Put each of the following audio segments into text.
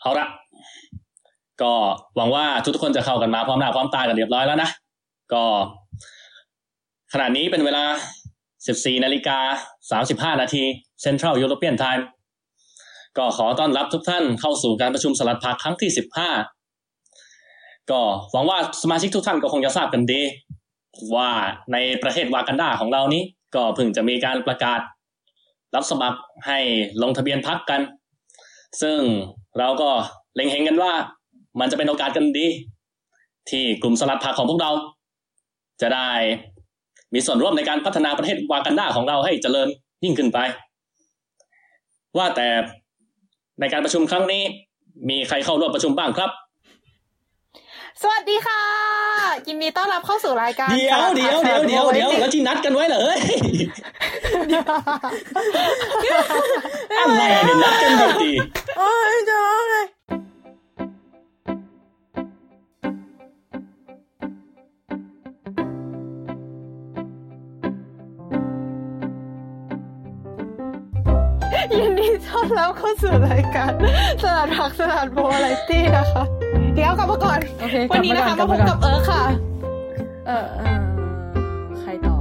เอาละก็หวังว่าทุกคนจะเข้ากันมาพร้อมหน้าพร้อมตากันเรียบร้อยแล้วนะ ก็ ขณะนี้เป็นเวลา 14นาฬิกา35นาที Central European Time ก็ขอต้อนรับทุกท่านเข้าสู่การประชุมสลัดพักครั้งที่ 15 ก็หวังว่าสมาชิกทุกท่านก็คงจะทราบกันดี ว่าในประเทศวากันดาของเรานี้ ก็เพิ่งจะมีการประกาศ รับสมัครให้ลงทะเบียนพักกัน ซึ่ง เราก็เล็งเห็นกันว่า มันจะเป็นโอกาสกันดี ที่กลุ่มสลัดผักของพวกเรา จะได้มีส่วนร่วมในการพัฒนาประเทศวากันดาของเราให้เจริญยิ่งขึ้นไป ว่าแต่ในการประชุมครั้งนี้ มีใครเข้าร่วมประชุมบ้างครับ สวัสดีค่ะ ยินดีต้อนรับเข้าสู่รายการ เดี๋ยวเดี๋ยวเดี๋ยวเดี๋ยวเดี๋ยวแล้วที่นัดกันไว้เหรอเฮ้ยอะไรเนี่ยนัดกันดีดีโอ้ยจะร้องไงยินดีต้อนรับเข้าสู่รายการสลัดผักสลัดโบอะไรตี้นะคะ เดี๋ยวกลับมาก่อน โอเควันนี้นะคะกลัมาบพมาบก่อนกับเอิร์ธค่ะ เออเออใครต่อ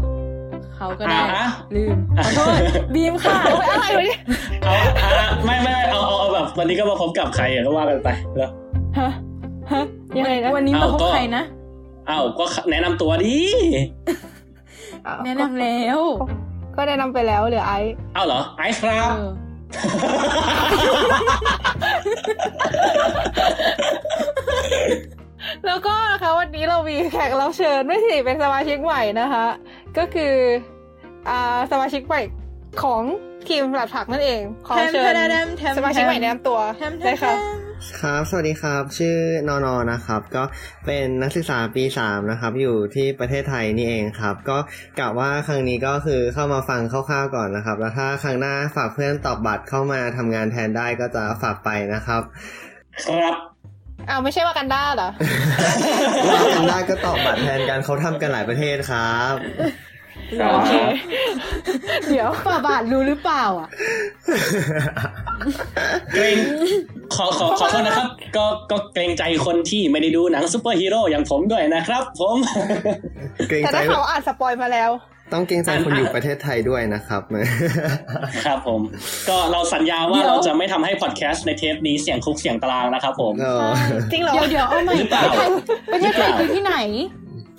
เขาก็ได้อ่าลืม ขอโทษ บีมค่ะโอ้ยอะไรวะเนี่ยเอาอะไม่ไม่ไม่เอาเอาเอาแบบ วันนี้ก็มาพบกับใครอะก็ว่ากันไปแล้วฮะฮะยังไงนะวันนี้มาพบเอาก็ใครนะอ้าวก็แนะนำตัวดิแนะนำแล้ว ก็แนะนำไปแล้วเหลือไอซ์อ้าวเหรอไอซ์ครัเอบอ แล้วก็นะคะวันนี้เรามีแขกรับเชิญไม่สิเป็นสมาชิกใหม่นะคะ ก็คืออ่าสมาชิกใหม่ของทีมหลัดผักนั่นเอง ขอเชิญแทมแทมแทมสมาชิกใหม่แนะนำตัวแทมแทได้มค่ะ ครับ สวัสดีครับ ชื่อนอนอนะครับ ก็เป็นนักศึกษาปีสามนะครับ อยู่ที่ประเทศไทยนี่เองครับ ก็กะว่าครั้งนี้ก็คือเข้ามาฟังคร่าวๆก่อนนะครับ แล้วถ้าครั้งหน้าฝากเพื่อนตอบบัตรเข้ามาทำงานแทนได้ก็จะฝากไปนะครับ ครับอ้าวไม่ใช่วากานด้าเหรอ ว่าทำได้ก็ตอบบัตรแทนกันเขาทำกันหลายประเทศครับครับ โอเค เดี๋ยวฝ่าบาทรู้หรือเปล่าอะเกรงขอขอขอโทษนะครับ ก็ก็เกรงใจคนที่ไม่ได้ดูหนังซูเปอร์ฮีโร่อย่างผมด้วยนะครับ ผมเกรงแต่ใจถ้าเขาอ่าน spoil มาแล้ว ต้องเกรงใจคนอยู่ประเทศไทยด้วยนะครับครับผม ก็เราสัญญาว่าเดี๋ยวเราจะไม่ทำให้พอดแคสต์ในเทปนี้เสียงคุกเสียงตารางนะครับผมก็จริงเหรอเดี๋ยวเดี๋ยวเอาใหม่หรือเปล่าประเทศไทยหรือเปล่าคือที่ไหน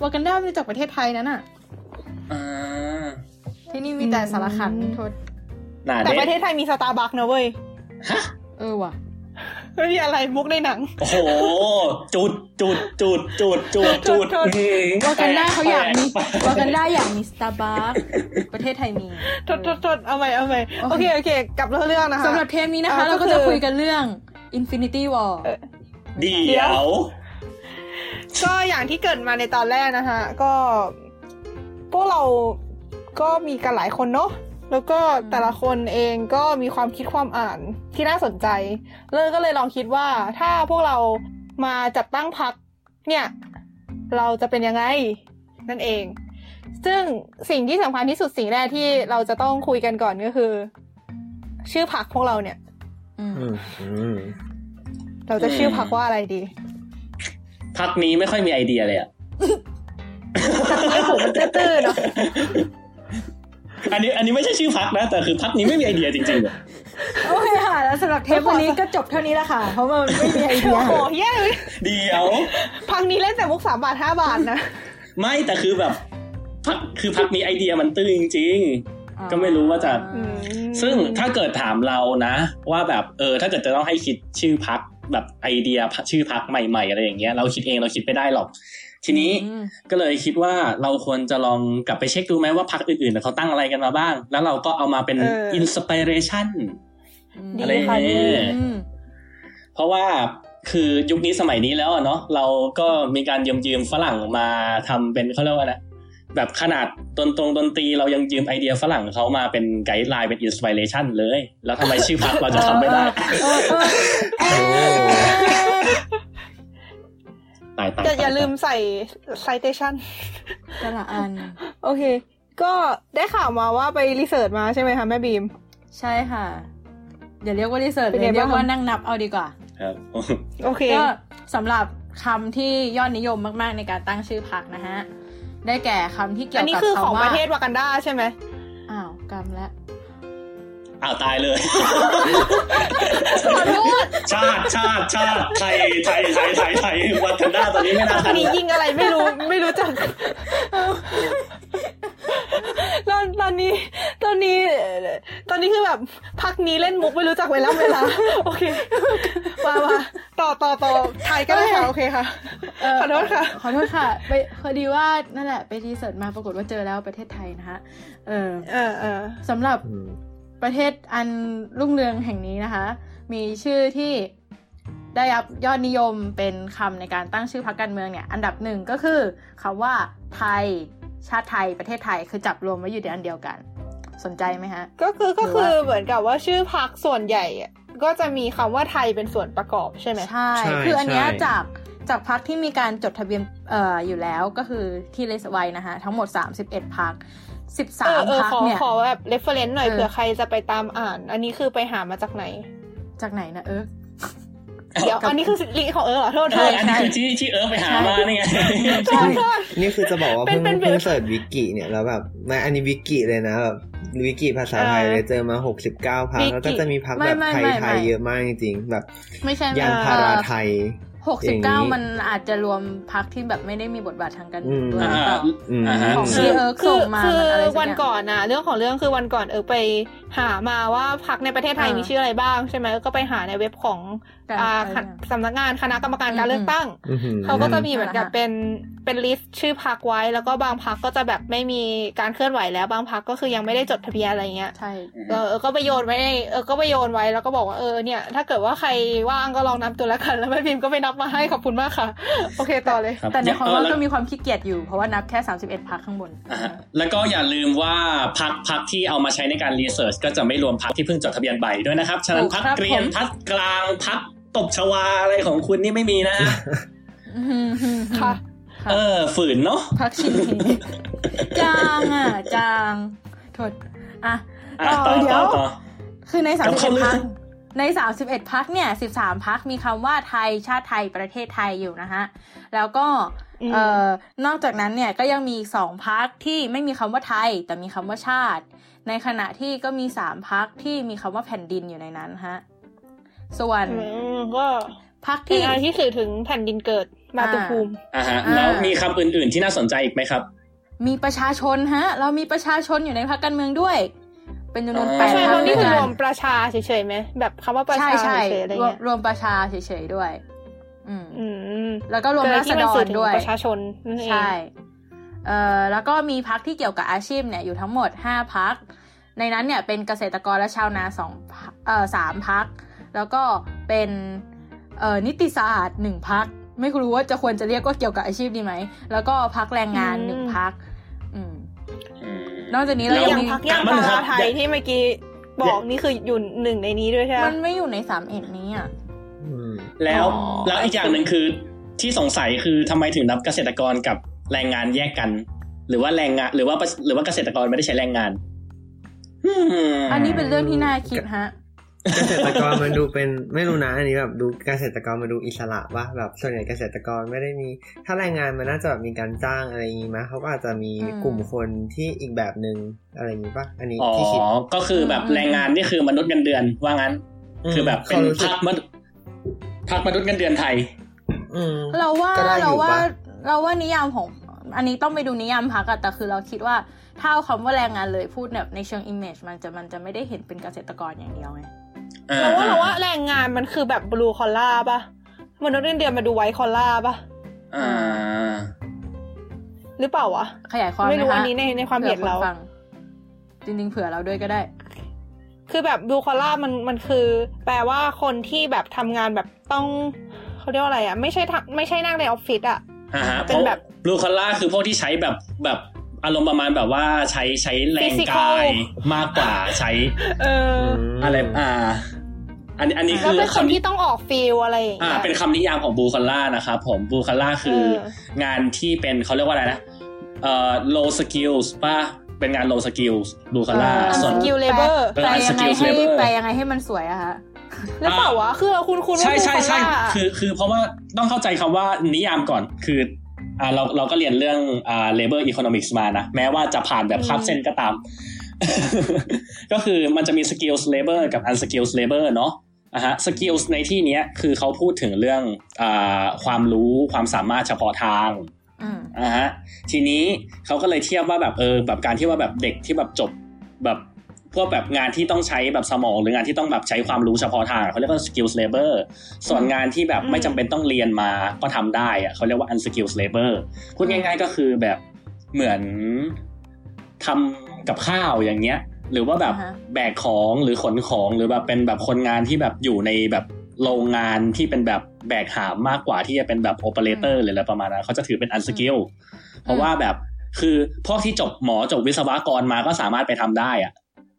วากันดามาจากประเทศไทยนั่นน่ะอ่า ที่นี่มีแต่สารคันโทษน่าแต่เด็ประเทศไทยมีสตาร์บัคนะเว้ยฮะเออว่ะไม่มีอะไรมุกในหนัง โอ้โห จุดจุดจุดจุดจุดจุดจุดอืมวากันดาเขาอยากมีแปลวากันดาอยากมีสตาร์บัคประเทศไทยมีทดทดทดเอาใหม่เอาใหม่โอโอเคเคโอเค กลับเรื่องนะคะสำหรับเทปนี้นะคะอ่าเราก็ก็คือจะคุยกันเรื่อง Infinity War เออเดี๋ยว ก็อย่างที่เกริดมาในตอนแรกนะคะ ก็ พวกเราก็มีกันหลายคนเนาะแล้วก็แต่ละคนเองก็มีความคิดความอ่านที่น่าสนใจ เลยก็เลยลองคิดว่าถ้าพวกเรามาจัดตั้งพักเนี่ยเราจะเป็นยังไงนั่นเอง ซึ่งสิ่งที่สำคัญที่สุดสิ่งแรกที่เราจะต้องคุยกันก่อนก็คือ ชื่อพักพวกเราเนี่ยอืมอืมอืมเราจะชื่อพักว่าอะไรดี พักนี้ไม่ค่อยมีไอเดียเลยอะไอ้ ผมมันตื้อๆเนาะอันนี้อันนี้ไม่ใช่ชื่อพักนะ แต่คือพักนี้ไม่มีไอเดียจริงๆอะโอเคค่ะ แล้วสำหรับเทปวันนี้ก็จบเท่านี้ละค่ะ เพราะมันไม่มีไอเดียโอ้โหแย่เลยเดี๋ยวพักนี้เล่นแต่มุกสามบาทห้าบาทนะ ไม่แต่คือแบบพักคือพักนี้ไอเดียมันตื้อจริง ๆ ก็ไม่รู้ว่าจะอืมซึ่งถ้าเกิดถามเรานะ ว่าแบบเออถ้าเกิดจะต้องให้คิดชื่อพักแบบไอเดียชื่อพักใหม่ ๆ อะไรอย่างเงี้ยเราคิดเองเราคิดไม่ได้หรอก ทีนี้อืมก็เลยคิดว่าเราควรจะลองกลับไปเช็คดูไหมว่าพักอื่นๆเขาตั้งอะไรกันมาบ้าง แล้วเราก็เอามาเป็นinspiration ดีอะไรอย่างค่ะเงี้ดียอืมเพราะว่าคือยุคนี้สมัยนี้แล้วอะเนาะเราก็มีการยืมยืมฝรั่งมาทำเป็นเขาเรียกว่าอะไรแบบขนาดดนตรงดนตรีเรายังยืมไอเดียฝรั่งเขามาเป็น guideline เป็น inspiration เลย แล้วทำไมชื่อพรรคเราจะทำไม่ได้ ตายตายอย่าอย่าลืมใส่ citation แต่ละอัน โอเค ก็ได้ข่าวมาว่าไปรีเสิร์ชมาใช่ไหมคะแม่บีม ใช่ค่ะ เดี๋ยวเรียกว่ารีเสิร์ชเป็นเลไงยเรียกบ้างว่านั่งนับเอาดีกว่าเครับ โอเค ก็สำหรับคำที่ยอดนิยมมากๆในการตั้งชื่อพักนะฮะ ได้แก่คำที่เกี่ยอัวนนี้กับคือของคำว่าประเทศวากันดาใช่ไหมอ้าวกรรมแล้ว อ้าวตายเลยขอโทษชาติชาติชาติไทยไทยไทยไทยไทยวันกันด้าตอนนี้ไม่น่าตทัอนนนี้ยิงอะไรไม่รู้ไม่รู้จักตอนตอนนี้ ตอนนี้เอ่อตอนนี้คือแบบพักนี้เล่นมุกไม่รู้จักเวลาเวลาโอเคมามาต่อต่อต่อไทยก็ได้ค่ะโอเคค่ะเอ่อขอโทษค่ะ ขอโทษค่ะ ไปพอดีว่านั่นแหละไปรีเสิร์ชมาปรากฏว่าเจอแล้วประเทศไทยนะคะเออเออเออสำหรับอืม ประเทศอันรุ่งเรืองแห่งนี้นะคะ มีชื่อที่ได้รับยอดนิยมเป็นคำในการตั้งชื่อพรรคการเมืองเนี่ย อันดับหนึ่งก็คือคำว่าไทยชาติไทยประเทศไทยคือจับรวมไว้อยู่ในอันเดียวกัน สนใจไหมฮะ ก็คือก็หรือคือว่าเหมือนกับว่าชื่อพักส่วนใหญ่อะก็จะมีคำว่าไทยเป็นส่วนประกอบใช่ไหมใช่ใช่คืออันเนี้ยใช่จากจากพักที่มีการจดทะเบียนเอ่ออยู่แล้วก็คือที่เลสไว้นะคะทั้งหมด 31พัก เออเออ13พักขอเนี่ยขอแบบ reference หน่อยเออเผื่อใครจะไปตามอ่าน อันนี้คือไปหามาจากไหน จากไหนนะเออเดี๋ยวกับอันนี้คือลิงก์ของเออเหรอโทษโทใช่ษอันนี้คือที่ที่เอิร์ธไปหามานี่ไงโทษโทษนี่คือจะบอกว่าเป็นเพิ่งเป็นเพิ่งเสิร์ชวิกิเนี่ยแล้วแบบไม่อันนี้วิกิเลยนะแบบวิกิภาษาไทยเออเลยเจอมาหกสิบเก้าพักวิกิแล้วก็จะมีพักไม่แบบไม่ไทยไม่ไทไม่ยเยอะมากจริงๆแบบไม่ใช่ยางพาราไทย หกอสิบย่างนี้เก้ามันอาจจะรวมพรรคที่แบบไม่ได้มีบทบาททางการเมืองด้วยอืมหรือเปล่าอืมอ่าฮะของคือที่เอิร์กคืส่องมาคือมันอะไรสักอย่างวันก่อนนะเรื่องของเรื่องคือวันก่อนเออไปหามาว่าพรรคในประเทศไทยอ่ามีมีชื่ออะไรบ้างใช่ไหมก็ไปหาในเว็บของการอ่าอะไรอย่างสำนักงานคณะกรรมการการเลือกตั้งอื้อหือเขาก็จะมีเหมือนกับอ่าฮะเป็น เป็น list ชื่อพรรคไว้ แล้วก็บางพรรคก็จะแบบไม่มีการเคลื่อนไหวแล้ว บางพรรคก็คือยังไม่ได้จดทะเบียนอะไรเงี้ยใช่เออเออก็ไปโยนไว้ในเออก็ไปโยนไว้แล้วก็บอกว่าเออเนี่ย ถ้าเกิดว่าใครว่างก็ลองนับตัวแล้วกัน แล้วแม่พิมพ์ก็ไปนับมาให้ขอบคุณมากค่ะ โอเคต่อเลยครับแต่ในของเราแล้วก็มีความขี้เกียจอยู่เพราะว่านับแค่ 31พักข้างบนอ่าฮะแล้วก็อย่าลืมว่าพักพักที่เอามาใช้ในการรีเสิร์ชก็จะไม่รวมพักที่เพิ่งจดทะเบียนใบด้วยนะครับฉะนั้นถูกพักครับเกรียนผมพักกลางพักตบชวาอะไรของคุณนี่ไม่มีนะอื้อหือหือหือค่ะค่ะ เออ ฝืนเนาะพักชินทีจางอะ จางโทษอะอะต่อเดี๋ยต่อวต่อคือในกลับเข้า31เรื่พัอกงใน 31 พักเนี่ย 13 พักมีคำว่าไทย ชาติไทย ประเทศไทยอยู่นะฮะ แล้วก็อืมเอ่อนอกจากนั้นเนี่ยก็ยังมีอีกสองพักที่ไม่มีคำว่าไทย แต่มีคำว่าชาติ ในขณะที่ก็มีสามพักที่มีคำว่าแผ่นดินอยู่ในนั้นฮะ ส่วนอืมก็พักเป็นที่อะไรที่สื่อถึงแผ่นดินเกิด มาตุภูมิอ่าฮะอ่าแล้วมีคำอื่น ๆ ที่น่าสนใจอีกไหมครับ มีประชาชนฮะ เรามีประชาชนอยู่ในพักการเมืองด้วย เป็นจำนวนอ่าแปประดชาพัชกนด้นี่วยคือกัรวนมประชาเฉยๆไหมแบบคำว่าประใช่ชาใช่เฉยๆอะไรรวมเงี้ยรวมประชาเฉยๆด้วย อืมอืมแล้วก็รวมเป็นอะราไรษที่ฎมันสื่รอถึงด้วยประชาชนนั่นเองใช่เอ่อแล้วก็มีพักที่เกี่ยวกับอาชีพเนี่ยอยู่ทั้งหมดห้าพักในนั้นเนี่ยเป็นเกษตรกรและชาวนาสองพรรคเอ่อสามพัก แล้วก็เป็นเอ่อนิติศาสตร์หนึ่งพัก ไม่รู้ว่าจะควรจะเรียกว่าเกี่ยวกับอาชีพดีไหม แล้วก็พักแรงงานหนึ่งพักอืมนอกจากนี้เราอยัย่างงมีพักย่างพาราไทยที่เมื่อกี้บอกนี่คืออยู่หนึ่งในนี้ด้วยใช่ไหมมันไม่อยู่ในสามเอ็ดนี้อะอืมแล้วอ๋อแล้วอีกอย่างหนึ่งคือที่สงสัยคือทำไมถึงนับเกษตรกรกับแรงงานแยกกัน หรือว่าแรงงาน หรือว่าหรือว่าเกษตรกรไม่ได้ใช้แรงงานอืมอันนี้เป็นเรื่องที่น่าคิดฮะ เกษตรกรมันดูเป็นไม่รู้นะอันนี้แบบดูเกษตรกรมันดูอิสระว่าแบบส่วนใหญ่เกษตรกรไม่ได้มี ถ้าแรงงานมันน่าจะแบบมีการจ้างอะไรอย่างงี้ไหมเขาก็อาจจะมีอืมกลุ่มคนที่อีกแบบหนึ่งอะไรอย่างงี้ปะอันนี้อ๋อที่คิดก็คือแบบอืมแรงงานนี่คือมนุษย์เงินเดือนว่างั้น คือแบบเป็นขารู้สึพักกมนุษย์พักมนุษย์เงินเดือนไทยอืมเราว่าก็ได้อยู่เราว่าปะเราว่านิยามของอันนี้ต้องไปดูนิยามพักอะแต่คือเราคิดว่าถ้าเอาคำว่าแรงงานเลยพูดแบบในเชิง image มันจะมันจะไม่ได้เห็นเป็นเกษตรกรอย่างเดียวไงอ่ เราว่าเราว่าแรงงานมันคือแบบ blue collar ป่ะมนุษย์เงินเดือนมาดู white collar ป่ะอ่าหรือเปล่าวะ ขยายความไม่รู้หอันฮะนี้ในในความเห็นผื่อเราฟังจริงๆเผื่อเราด้วยก็ได้ คือแบบ blue collar มันมันคือ แปลว่าคนที่แบบทำงานแบบต้องเขาเรียกว่าอะไรอะ ไม่ใช่ทำไม่ใช่นั่งในออฟฟิศอะอ่าฮะเป็นแบบบลูคอลล่าคือพวกที่ใช้แบบแบบ อารมณ์ประมาณแบบว่าใช้ใช้แรง Physical กายมากกว่าใช้เอออะไรอ่าอันนี้อันนี้แล้วคือเป็นคนคำที่ต้องออกฟิลอะไรอย่างอ่าเงี้ยเป็นคำนิยามของบลูคอลล่านะครับผมบลูคอลล่าคือเอองานที่เป็นเขาเรียกว่าอะไรนะเอ่อ low skills ป่ะเป็นงาน low skills บลูคอลล่าเออส่วน skill labor เออแปลยังไง unskilled ให้ labor แปลยังไงให้มันสวยอะฮะแล้วเปล่าวะคือเราคุณคุณว่าใช่ใช่ใช่บูคาร่าคือคือเพราะว่าต้องเข้าใจคำว่านิยามก่อนคือ อ่าเราเราก็เรียนเรื่องอ่า labor economics มานะ แม้ว่าจะผ่านแบบข้ามเส้นก็ตาม ก็คือมันจะมี skills labor กับ unskilled labor เนาะอะฮะ skills ในที่เนี้ยคือเขาพูดถึงเรื่องอ่าความรู้ความสามารถเฉพาะทางอืมอ่าฮะทีนี้เขาก็เลยเทียบว่าแบบเออแบบการที่ว่าแบบเด็กที่แบบจบแบบ พวกแบบงานที่ต้องใช้แบบสมอง หรืองานที่ต้องแบบใช้ความรู้เฉพาะทางเขาเรียกว่า skills labor ส่วนงานที่แบบไม่จำเป็นต้องเรียนมาก็ทำได้อะเขาเรียกว่า unskilled labor พูดง่าย ๆ ก็คือแบบเหมือนทำกับข้าวอย่างเงี้ย หรือว่าแบบอ่าฮะแบกของหรือขนของหรือแบบเป็นแบบคนงานที่แบบอยู่ในแบบโรงงานที่เป็นแบบแบกหามมากกว่าที่จะเป็นแบบโอเปอเรเตอร์หรืออะไรประมาณนั้นเขาจะถือเป็น unskilled เพราะว่าแบบคือพวกที่จบหมอจบวิศวกรมาก็สามารถไปทำได้อะ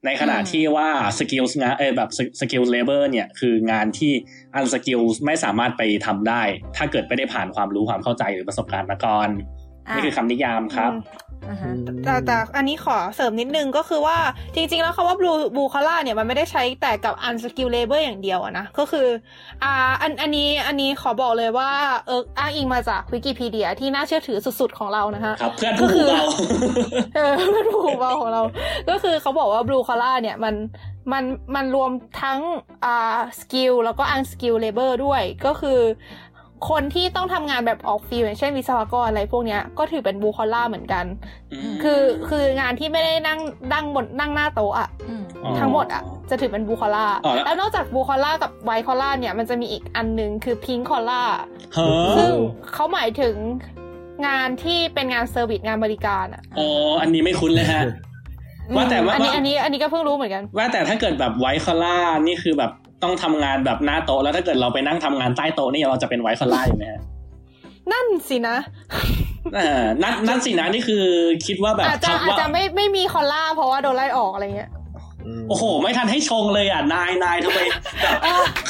ในขณะอืมที่ว่า skills งานเออแบบ skills labor เนี่ยคืองานที่ unskilled ไม่สามารถไปทำได้ ถ้าเกิดไม่ได้ผ่านความรู้ความเข้าใจหรือประสบการณ์มาก่อนอะนี่คือคำนิยามครับอ่าฮะ แต่แต่อันนี้ขอเสริมนิดนึงก็คือว่าจริง ๆ แล้วคำว่า blue blue collar เนี่ยมันไม่ได้ใช้แต่กับ unskilled labor อย่างเดียวอะนะก็คืออ่าอันอันนี้อันนี้ขอบอกเลยว่าเอออ้างอิงมาจากวิกิพีเดียที่น่าเชื่อถือสุดๆของเรานะคะครับเพื่อนผู้หูเราเออมันผูกเบาของเรา ก็คือเขาบอกว่า blue collar เนี่ยมันมันมันรวมทั้งอ่า skill แล้วก็ unskill labor ด้วยก็คือ คนที่ต้องทำงานแบบออก field อย่างเช่นวิศวกรอะไรพวกเนี้ยก็ถือเป็น blue collar เหมือนกันมคือคืองานที่ไม่ได้นั่งนั่งบนนั่งหน้าโต๊ะอะอืมอ๋อทั้งหมดอะจะถือเป็น blue collar อ๋อแล้วแล้วนอกจาก blue collar กับ white collar เนี่ยมันจะมีอีกอันหนึ่งคือ pink collar เฮ้ซึ่งอเขาหมายถึงงานที่เป็นงาน service งานบริการอะอ๋ออันนี้ไม่คุ้นเลยฮะว่าแต่ว่าอันนี้อันนี้อันนี้ก็เพิ่งรู้เหมือนกัน ว่าแต่ถ้าเกิดแบบ white collar นี่คือแบบ ต้องทำงานแบบหน้าโต๊ะแล้วถ้าเกิดเราไปนั่งทำงานใต้โต๊ะนี่เราจะเป็น white collar อยู่ไหมฮะนั่นสินะเออนั่นนั่นสินะนี่คือคิดว่าแบบอาจจะคำอาจว่าจะไม่ไม่มี collar เพราะว่าโดนไล่ออกอะไรเงี้ยโอ้โห ไม่ทันให้ชงเลยอะ นายนายทำไมแบบ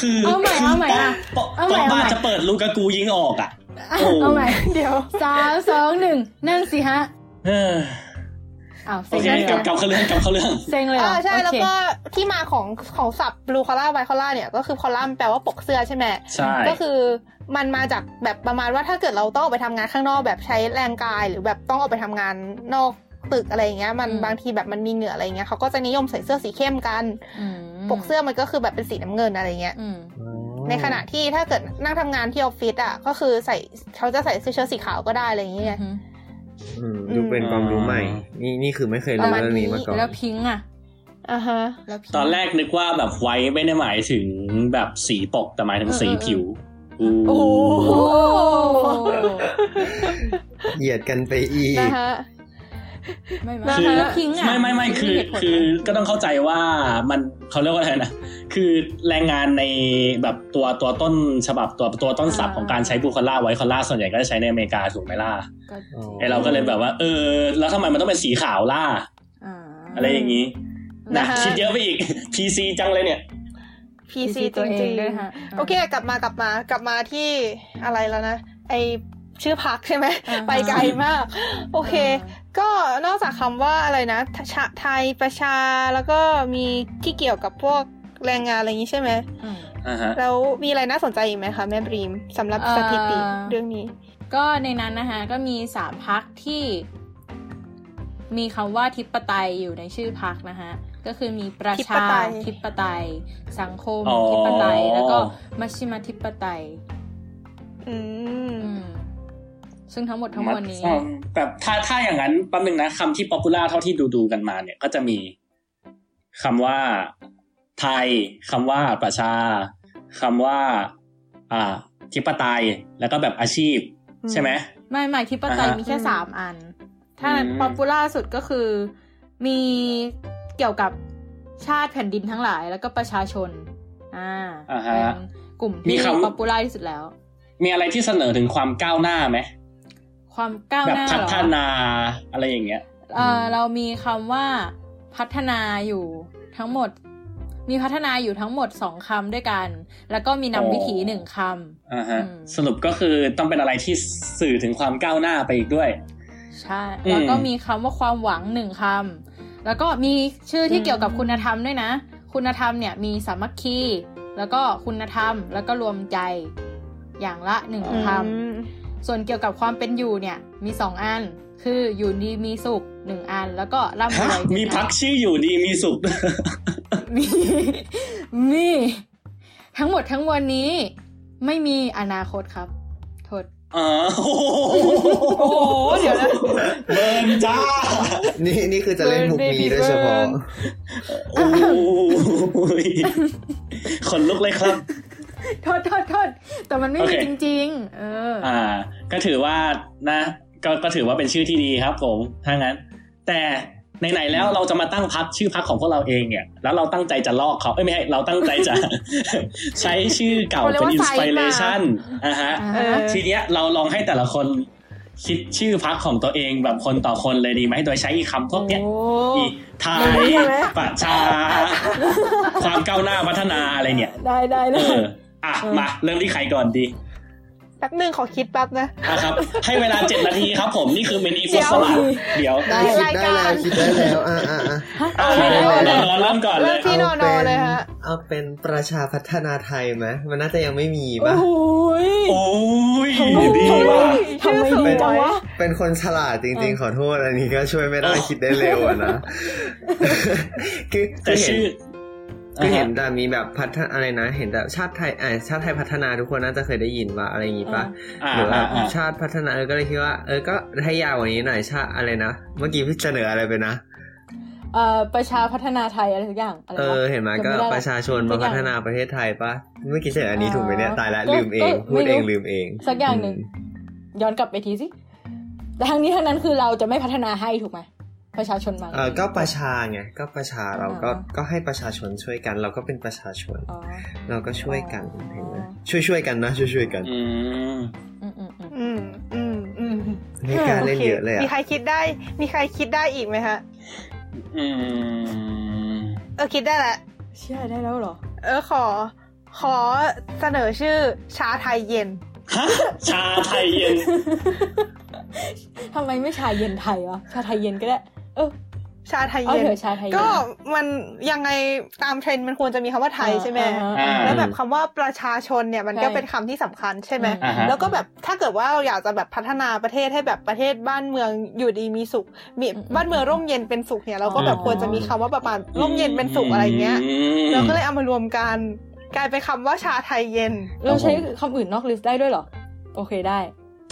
คือเอาใหม่เอาใหม่อะปะเอาใหม่ปะเอาใหม่มาจะเปิดลูกากูยิงออกอะอะโอ้เอาใหม่เดี๋ยวสามสองหนึ่งนั่นสิฮะเอออ้าว โอเซ็งเคเลยกลับกลับเข้าเรื่องกลับเข้าเรื่องเซ็งเลยเหรอ่าอใช่โอแล้วเคก็ที่มาของของศัพท์บลูคอล่าไวคอล่าเนี่ยก็คือคอล่าแปลว่าปกเสื้อใช่ไหมใช่ก็คือมันมาจากแบบประมาณว่าถ้าเกิดเราต้องออกไปทำงานข้างนอกแบบใช้แรงกายหรือแบบต้องออกไปทำงานนอกตึกอะไรอย่างเงี้ยมันอืมบางทีแบบมันมีเหงื่ออะไรเงี้ยเขาก็จะนิยมใส่เสื้อสีเข้มกันอืมปกเสื้อมันก็คือแบบเป็นสีน้ำเงินอะไรเงี้ยอืมในขณะที่ถ้าเกิดนั่งทำงานที่ออฟฟิศอะก็คือใส่เขาจะใส่เสื้อเชิ้ตสีขาวก็ได้อะไรอย่างเงี้ยอืมอืม ดูเป็นความรู้ใหม่ นี่นี่คือไม่เคยปรู้ระมาณเรื่องนี้นี้มาก่อนแล้วพิงค์อะอ่าฮะแล้วพิงค์ตอนแรกนึกว่าแบบไว้ไม่ได้หมายถึงแบบสีปกแต่หมายถึงสีผิวโอ้โหโอ้เหยียดกันไปอีกนะฮะ ไม่ไม่นะคือฮะแล้วพิงค์อะไม่ไม่ไม่คือเหตุผลคือก็ต้องเข้าใจว่ามันเขาเรียกว่าอะไรนะคือแรงงานในแบบตัวตัวต้นฉบับตัวตัวต้นศัพท์ของการใช้บูคอล่าไวคอล่าส่วนใหญ่ก็จะใช้ในอเมริกาถูกไหมล่ะก็ไอเราก็เลยแบบว่า เออ แล้วทำไมมันต้องเป็นสีขาวล่ะอ่าอะไรอย่างนี้นะนะคะคิดเยอะไปอีก PC จังเลยเนี่ย PC จตัวเอริงงด้วยฮะๆโอเคกลับมากลับมากลับมาที่อะไรแล้วนะไอชื่อพักใช่ไหมอ่าฮะไปไกลมาก โอเค ก็นอกจากคำว่าอะไรนะชะไทยประชาแล้วก็มีที่เกี่ยวกับพวกแรงงานอะไรอย่างนี้ใช่ไหมอืมอ่าฮะแล้วมีอะไรน่าสนใจอีกไหมคะแม่บรีมสำหรับเอ่อสถิติเรื่องนี้ ก็ในนั้นนะคะก็มีสามพักที่มีคำว่าทิปไตยอยู่ในชื่อพักนะคะก็คือมีประทิปชาไตยทิปไตย สังคมอ๋อทิปไตย แล้วก็มัชฌิมาธิปไตย อืมอืม ซึ่งทั้งหมดทั้งมวลนี้อ๋อแบบถ้าถ้าอย่างนั้นแป๊บนึงนะคำที่ popular เท่าที่ดูดูๆกันมาเนี่ยก็จะมีคำว่าไทยคำว่าประชาคำว่า อ่าธิปไตยแล้วก็แบบอาชีพอืมใช่ไหมไม่ไม่ธิปไตยอ่าฮะมีแค่สามอัน ถ้าอืม popular สุดก็คือ มีเกี่ยวกับชาติแผ่นดินทั้งหลาย แล้วก็ประชาชน อ่าอ่าฮะเป็นกลุ่มมีที่คำ popular ที่สุดแล้ว มีอะไรที่เสนอถึงความก้าวหน้าไหม ความก้าวแบบหน้าพัเหรอฒนาอะไรอย่างเงี้ยเออเรามีคำว่าพัฒนาอยู่ทั้งหมด มีพัฒนาอยู่ทั้งหมดสองคำด้วยกัน แล้วก็มีนำอ๋อวิถีหนึ่งคอ่าฮะอืมสรุปก็คือต้องเป็นอะไรที่สื่อถึงความก้าวหน้าไปอีกด้วยำใช่อืมแล้วก็มีคำว่าความหวังหนึ่งคำแล้วก็มีชื่อที่เกี่ยวกับคุณธรรมด้วยนะ คุณธรรมเนี่ยมีสามัคคีแล้วก็คุณธรรมแล้วก็รวมใจอย่างละหนึ่งอืคมำ ส่วนเกี่ยวกับความเป็นอยู่เนี่ยมีสองอัน คืออยู่ดีมีสุขหนึ่งอัน แล้วก็ร่ำรฮะวยหนึ่งอันมีพักชื่ออยู่ดีมีสุข มีมีทั้งหมดทั้งมวลนี้ ไม่มีอนาคตครับโทษอ๋อโอ้โหเดี๋ยวนะเบิร์นจ้า นี่นี่คือจะเล่นมุกนี้โดยเฉพาะโอ้ยขนลุกเลยครับ โทษโทษโทษแต่มันไม่โอมีเคจริง ๆ เออ อ่า ก็ถือว่านะก็ก็ถือว่าเป็นชื่อที่ดีครับผมถ้างั้น แต่ไหนๆแล้วเราจะมาตั้งพักชื่อพักของพวกเราเองเนี่ยแล้วเราตั้งใจจะลอกเขาเอ้ยไม่ใช่เราตั้งใจจะ ใช้ชื่อเก่าเขาเรียกเป็นว่าอินสปิเรชันไซส์อะฮะอ่าเออทีเนี้ยเราลองให้แต่ละคนคิดชื่อพักของตัวเองแบบคนต่อคนเลยดีไหมโดยใช้อีคำพวกเนี้ยโอ้อีไทยประชา ความก้าวหน้าพัฒนาอะไรเนี่ย ได้ได้เอได้ ออะมาเริ่มที่ใครก่อนดีแป๊บหนึงขอคิดแป๊บนะอะครับ ให้เวลาเจ็ดนาทีครับผมนี่คือเมนีฟุตสลัดเดี๋ยวได้คิดได้แล้วคิดได้แล้วอ่าอ่าอ่าอะเอาเลยเอาเลยเราเริ่มก่อนเลเริ่มยที่นอนอเลยฮะเอาเป็นประชาพัฒนาไทยไหมมันน่าจะยังไม่มีโอ้ป่ะโหยโอ้ยทำไมดีทำไมว่ะทำไมดีจังวะเป็นคนฉลาดจริง ๆ ขอโทษอันนี้ก็ช่วยไม่ได้คิดได้เร็วอะนะคือแต่คือเห็นชื่อ คือเห็นแต่มีแบบพัฒนาอะไรนะ เห็นแบบชาติไทยอ่าชาติไทยพัฒนาทุกคนน่าจะเคยได้ยินว่าอะไรอย่างงี้ป่ะอ่าหรือว่าอ่าอ่าชาติพัฒนาเออก็เลยคิดว่าเออก็ให้ยาวกว่านี้หน่อยชาติอะไรนะเมื่อกี้พี่เสนออะไรไปนะเอ่อประชาพัฒนาไทยอะไรทุกอย่างอะไรเอวะอเห็นไหมจำก็ไได้ประชาชนมาพัฒนาประเทศไทยป่ะเมื่อกี้เสนออันนี้อ่าถูกไหมเนี่ยตายละก็ลืมเองก็พูดเองไม่รู้ลืมเอง สักอย่างหนึ่งย้อนกลับไปทีสิแต่ทั้งนี้ทั้งนั้นคือเราจะไม่พัฒนาให้ถูกไหม ประชาชนมาเออก็ประชาไงก็ประชาเราก็อ่าก็ให้ประชาชนช่วยกัน เราก็เป็นประชาชนอ๋อเราก็ช่วยกันอ๋อเห็นไหมช่วยช่วยๆกันนะ ช่วยช่วยๆกันอืมอืมอืมอืมอืมอืมอืมไม่กล้าเล่นเยอะเลยมีอะใครคิดได้ มีใครคิดได้อีกไหมฮะอืมเออคิดได้แหละเชื่อได้แล้วเหรอ เออขอ ขอเสนอชื่อชาไทยเย็นฮะชาไทยเย็นทำไมไม่ชาเย็นไทยวะชาไทยเย็นก็ได้ เออชาไทยเอาเย็นเถอะชาไทยเย็นก็มันยังไงตามเทรนด์มันควรจะมีคำว่าไทยใช่ไหมอ่าฮะอ่าแล้วแบบคำว่าประชาชนเนี่ยมันก็ใช่เป็นคำที่สำคัญใช่ไหมอ่าฮะแล้วก็แบบถ้าเกิดว่าเราอยากจะแบบพัฒนาประเทศให้แบบประเทศบ้านเมืองอยู่ดีมีสุข มีบ้านเมืองร่มเย็นเป็นสุขเนี่ยเราก็แบบควรจะมีคำว่าประมาณร่มเย็นเป็นสุขอะไรเงี้ยมเราก็เลยเอามารวมกัน กลายเป็นคำว่าชาไทยเย็น เราใช้คำอื่นนอกลิสต์ได้ด้วยเหรอ โอเคได้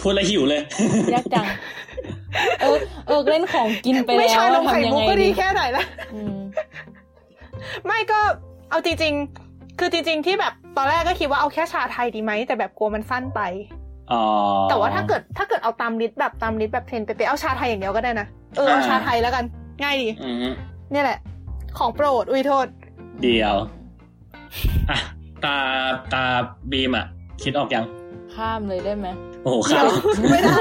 พูดแล้วหิวเลยยากจัง เออเออเล่นของกินไปไม่แล้วชานมไข่ทำยังมุกไงก็ดีดีแค่ไหนละอืมไม่ก็เอาจริง ๆ คือจริง ๆ ที่แบบตอนแรกก็คิดว่าเอาแค่ชาไทยดีไหมแต่แบบกลัวมันสั้นไปอ๋อแต่ว่าถ้าเกิดถ้าเกิดเอาตาม list แบบตาม list แบบเทรนเป๊ะๆเอาชาไทยอย่างเดียวก็ได้นะเออเอาอ่าชาไทยแล้วกัน ง่ายดีอืมเนี่ยแหละ ของโปรดอุ้ยโทษ เดี๋ยวอะตาตาบีมอะ คิดออกยัง ข้ามเลยได้ไหมโอ้โหเดี๋ข้ายวมไม่ได้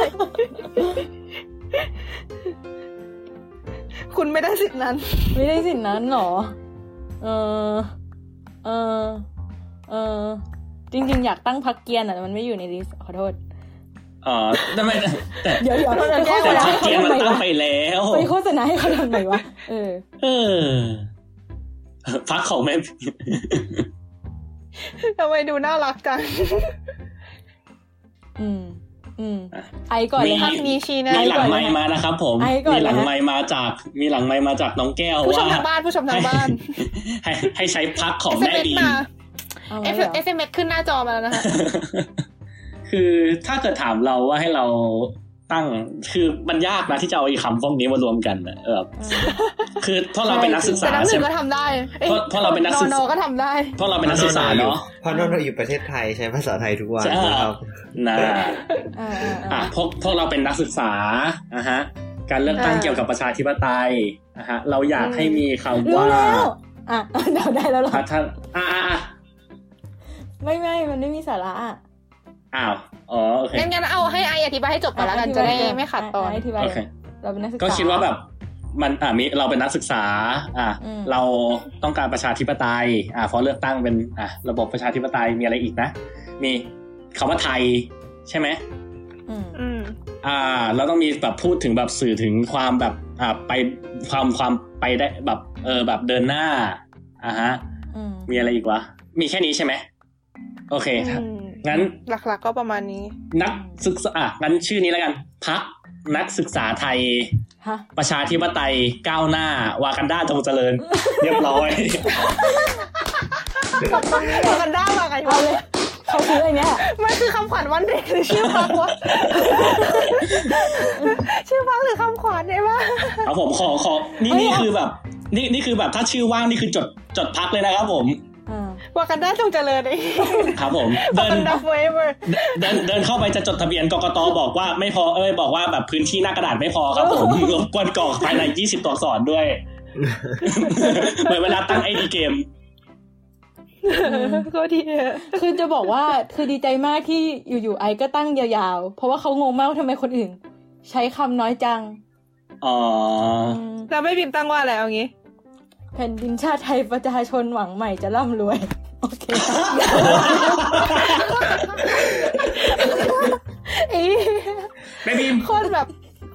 คุณไม่ได้สิทธินั้น ไม่ได้สิทธินั้นหรอ เออ เออ เออ จริง ๆ อยากตั้งพักเกียร์อะแต่มันไม่อยู่ในลิสต์ขอโทษอ๋อทำไมแต่เดี๋ยวเดี๋ยวเราจะไปแก้โฆษแต่ณาพัให้กเขาเกียร์ทำมันไมตั้งวะไปแล้วไปโฆษณาให้เขาทำไมวะเออ เออ พักของแม่ทำไมดูน่ารักจัง อืมอืมอะไอก่อนเลยมีค่ะมีชีนะมีหลังไมค์มานะครับ ผมไอ้ก่อนมีหลังนะฮะไมค์มาจาก มีหลังไมค์มาจากน้องแก้วผู้ชมว่าทางบ้านผู้ชมทางบ้าน ให้ให้ใช้พักของแม่ SMS บีมมาเอาเอไว้ฟเหรอเอสเอ็มเอสขึ้นหน้าจอมาแล้วนะคะคือถ้าเกิดถามเราว่าให้เรา ตั้งคือมันยากนะที่จะเอาไอ้คำพวกนี้มารวมกันนะเออคือเพราะเราเป็นนักศึกแต่ษาน้ำหใช่นึ่งไหมก็ทำได้อ้ยเพราะเพราะเราเป็นนักศึกนอนก็ทำได้เพราะเราเป็นนักศึกษาเนาะเพราะนนท์เราอยู่ประเทศไทยใช้ภาษาไทยทุกวันใช่นะครับนะอ่าอ่าอะอ่าพวกพวกเราเป็นนักศึกษาอะฮะการเลือกตั้งอ่าเกี่ยวกับประชาธิปไตยนะฮะเราอยากให้มีคำรู้ว่าแล้วอะเดาได้แล้วเหรอพัฒนอ่าอ่าอ่าไม่ไม่มันไม่มีสาระอะ อ้าวอ๋อโอเคงั้นงั้นเอาให้ไออธิบายให้จบก่อนแล้วกันจะได้ไม่ขัดตอนอธิบายโอเคเราเป็นนักศึกษาก็คิดว่าแบบมันอ่ามีเราเป็นนักศึกษา อ่าอืมเราต้องการประชาธิปไตย อ่าเพราะเลือกตั้งเป็นอ่าระบบประชาธิปไตยมีอะไรอีกนะ มีคำว่าไทยใช่ไหมอืมอืมอ่า เราต้องมีแบบพูดถึงแบบสื่อถึงความแบบอ่าไปความความไปได้แบบเออแบบเดินหน้าอ่าฮะอืมมีอะไรอีกวะมีแค่นี้ใช่ไหมโอเคครับอืม งั้นหลักๆก็ประมาณนี้ นักศึกษาอะงั้นชื่อนี้แล้วกันพักนักศึกษาไทยฮะประชาธิปไตยก้าวหน้า วากันด้าจงเจริญ เรียบร้อยมากันได้มาไงเอาวะเลยเขาคืออะไรเนี่ยมันคือคำขวัญวันเด็กหรือชื่อพักวะชื่อพักหรือคำขวัญเนี่ยปะเอาผมขอขอนี่นี่คือแบบ นี่นี่คือแบบถ้าชื่อว่างนี่คือจดจดพักเลยนะครับผมอ่า วากันดาจงเจริญไอ้ครับผมวาเดินกันดา forever เดินเดินเข้าไปจะจดทะเบียนกกตบอกว่าไม่พอเอ้ยบอกว่าแบบพื้นที่หน้ากระดาษไม่พอครับผมรบกวนกรอกภายใน20ตัวอักษรด้วยเหมือนเวลาตั้งไอดีเกมก็ดีอะคือจะบอกว่าคือดีใจมากที่อยู่ๆไอก็ตั้งยาวๆ เพราะว่าเขางงมากว่าทำไมคนอื่น ใช้คำน้อยจัง อ๋อมแล้วไม่บิมตั้งว่าอะไรเอางี้ แผ่นดินชาติไทยประชาชนหวังใหม่จะร่ำรวย โอเคอีแม่บีมโคนแบบ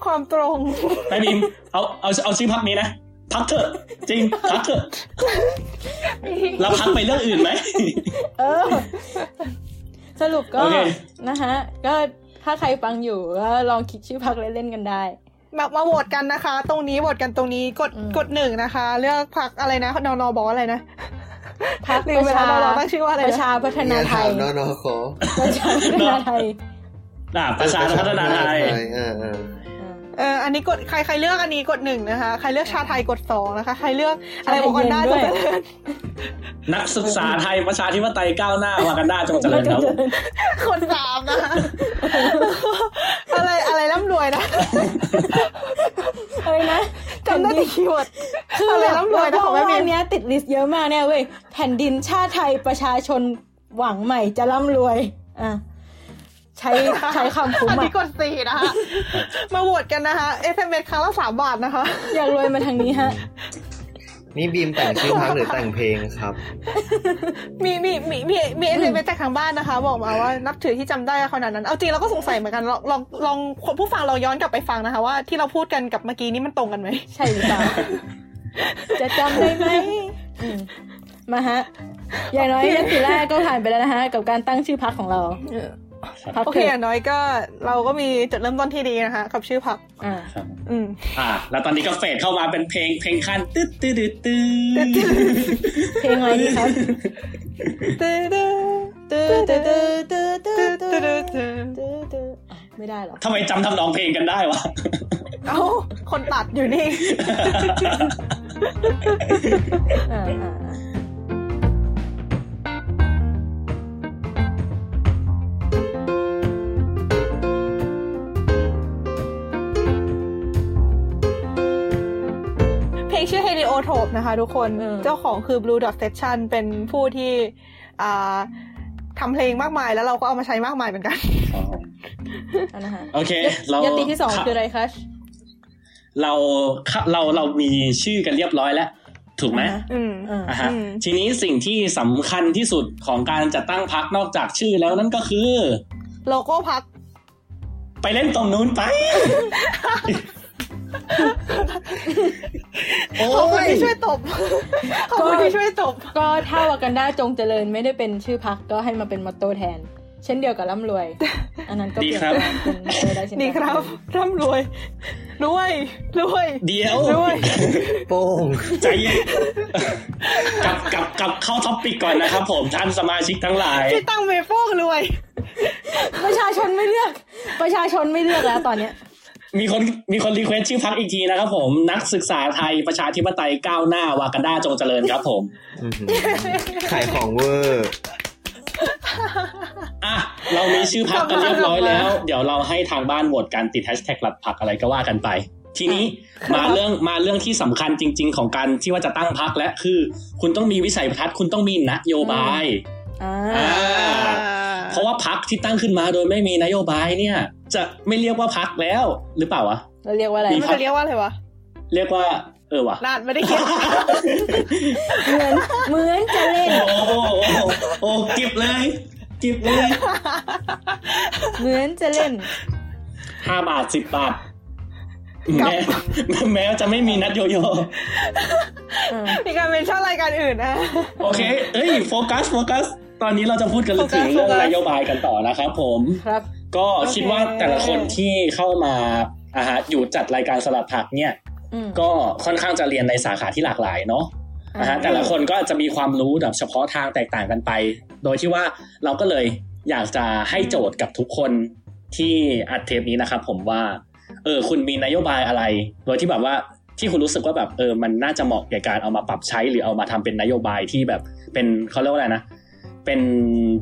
ความตรงแม่บีมเอาเอาเอาชื่อพักนี้นะพักเถอะจริงพักเถอะเราพักไปเรื่องอื่นไหมเออ สรุปก็โอเคนะฮะ ก็ถ้าใครฟังอยู่ก็ลองคิดชื่อพักเล่นๆกันได้ มามาโหวตกันนะคะ ตรงนี้โหวตกันตรงนี้กดอืมกดหนึ่งนะคะ เลือกพักอะไรนะนอนอบอกว่าอะไรนะพักลืปมระไปชาแล้วเราตั้งชื่อว่าอะไรนะประชาพัฒนาไทยนอนอขอประชาพัฒนาไทยอ่าประชาพัฒนาไทย เออเอออ่าเอออันนี้กดใครใครเลือกอันนี้กดหนึ่งนะคะ ใครเลือกชาไทยกดสองนะคะ ใครเลือกอะไรชาไทยบอกกันได้เย็นด้วยจงเจริญนักศึกษาไทยประชาธิปไตยก้าวหน้าวากันด้าจงเจริญครับคนสามนะคะอะไรอะไรร่ำรวยนะอะไรนะจำได้แต่คีย์เวิร์ดคืออะไรแบบร่ำรวยนะของแม่ว่าบีอัมนเนี้ยติดลิสต์เยอะมากเนี่ยเว้ยแผ่นดินชาติไทยประชาชนหวังใหม่จะร่ำรวยอะ ใช้ใช้คำคุ้มอันอะนี้กดสี่นะคะ มาโหวตกันนะคะ SMS ครั้งละสามบาทนะคะ อยากรวยมาทางนี้ฮะ นี่บีมแต่งชื่อพักหรือแต่งเพลงครับ มีมีมีมีมี SMS จากทางบ้านนะคะ บอกมาว่านับถือที่จำได้ขนาดนั้น เอาจริงเราก็สงสัยเหมือนกัน ลองลองลองคนผู้ฟังเราย้อนกลับไปฟังนะคะ ว่าที่เราพูดกันกับเมื่อกี้นี้มันตรงกันไหมใช่หรือเปล่าจะจำได้ไหมอืมมาฮะอย่างน้อยยติแรกก็ผ่านไปแล้วนะฮะ กับการตั้งชื่อพักของเราพัก โอเคอย่างน้อยก็เราก็มีจุดเริ่มต้นที่ดีนะคะกับชื่อพักอ่าครับอืมอ่า แล้วตอนนี้ก็เฟดเข้ามาเป็นเพลงเพลงขั้นตึ๊ดตึ๊ดตึ๊ดตึ๊ดเพลงอะไรดีครับตื้อตื้อตื้อตื้อตื้อตื้อตื้อตื้ตื้ออตื้อตื้อตื้อตื้ออะไม่ได้เหรอทำไมจำทำนองเพลงกันได้วะเอ้าคนตัดอยู่นี่อ่า ลงชื่อ Heliotrope นะคะทุกคนอืมเจ้าของคือ Blue Dot Section เป็นผู้ที่อ่าทำเพลงมากมายแล้วเราก็เอามาใช้มากมายเหมือนกันอันนะฮะโอเค เรายติที่สองคืออะไรคะเราเราเรามีชื่อกันเรียบร้อยแล้วถูกไหมอ่าฮะอืมอ่าอะฮะอืมทีนี้สิ่งที่สำคัญที่สุดของการจัดตั้งพักนอกจากชื่อแล้วนั่นก็คือ โลโก้พัก ไปเล่นตรงนู้นไปโอ้ ขอบคุณยที่ช่วยตบขอบคุณที่ช่วยตบ ก็ถ้าวากันดาจงเจริญไม่ได้เป็นชื่อพรรคก็ให้มาเป็น motto แทน เช่นเดียวกับร่ำรวย อันนั้นก็เปลี่ยนแปลงเป็น motto ได้เช่นดีกันครับ ร่ำรวยรวยรวยเดียวด้วยโป้งใจเย็นกลับกลับกลับเข้า topic ก่อนนะครับผมท่านสมาชิกทั้งหลายที่ตั้งเมโป้งรวย ประชาชนไม่เลือก ประชาชนไม่เลือกแล้วตอนเนี้ย มีคนมีคน request ชื่อพรรคอีกทีนะครับผม นักศึกษาไทยประชาธิปไตยก้าวหน้าวากันดาจงเจริญครับผมอื้อหือขายของเวอร์อะเรามีชื่อพรรคกันเรียบร้อยแล้ว เดี๋ยวเราให้ทางบ้านโหวตกันติดแฮชแท็กสลัดผักอะไรก็ว่ากันไป ทีนี้มาเรื่องมาเรื่องที่สำคัญจริง ๆ ของการที่ว่าจะตั้งพรรคและคือ คุณต้องมีวิสัยทัศน์คุณต้องมีนโยบายอ่าอ่าเพราะว่าพรรคที่ตั้งขึ้นมาโดยไม่มีนโยบายเนี่ย จะไม่เรียกว่าพักแล้วหรือเปล่าวะเราเรียกว่าอะไรมีมันจะเรียกว่าอะไรวะเรียกว่า เออวะนานไม่ได้คิดเหมือนเหมือนจะเล่น โอ้โหโอ้โหโอ้เก็บเลยเก็บเลยเหมือนจะเล่นห้าบาทสิบบาทแม้แม้ว่าจะไม่มีนัดโยโย่อืมมีการเมนชั่นรายการอื่นนะ โอเค เอ้ย โฟกัส โฟกัส ตอนนี้เราจะพูดกันถึงเรื่องโฟกัสนโยบายกันต่อนะครับผม ครับ ก็โอเคคิดว่าแต่ละคนที่เข้ามาอ่าฮะอยู่จัดรายการสลัดผักเนี่ยอืมก็ค่อนข้างจะเรียนในสาขาที่หลากหลายเนาะนะฮะแต่ละคนก็จะมีความรู้แบบเฉพาะทางแตกต่างกันไป โดยที่ว่าเราก็เลยอยากจะให้โจทย์กับทุกคนที่อัดเทปนี้นะครับผมว่า เออคุณมีนโยบายอะไร โดยที่แบบว่าที่คุณรู้สึกว่าแบบเออมันน่าจะเหมาะแก่การเอามาปรับใช้หรือเอามาทำเป็นนโยบายที่แบบเป็นเขาเรียกว่าอะไรนะ เป็น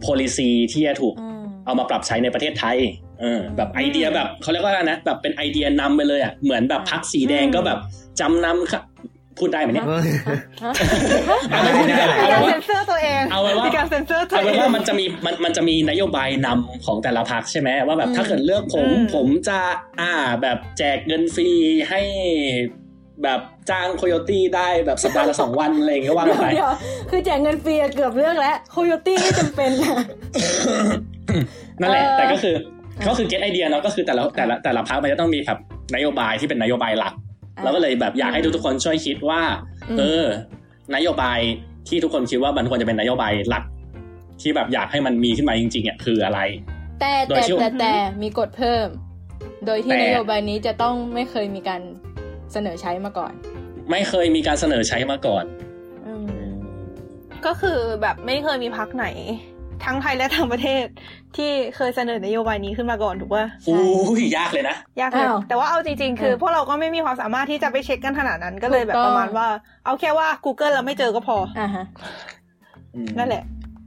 policy ที่จะถูกอืม เอามาปรับใช้ในประเทศไทยเออแบบไอเดียแบบเขาเรียกว่าอะไรนะแบบเป็นไอเดียนำไปเลยอะเหมือนแบบพรรคสีแดงก็แบบจำนำข้าวพูดได้ไหมเนี่ยฮะเอาไม่พูดดีกว่ามีเอาการไว้เซ็นเซอร์ตัวเองเอาไว้ว่ามีการเซ็นเซอร์ตัวเอาเอเป็นงว่ามันจะมีมันมันจะมีนโยบายนำของแต่ละพรรคใช่ไหมว่าแบบถ้าเกิดเลือกผมอืมผมจะอ่าแบบแจกเงินฟรีให้แบบจ้างโคโยตี้ได้แบบสัปดาห์ละสองวันอะไรอย่างเงี้ยว่ากันไปเดี๋ยวคือแจกเงินฟรีอะเกือบเรื่องแล้วโคโยตี้ไม่จำเป็น นะนั่นแหละเออแต่ก็คือก็คือเก็ตไอเดียเนาะก็คือแต่ละแต่ละแต่ละพักมันจะต้องมีแบบนโยบายที่เป็นนโยบายหลักเราก็เลยแบบอยากให้ทุกๆคนช่วยคิดว่าอืมเออ นโยบายที่ทุกคนคิดว่ามันควรจะเป็นนโยบายหลัก ที่แบบอยากให้มันมีขึ้นมาจริงๆอะคืออะไร แต่โดยแต่ที่แต่แต่มีกฎเพิ่ม โดยที่แต่นโยบายนี้จะต้องไม่เคยมีการเสนอใช้มาก่อน ไม่เคยมีการเสนอใช้มาก่อนอืมก็คือแบบไม่เคยมีพักไหน ทั้งไทยและต่างประเทศ ที่เคยเสนอนโยบายนี้ขึ้นมาก่อนถูกป่ะอู้ยยากเลยนะ ยากเลยอ้าวแต่ว่าเอาจริง ๆ คือเออพวกเราก็ไม่มีความสามารถที่จะไปเช็คกันขนาดนั้นก็เลยแบบถูกต้องประมาณว่า เอาแค่ว่า Google เราไม่เจอก็พออ่าฮะนั่นแหละ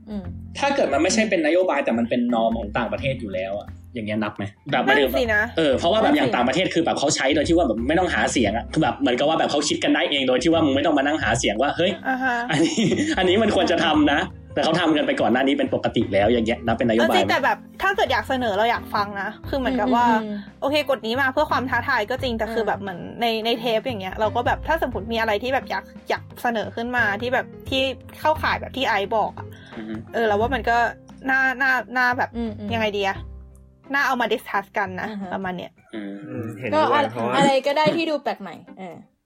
อืมถ้าเกิดมันไม่ใช่เป็นนโยบายแต่มันเป็นนอมของต่างประเทศอยู่แล้วอะอย่างเงี้ยนับไหมแบบไม่นั่ได้นสินะเออเพราะว่าแบบนั่นสิอย่างต่างประเทศคือแบบเขาใช้โดยที่ว่าแบบไม่ต้องหาเสียงอะคือแบบเหมือนกับว่าแบบเขาคิดกันได้เองโดยที่ว่ามึงไม่ต้องมานั่งหาเสียงว่าเฮ้ยอ่าฮะอันนี้อันนี้มันควรจะทำนะ แต่เขาทำกันไปก่อนหน้านี้เป็นปกติแล้วอย่างเงี้ยนับเป็นนโยเออบาจยริงไหมแต่แบบถ้าเกิดอยากเสนอเราอยากฟังนะคือเหมือนกับว่าอืมอืมโอเคกฎนี้มาเพื่อความท้าทายก็จริงแต่คือแบบเหมือนในในเทปอย่างเงี้ยเราก็แบบถ้าสมมติมีอะไรที่แบบอยากอยากเสนอขึ้นมาที่แบบที่เข้าข่ายแบบที่ไอซ์บอกอะอือฮึเออเราว่ามันก็น่าน่าน่าแบบอืมอืมยังไงดีอะน่าเอามา discuss กันนะอ่าฮะประมาณเนี้ยอืมอืมเห็นก็ด้วยอะไรเพราะว่าอะไรก็ได้ที่ดูแปลกใหม่เอออ่าฮะ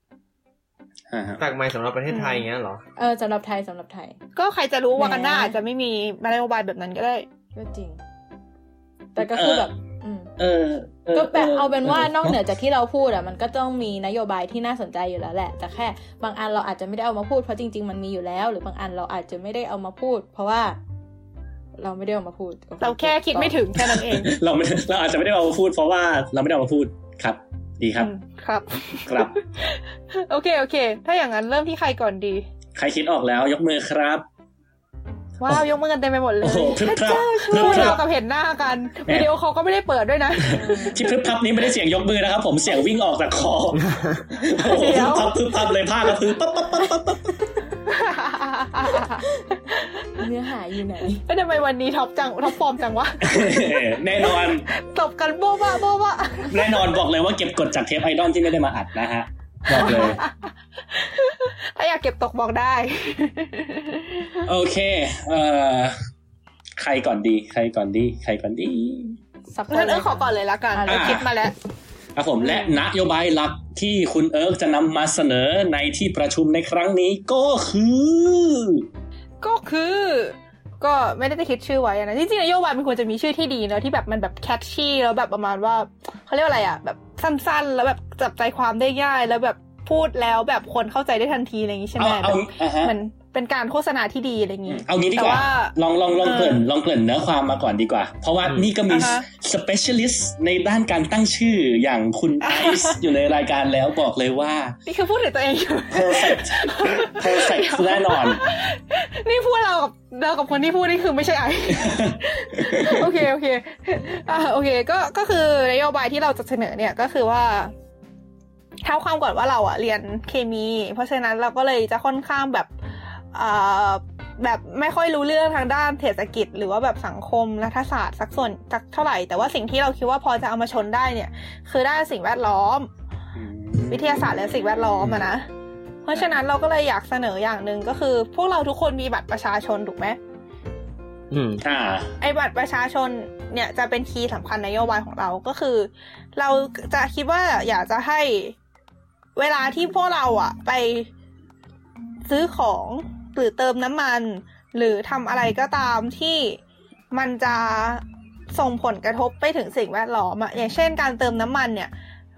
แปลกใหม่สำหรับประเทศไทยอย่างเงี้ยเหรอ เออสำหรับไทยสำหรับไทย ก็ใครจะรู้ว่าแหมกันหน้าอาจจะไม่มีนโยบายแบบนั้นก็ได้ ก็จริง แต่ก็คือแบบอืมเออออ ก็แบบเอาเป็นว่าออนอกเหนือจากที่เราพูดอะ มันก็ต้องมีนโยบายที่น่าสนใจอยู่แล้วแหละ แต่แค่ บางอันเราอาจจะไม่ได้เอามาพูดเพราะจริง ๆ มันมีอยู่แล้ว หรือบางอันเราอาจจะไม่ได้เอามาพูด เพราะว่า เราไม่ได้เอามาพูดโอเราแค่คิดไม่ถึงแค่นั้นเอง เราไม่เราอาจจะไม่ได้เอามาพูด เพราะว่าเราไม่ได้เอามาพูดครับ ดีครับอืมครับ ครับ โอเค โอเค ถ้าอย่างนั้นเริ่มที่ใครก่อนดี ใครคิดออกแล้วยกมือครับ ว้าว ยกมือกันเต็มไปหมดเลยโอ้โหพรึบพรับพูดพรึบพรัเราบกับเห็นหน้ากันวิดีโอเขาก็ไม่ได้เปิดด้วยนะ ที่พรึบพรับนี้ไม่ได้เสียงยกมือนะครับ ผมเสียงวิ่งออกจากคอโอ้โหเดี๋พรึยวบพับพรึบพับเลยผ้ากระพือปั๊บปั๊บปั๊บปั๊บปั๊บ เนื้อหาอยู่ไหนเอ้ยทำไมวันนี้ top จัง top form จังวะ แน่นอนตบกันโบ๊ะบะโบ๊ะบะแน่นอนบอกเลยว่าเก็บกดจากเทปไอดอลที่ไม่ได้มาอัดนะฮะบอกเลยถ้าอยากเก็บตกบอกได้ โอเค เอ่อ ใครก่อนดี ใครก่อนดี ใครก่อนดีสับงั้นเออขอก่อนเลยละกันอะเราคิดมาแล้ว ครับผมและนโยบายหลักที่คุณเอิร์กจะนำมาเสนอในที่ประชุมในครั้งนี้ก็คือ ก็คือ ก็ไม่ได้จะคิดชื่อไว้นะจริงๆนโยบายมันควรจะมีชื่อที่ดีเนอะที่แบบมันแบบแคชชี่แล้วแบบประมาณว่าเขาเรียกว่าอะไรอะแบบสั้นๆ แล้วแบบจับใจความได้ง่ายแล้วแบบพูดแล้วแบบคนเข้าใจได้ทันทีอะไรอย่างงี้ใช่ไหมมัน เป็นการโฆษณาที่ดีอะไรอย่างงี้ เอางี้ดีกว่าแต่ว่าลองลองลองเออเกริ่นลองเกริ่นเนื้อความมาก่อนดีกว่า เพราะว่าอืมนี่ก็มีอ่าฮะ specialist ในด้านการตั้งชื่ออย่างคุณไอซ์อยู่ในรายการแล้วบอกเลยว่า นี่คือพูดถึงตัวเองอยู่ perfect perfect แน่นอน นี่พูดเรากับเรากับคนที่พูดนี่คือไม่ใช่ไอโอเคโอเคอ่าโอเค ก็ก็คือนโยบายที่เราจะเสนอเนี่ยก็คือว่าเท้าความก่อนว่าเราอะเรียนเคมี เพราะฉะนั้นเราก็เลยจะค่อนข้างแบบอ่า แบบไม่ค่อยรู้เรื่องทางด้านเศรษฐกิจ หรือว่าแบบสังคมรัฐศาสตร์สักส่วนสักเท่าไหร่ แต่ว่าสิ่งที่เราคิดว่าพอจะเอามาชนได้เนี่ย คือด้านสิ่งแวดล้อม วิทยาศาสตร์และสิ่งแวดล้อมอะนะเพราะฉะนั้นเราก็เลยอยากเสนออย่างหนึ่งก็คือ พวกเราทุกคนมีบัตรประชาชนถูกไหมอืมอ่าไอ้บัตรประชาชนเนี่ยจะเป็นคีย์สำคัญนโยบายของเราก็คือ เราจะคิดว่าอยากจะให้เวลาที่พวกเราอะไปซื้อของ หรือเติมน้ำมัน หรือทำอะไรก็ตามที่มันจะส่งผลกระทบไปถึงสิ่งแวดล้อมอะอย่างเช่นการเติมน้ำมันเนี่ย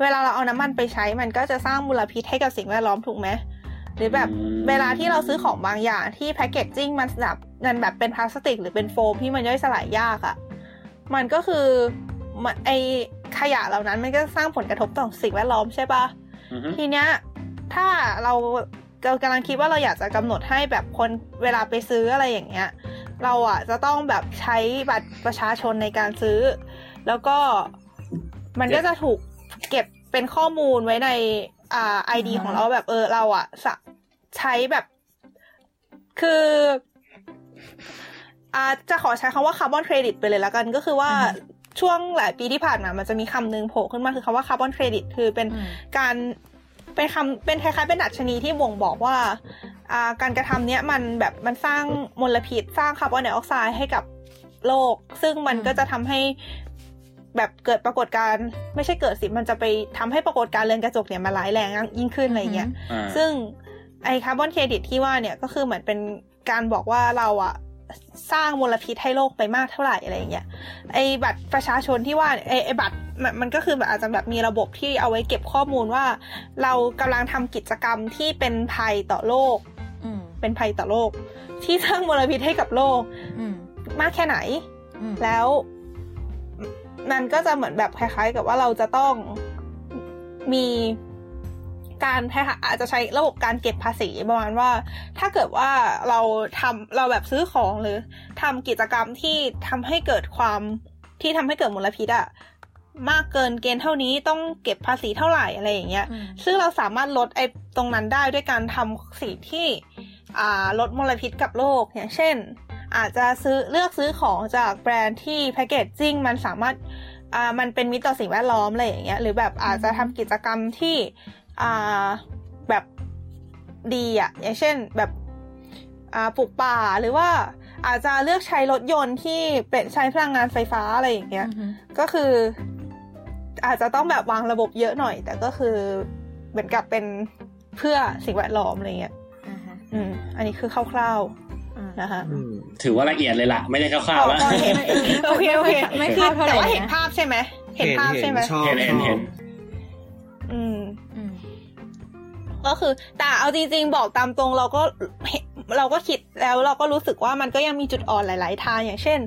เวลาเราเอาน้ำมันไปใช้มันก็จะสร้างมลพิษให้กับสิ่งแวดล้อมถูกไหมหรือแบบอืมเวลาที่เราซื้อของบางอย่างที่แพคเกจจิ้งมันแบบมันแบบเป็นพลาสติก หรือเป็นโฟมที่มันย่อยสลายยากอะมันก็คือมันไอขยะเหล่านั้นมันก็สร้างผลกระทบต่อสิ่งแวดล้อมใช่ปะอือฮึทีเนี้ยถ้าเรา เรากำลังคิดว่าเราอยากจะกำหนดให้แบบคนเวลาไปซื้ออะไรอย่างเงี้ย เราอะจะต้องแบบใช้บัตรประชาชนในการซื้อ แล้วก็มันก็จะถูกเก็บเป็นข้อมูลไว้ในอ่า ID อือฮึของเราแบบเออเราอะสะใช้แบบคืออาจะขอใช้คำว่าคาร์บอนเครดิตไปเลยละกันก็คือว่าอือฮึช่วงหลายปีที่ผ่านมา มันจะมีคำหนึ่งโผล่ขึ้นมาคือคำว่าคาร์บอนเครดิตคือเป็นอืมการ เป็นคำเป็นคล้ายๆเป็นดัชนีที่บ่งบอกว่าอ่าการกระทำเนี้ยมันแบบมันสร้างมลพิษสร้างคาร์บอนไดออกไซด์ให้กับโลก ซึ่งมันอืมก็จะทำให้แบบเกิดปรากฏการณ์ไม่ใช่เกิดสิมันจะไปทำให้ปรากฏการณ์เรือนกระจกเนี่ยมันร้ายแรงยิ่งขึ้นอะไรเงี้ยอ่าซึ่งไอคาร์บอนเครดิตที่ว่าเนี่ยก็คือเหมือนเป็นการบอกว่าเราอะ สร้างมลพิษให้โลกไปมากเท่าไหร่อะไรอย่างเงี้ยไอบัตรประชาชนที่ว่าไอไอบัตรมันมันก็คือแบบอาจจะแบบมีระบบที่เอาไว้เก็บข้อมูลว่า เรากำลังทำกิจกรรมที่เป็นภัยต่อโลกอืมเป็นภัยต่อโลก ที่สร้างมลพิษให้กับโลกอืมมากแค่ไหนอืมแล้วมันก็จะเหมือนแบบคล้าย ๆ กับว่าเราจะต้องมี การคล้ายๆอาจจะใช้ระบบการเก็บภาษีประมาณว่า ถ้าเกิดว่าเราทำเราแบบซื้อของหรือทำกิจกรรมที่ทำให้เกิดความที่ทำให้เกิดมลพิษอะมากเกินเกณฑ์เท่านี้ต้องเก็บภาษีเท่าไหร่อะไรอย่างเงี้ยอืมซึ่งเราสามารถลดไอ้ตรงนั้นได้ด้วยการทำสิ่งที่อ่าลดมลพิษกับโลกอย่างเช่น อาจจะซื้อเลือกซื้อของจากแบรนด์ที่แพคเกจจิ้งมันสามารถอ่ามันเป็นมิตรต่อสิ่งแวดล้อมอะไรอย่างเงี้ยหรือแบบอาจจะทำกิจกรรมที่ อ่าแบบดีอะอย่างเช่นแบบอ่าปลูกป่าหรือว่าอาจจะเลือกใช้รถยนต์ที่เป็นใช้พลังงานไฟฟ้าอะไรอย่างเงี้ยอืมก็คือ อาจจะต้องแบบวางระบบเยอะหน่อย แต่ก็คือเหมือนกับเป็นเพื่อสิ่งแวดล้อมอะไรเงี้ยอ่าฮะอืม อันนี้คือคร่าวอืมๆนะคะอืมถือว่าละเอียดเลยล่ะ ไม่ได้คร่าวๆแล้วพอเห็นโอเคโอเคไม่คือเข้าเท่าไหร่แต่ว่าเห็นนะภาพใช่ไหมเห็นภาพใช่ไหมชอบเห็นเห็นเห็นอืมอืม ก็คือ แต่เอาจริงๆ บอกตามตรงเราก็เห็นเราก็คิดแล้วเราก็รู้สึกว่ามันก็ยังมีจุดอ่อนหลาย ๆ ทางอย่างเช่น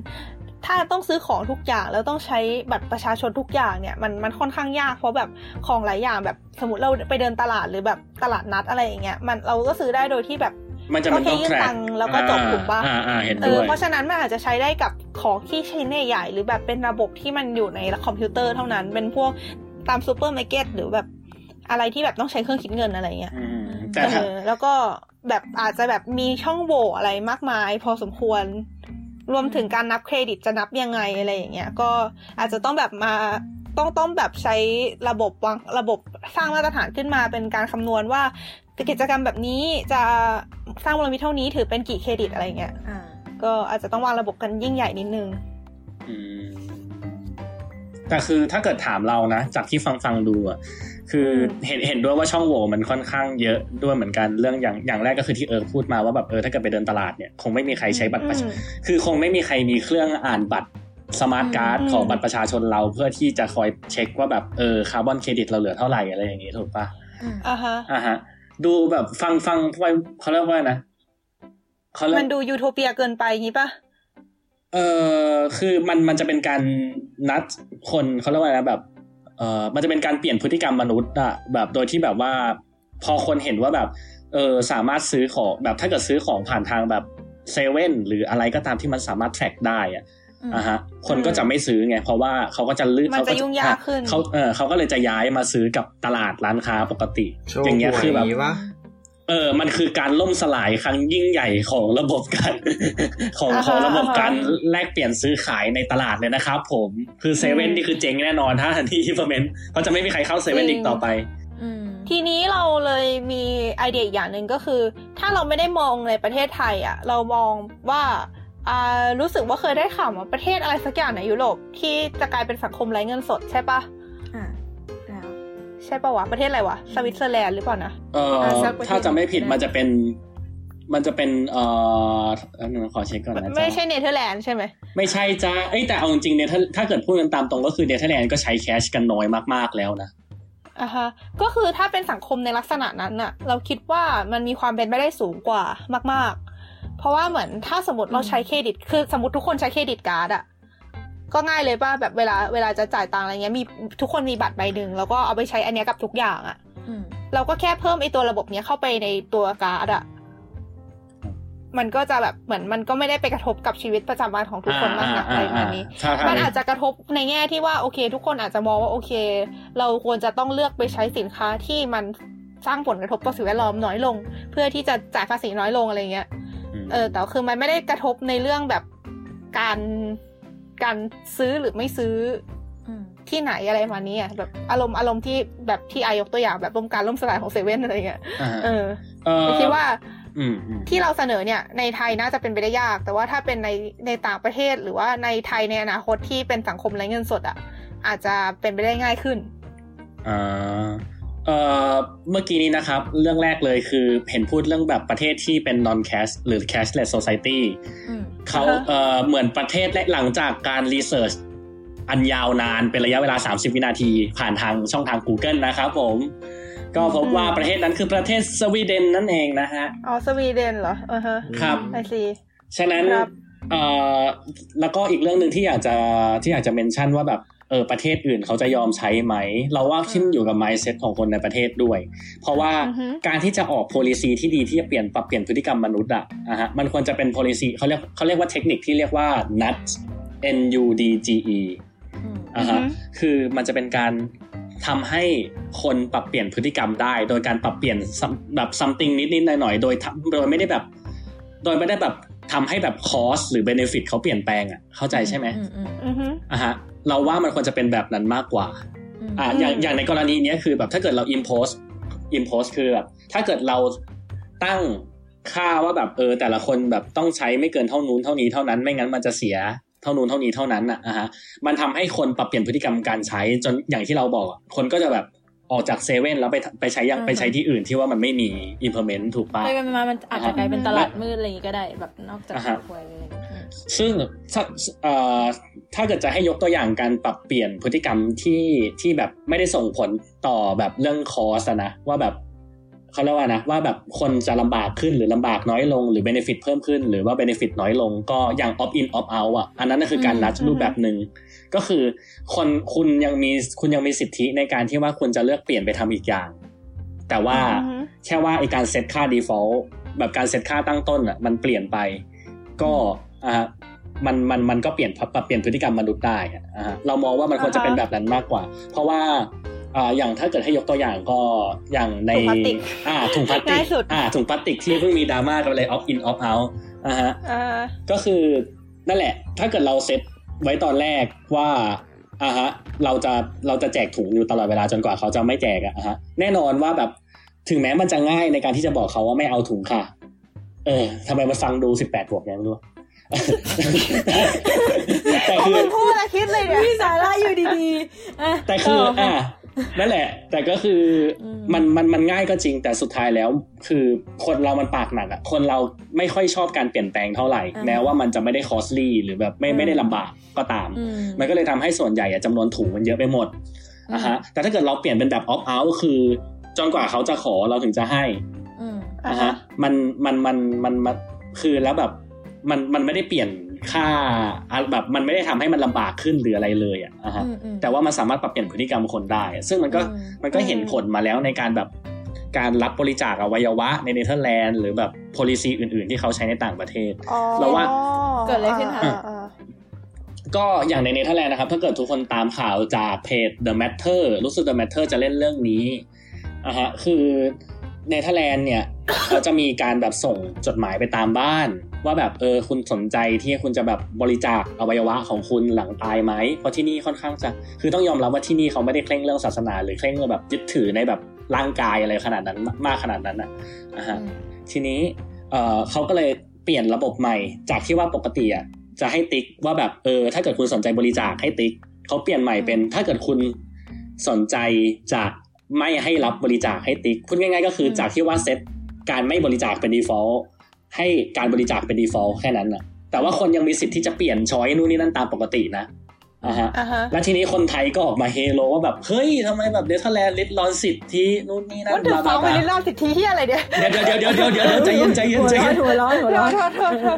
ถ้าต้องซื้อของทุกอย่างแล้วต้องใช้บัตรประชาชนทุกอย่างเนี่ยมันมันค่อนข้างยากเพราะแบบของหลายอย่างแบบสมมติเราไปเดินตลาดหรือแบบตลาดนัดอะไรอย่างเงี้ยมันเราก็ซื้อได้โดยที่แบบมันจะมันต้องโอเคยื่นแทร็ตังค์แล้วก็จบถูกปะอ่าอ่าเห็นเอด้อวยเพราะฉะนั้นมันอาจจะใช้ได้กับของที่ชิ้นใหญ่ๆหรือแบบเป็นระบบที่มันอยู่ในคอมพิวเตอร์เท่านั้น เป็นพวกตามซูเปอร์มาร์เก็ตหรือแบบ อะไรที่แบบต้องใช้เครื่องคิดเงินอะไรเงี้ยอืมแต่ถ้าเออแล้วก็แบบอาจจะแบบมีช่องโหว่อะไรมากมาย พอสมควร รวมถึงการนับเครดิตจะนับยังไงอะไรอย่างเงี้ย ก็อาจจะต้องแบบมาต้องต้องแบบใช้ระบบวางระบบสร้างมาตรฐานขึ้นมาเป็นการคำนวณว่ากิจกรรมแบบนี้จะสร้างมลพิษเท่านี้ถือเป็นกี่เครดิตอะไรเงี้ยอ่าก็อาจจะต้องวางระบบกันยิ่งใหญ่นิดนึงอืม แต่คือถ้าเกิดถามเรานะ จากที่ฟังฟังดูอะคือเห็นเห็นด้วยว่าช่องโหว่มันค่อนข้างเยอะด้วยเหมือนกันเรื่องอย่างอย่างแรกก็คือที่เอิร์กพูดมาว่าแบบเออถ้าเกิดไปเดินตลาดเนี่ยคงไม่มีใครใช้บัตรประชาอืมคือคงไม่มีใครมีเครื่องอ่านบัตรสมาร์ทการ์ดอืมของบัตรประชาชนเราเพื่อที่จะคอยเช็คว่าแบบเออคาร์บอนเครดิตเราเหลือเท่าไหร่อะไรอย่างงี้ถูกปะอืมอ่าฮะอ่าฮะดูแบบฟังฟังไว้เขาเรียกว่านะเขาเรียกมันดูยูโทเปียเกินไปงี้ปะ เออคือมันมันจะเป็นการนัดคนเขาเรียกว่าอะไรนะแบบเออมันจะเป็นการเปลี่ยนพฤติกรรมมนุษย์อะแบบโดยที่แบบว่า พอคนเห็นว่าแบบเออสามารถซื้อของแบบถ้าเกิดซื้อของผ่านทางแบบเซเว่นหรืออะไรก็ตามที่มันสามารถ track ได้อะอืมอะฮะ คนก็จะไม่ซื้อไง เพราะว่าเขาก็จะลืดมันเขาจะก็ยุ่งยากขึ้นเขาเออเขาก็เลยจะย้ายมาซื้อกับตลาดร้านค้าปกติโชว์อย่างเงี้ยหวยคือแบบวะ เออ มันคือการล่มสลายครั้งยิ่งใหญ่ของระบบการของอ่าฮะของระบบอ่าฮะการแลกเปลี่ยนซื้อขายในตลาดเลยนะครับผม คือเซเว่นอืมนี่คือเจ๊งแน่นอนถ้าที่ implement เพราะจะไม่มีใครเข้าเซเว่นจริอีงกต่อไปอืมทีนี้เราเลยมีไอเดียอีกอย่างหนึ่งก็คือ ถ้าเราไม่ได้มองในประเทศไทยอะ เรามองว่าอ่ารู้สึกว่าเคยได้ข่าวว่าประเทศอะไรสักอย่างในยุโรปที่จะกลายเป็นสังคมไร้เงินสดใช่ปะอ่าแล้ว ใช่ปะวะ ประเทศอะไรวะ สวิตเซอร์แลนด์หรือเปล่านะ เอออ่าสักประเทศถ้าจะไม่ผิดได้มันจะเป็น มันจะเป็นเอ่ออันนึงขอเช็คก่อนนะจ๊ะไม่ใช่เนเธอร์แลนด์ใช่ไหม ไม่ใช่จ้าเอ้ยแต่เอาจริงๆเนี่ยถ้าถ้าเกิดพูดกันตามตรงก็คือเนเธอร์แลนด์ก็ใช้ cash กันน้อยมากๆแล้วนะอะฮะก็คือถ้าเป็นสังคมในลักษณะนั้นน่ะ เราคิดว่ามันมีความเป็นไปได้สูงกว่ามาก ๆ เพราะว่าเหมือนถ้าสมมติเราใช้เครดิต คือสมมติทุกคนใช้ credit card อะ ก็ง่ายเลยป่ะแบบเวลาเวลาจะจ่ายตังค์อะไรเงี้ยมีทุกคนมีบัตรใบหนึ่งแล้วก็เอาไปใช้อันเนี้ยกับทุกอย่างอะอืมเราก็แค่เพิ่มไอตัวระบบเนี้ยเข้าไปในตัวการ์ดอะมันก็จะแบบเหมือนมันก็ไม่ได้ไปกระทบกับชีวิตประจำวันของทุกคนมากนักอะไรแบบนี้ถ้าถ้ามันอาจจะกระทบในแง่ที่ว่าโอเค ทุกคนอาจจะมองว่าโอเค เราควรจะต้องเลือกไปใช้สินค้าที่มันสร้างผลกระทบต่อสิ่งแวดล้อมน้อยลง เพื่อที่จะจ่ายภาษีน้อยลงอะไรเงี้ยมเออแต่คือมันไม่ได้กระทบในเรื่องแบบการ การซื้อหรือไม่ซื้ออืมที่ไหนอะไรประมาณนี้อะแบบอารมณ์อารมณ์ที่แบบที่อายกตัวอย่างแบบร่มการล่มสลายของเซเว่นอะไรเงี้ยอ่าเออเออคิดว่าอืมอืมที่เราเสนอเนี่ยในไทยน่าจะเป็นไปได้ยาก แต่ว่าถ้าเป็นในในต่างประเทศหรือว่าในไทยในอนาคตที่เป็นสังคมไร้เงินสดอะอาจจะเป็นไปได้ง่ายขึ้นอ่า เอ่อเมื่อกี้นี้นะครับ เรื่องแรกเลยคือเห็นพูดเรื่องแบบประเทศที่เป็น non cash หรือ cashless society อืมเขาอ่าฮะเอ่อเหมือนประเทศและหลังจากการรีเสิร์ชอันยาวนานเป็นระยะเวลา 30 วินาที ผ่านทางช่องทาง Google นะครับผม ก็พบว่าประเทศนั้นคือประเทศสวีเดนนั่นเองนะฮะ อ๋อ สวีเดนเหรออ่าฮะครับไอซีฉะนั้นครับเอ่อแล้วก็อีกเรื่องหนึ่งที่อยากจะที่อยากจะเมนชั่นว่าแบบ เออประเทศอื่นเขาจะยอมใช้ไหม เราว่าขึ้นอยู่กับ mindset ของคนในประเทศด้วย เพราะว่าอือฮึการที่จะออก policy ที่ดีที่จะเปลี่ยนปรับเปลี่ยนพฤติกรรมมนุษย์อะนะฮะมันควรจะเป็น policy เขาเรียกเขาเรียกว่าเทคนิคที่เรียกว่า nudge N U D G E อืมอ่าฮะอือฮึคือมันจะเป็นการทำให้คนปรับเปลี่ยนพฤติกรรมได้ โดยการปรับเปลี่ยน some- แบบ something นิดๆหน่อยๆโดยทำโดยไม่ได้แบบ โดยไม่ได้แบบทำให้แบบ cost หรือ benefit เขาเปลี่ยนแปลงอะเข้าใจใช่ไหมอืมอืมอือฮึอะฮะ เราว่ามันควรจะเป็นแบบนั้นมากกว่าอืมอ่าอย่างอย่างในกรณีเนี้ยคือแบบถ้าเกิดเรา impose impose คือแบบถ้าเกิดเราตั้งค่าว่าแบบเออแต่ละคนแบบต้องใช้ไม่เกินเท่านู้นเท่านี้เท่านั้นไม่งั้นมันจะเสียเท่านู้นเท่านี้เท่านั้นอะอะฮะมันทำให้คนปรับเปลี่ยนพฤติกรรมการใช้จนอย่างที่เราบอกอะคนก็จะแบบ ออกจากเซเว่นแล้วไปไปใช้ยังไปใช้ที่อื่นที่ว่ามันไม่มี implement ถูกปะไปๆมาๆมันอาจจะกลายเป็นตลาดมืดอะไรอย่างงี้ก็ได้แบบนอกจากอ่าฮะหวยอะไรอย่างเงี้ยอืมซึ่งถ้าเอ่อถ้าเกิดจะให้ยกตัวอย่างการปรับเปลี่ยนพฤติกรรมที่ที่แบบไม่ได้ส่งผลต่อแบบเรื่อง cost นะว่าแบบเขาเรียกว่านะว่าแบบคนจะลำบากขึ้นหรือลำบากน้อยลงหรือ benefit เพิ่มขึ้น หรือว่า benefit น้อยลงก็อย่าง opt in opt out อะอันนั้นก็คือการ nudge รูปแบบหนึ่ง ก็คือคนคุณยังมีคุณยังมีสิทธิในการที่ว่าคุณจะเลือกเปลี่ยนไปทำอีกอย่าง แต่ว่าอือฮึแค่ว่าไอการเซตค่า default แบบการเซตค่าตั้งต้นอะมันเปลี่ยนไป ก็อ่าฮะมันมันมันก็เปลี่ยนปรับเปลี่ยนพฤติกรรมมนุษย์ได้อะอ่าฮะเรามองว่ามันควรจะเป็นแบบนั้นมากกว่า เพราะว่าอ่าอย่างถ้าเกิดให้ยกตัวอย่างก็อย่างในถุงพลาสติกอ่าถุงพลาสติกง่ายสุดอ่าถุงพลาสติกที่เพิ่งมีดราม่ากันเลย opt in opt out อ่าฮะอ่าก็คือนั่นแหละ ถ้าเกิดเราเซต ไว้ตอนแรกว่าอ่าฮะ เราจะเราจะแจกถุงอยู่ตลอดเวลาจนกว่าเขาจะไม่แจกอะอะฮะ แน่นอนว่าแบบถึงแม้มันจะง่ายในการที่จะบอกเขาว่าไม่เอาถุงค่ะ เออทำไมมันฟังดูสิบแปดบวกยังไม่รู้แต่พอคือมันพูดแล้วคิดเลยเนี่ยมีสาระอยู่ดีๆอะแต่คือต่อ่า นั่นแหละ แต่ก็คืออมมันมันมันง่ายก็จริง แต่สุดท้ายแล้ว คือคนเรามันปากหนักอะคนเราไม่ค่อยชอบการเปลี่ยนแปลงเท่าไหร่แม้ว่ามันจะไม่ได้คอสลี่หรือแบบไม่ไม่ได้ลำบากก็ตามอืมมันก็เลยทำให้ส่วนใหญ่อะจำนวนถุงมันเยอะไปหมดอืมนะฮะแต่ถ้าเกิดเราเปลี่ยนเป็นแบบ opt out คือจนกว่าเขาจะขอเราถึงจะให้อืมอ่านะฮะฮะมันมันมันมันมันคือแล้วแบบมันมันไม่ได้เปลี่ยน ค่าอะแบบมันไม่ได้ทำให้มันลำบากขึ้นหรืออะไรเลยอะนะฮะอืมอืมแต่ว่ามันสามารถปรับเปลี่ยนพฤติกรรมคนได้ ซึ่งมันก็อืมมันก็เห็นผลมาแล้วในการแบบการรับบริจาคอวัยวะในเนเธอร์แลนด์หรือแบบ policy อื่น ๆ ที่เขาใช้ในต่างประเทศอ๋อเราว่าเกิดอะไรขึ้นคะอ่าอ่าก็อย่างในเนเธอร์แลนด์นะครับ ถ้าเกิดทุกคนตามข่าวจากเพจ The Matter รู้สึก The Matter จะเล่นเรื่องนี้อะฮะคือเนเธอร์แลนด์เนี่ยเขาจะมีการแบบส่งจดหมายไปตามบ้าน ว่าแบบเออคุณสนใจที่คุณจะแบบบริจาคอวัยวะของคุณหลังตายไหมเพราะที่นี่ค่อนข้างจะคือต้องยอมรับว่าที่นี่เขาไม่ได้เคร่งเรื่องศาสนา หรือเคร่งเรื่องแบบยึดถือในแบบร่างกายอะไรขนาดนั้นมากขนาดนั้นอะอะฮะทีนี้เอ่อเขาก็เลยเปลี่ยนระบบใหม่ จากที่ว่าปกติอะจะให้ติ๊กว่าแบบเออถ้าเกิดคุณสนใจบริจาคให้ติ๊กเขาเปลี่ยนใหม่เป็น ถ้าเกิดคุณสนใจจะไม่ให้รับบริจาคให้ติ๊กพูดง่ายๆก็คืออืมจากที่ว่าเซตการไม่บริจาคเป็น default ให้การบริจาคเป็น default แค่นั้นนะแต่ว่าคนยังมีสิทธิ์ที่จะเปลี่ยน choice นู่นนี่นั่นตามปกตินะอ่าฮะอ่าฮะแล้วทีนี้คนไทยก็ออกมาเฮโลว่าแบบ เฮ้ยทำไมแบบเนเธอร์แลนด์ลิดรอนสิทธินู่นนี่นั่นว่าเดือดฟ้องไปบลาบลาในรอบสิทธิที่อะไรเดียวเดี๋ยวเดี๋ยวเดี๋ยวเดี๋ยวเดี๋ยวเดี๋ยวใจเย็นใจเย็นใจเย็นหัวร้อนหัวร้อนโทหัวร้อนษโทษโทษโทษ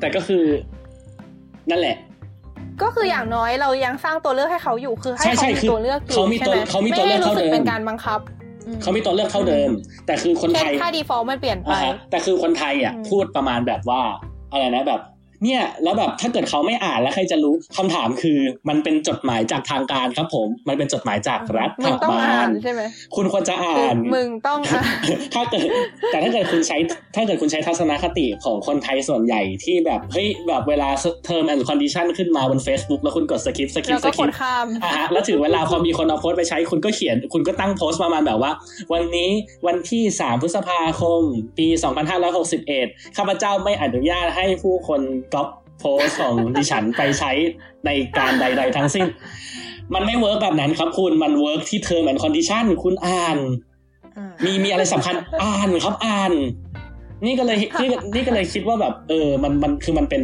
แต่ก็คือ นั่นแหละ ก็คืออย่างน้อยเรายังสร้างตัวเลือกให้เขาอยู่คือให้ใช่ใช่เขาคืมีอตัวเลือกอยู่เขามีตัวใช่ไหเขามีตัวเลือกไม่ได้รู้สึกเท่าเดิมเป็นการบังคับ เขามีตัวเลือกเท่าเดิม แต่คือคนแค่ไทยค่า default มันเปลี่ยนไปอ่าฮะแต่คือคนไทยอะอืมพูดประมาณแบบว่าอะไรนะแบบ เนี่ยแล้วแบบถ้าเกิดเขาไม่อ่านแล้วใครจะรู้คำถามคือ มันเป็นจดหมายจากทางการครับผม มันเป็นจดหมายจากรัฐมึงต้องบาอ่าลนใช่ไหมคุณควรจะอ่าคือนมึงต้องอ่านถ้าเกิดแต่ถ้าเกิดคุณใช้ถ้าเกิดคุณใช้ทัศนคติของคนไทยส่วนใหญ่ที่แบบเฮ้ยแบบเวลา term and condition ขึ้นมาบน Facebook แล้วคุณกดสกิปสกิแล้ปวสก็กิกปดข้ามอ่าฮะแล้วถึงเวลาพอมีคนเอาโพสต์ไปใช้คุณก็เขียน คุณก็ตั้งโพสต์ประมาณแบบว่า วันนี้วันที่3พฤษภาคม ปี 2561ข้าพเจ้าไม่อนุญาตให้ผู้คนก๊อปโพสต์ของดิฉันไปใช้ในการใด ๆ ทั้งสิ้น มันไม่ work แบบนั้นครับคุณมัน work ที่ term and condition คุณอ่าน มีมีอะไรสำคัญอ่านครับอ่าน นี่ก็เลยนี่นี่ก็เลยคิดว่าแบบ เออมันมันคือมันเป็น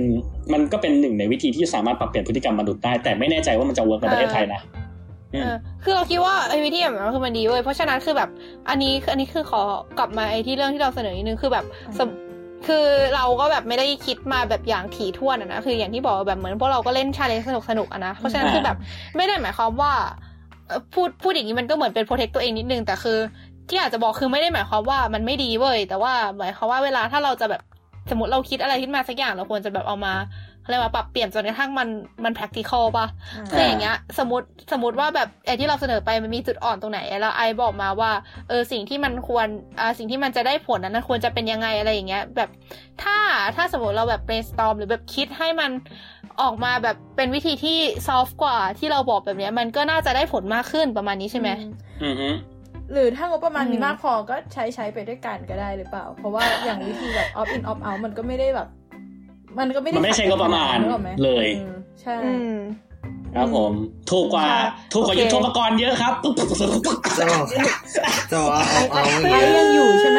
มันก็เป็นหนึ่งในวิธีที่สามารถปรับเปลี่ยนพฤติกรรมมนุษย์ได้ แต่ไม่แน่ใจว่ามันจะ work ในประเทศไทยนะเออคือเราคิดว่าไอ้วิธีแบบนั้นคือมันดีเว้ยเพราะฉะนั้นคือแบบ อันนี้คืออันนี้คือขอกลับมาไอ้ที่เรื่องที่เราเสนอนิดนึงคือแบบสม คือเราก็แบบไม่ได้คิดมาแบบอย่างถี่ถ้วนอะนะคืออย่างที่บอกแบบเหมือนพวกเราก็เล่น challenge สนุกสนุกๆอะนะเพราะฉะนั้นคือแบบไม่ได้หมายความว่าพูดพูดอย่างนี้มันก็เหมือนเป็น protect ตัวเองนิดนึงแต่คือ ที่อาจจะบอกคือไม่ได้หมายความว่ามันไม่ดีเว้ยแต่ว่าหมายความว่าเวลาถ้าเราจะแบบสมมติเราคิดอะไรขึ้นมาสักอย่างเราควรจะแบบเอามา อะไรยกว่าปรับเปลี่ยนจนกระทั่งมันมัน practical ป่ะคืออย่างเงี้ย สมมติสมมติว่าแบบไอ้ที่เราเสนอไปมันมีจุดอ่อนตรงไหน แล้วไอบอกมาว่าเออสิ่งที่มันควรอ่าสิ่งที่มันจะได้ผลนั้นมันควรจะเป็นยังไงอะไรอย่างเงี้ย แบบถ้าถ้าสมมติเราแบบ brainstorm หรือแบบคิดให้มันออกมาแบบเป็นวิธีที่ soft กว่าที่เราบอกแบบเนี้ย มันก็น่าจะได้ผลมากขึ้นประมาณนี้ใช่ไหมอือฮึหรือถ้างบประมาณมีอืมมากพอก็ใช้ใช้ไปด้วยกันก็ได้หรือเปล่า เพราะว่าอย่างวิธีแบบ opt in opt out มันก็ไม่ได้แบบ มันก็ไม่ได้มันไม่ใช่งบประมาณนึกออกไหเลยออใช่อืมครับผม ถูกกว่าค่ะถูกกว่าโอเคยุทโธปกรณ์เยอะครับจะบอกจะบอกว่าเอาเอาอย่างไอ้เงี้ยยังอยู่ใช่ไหม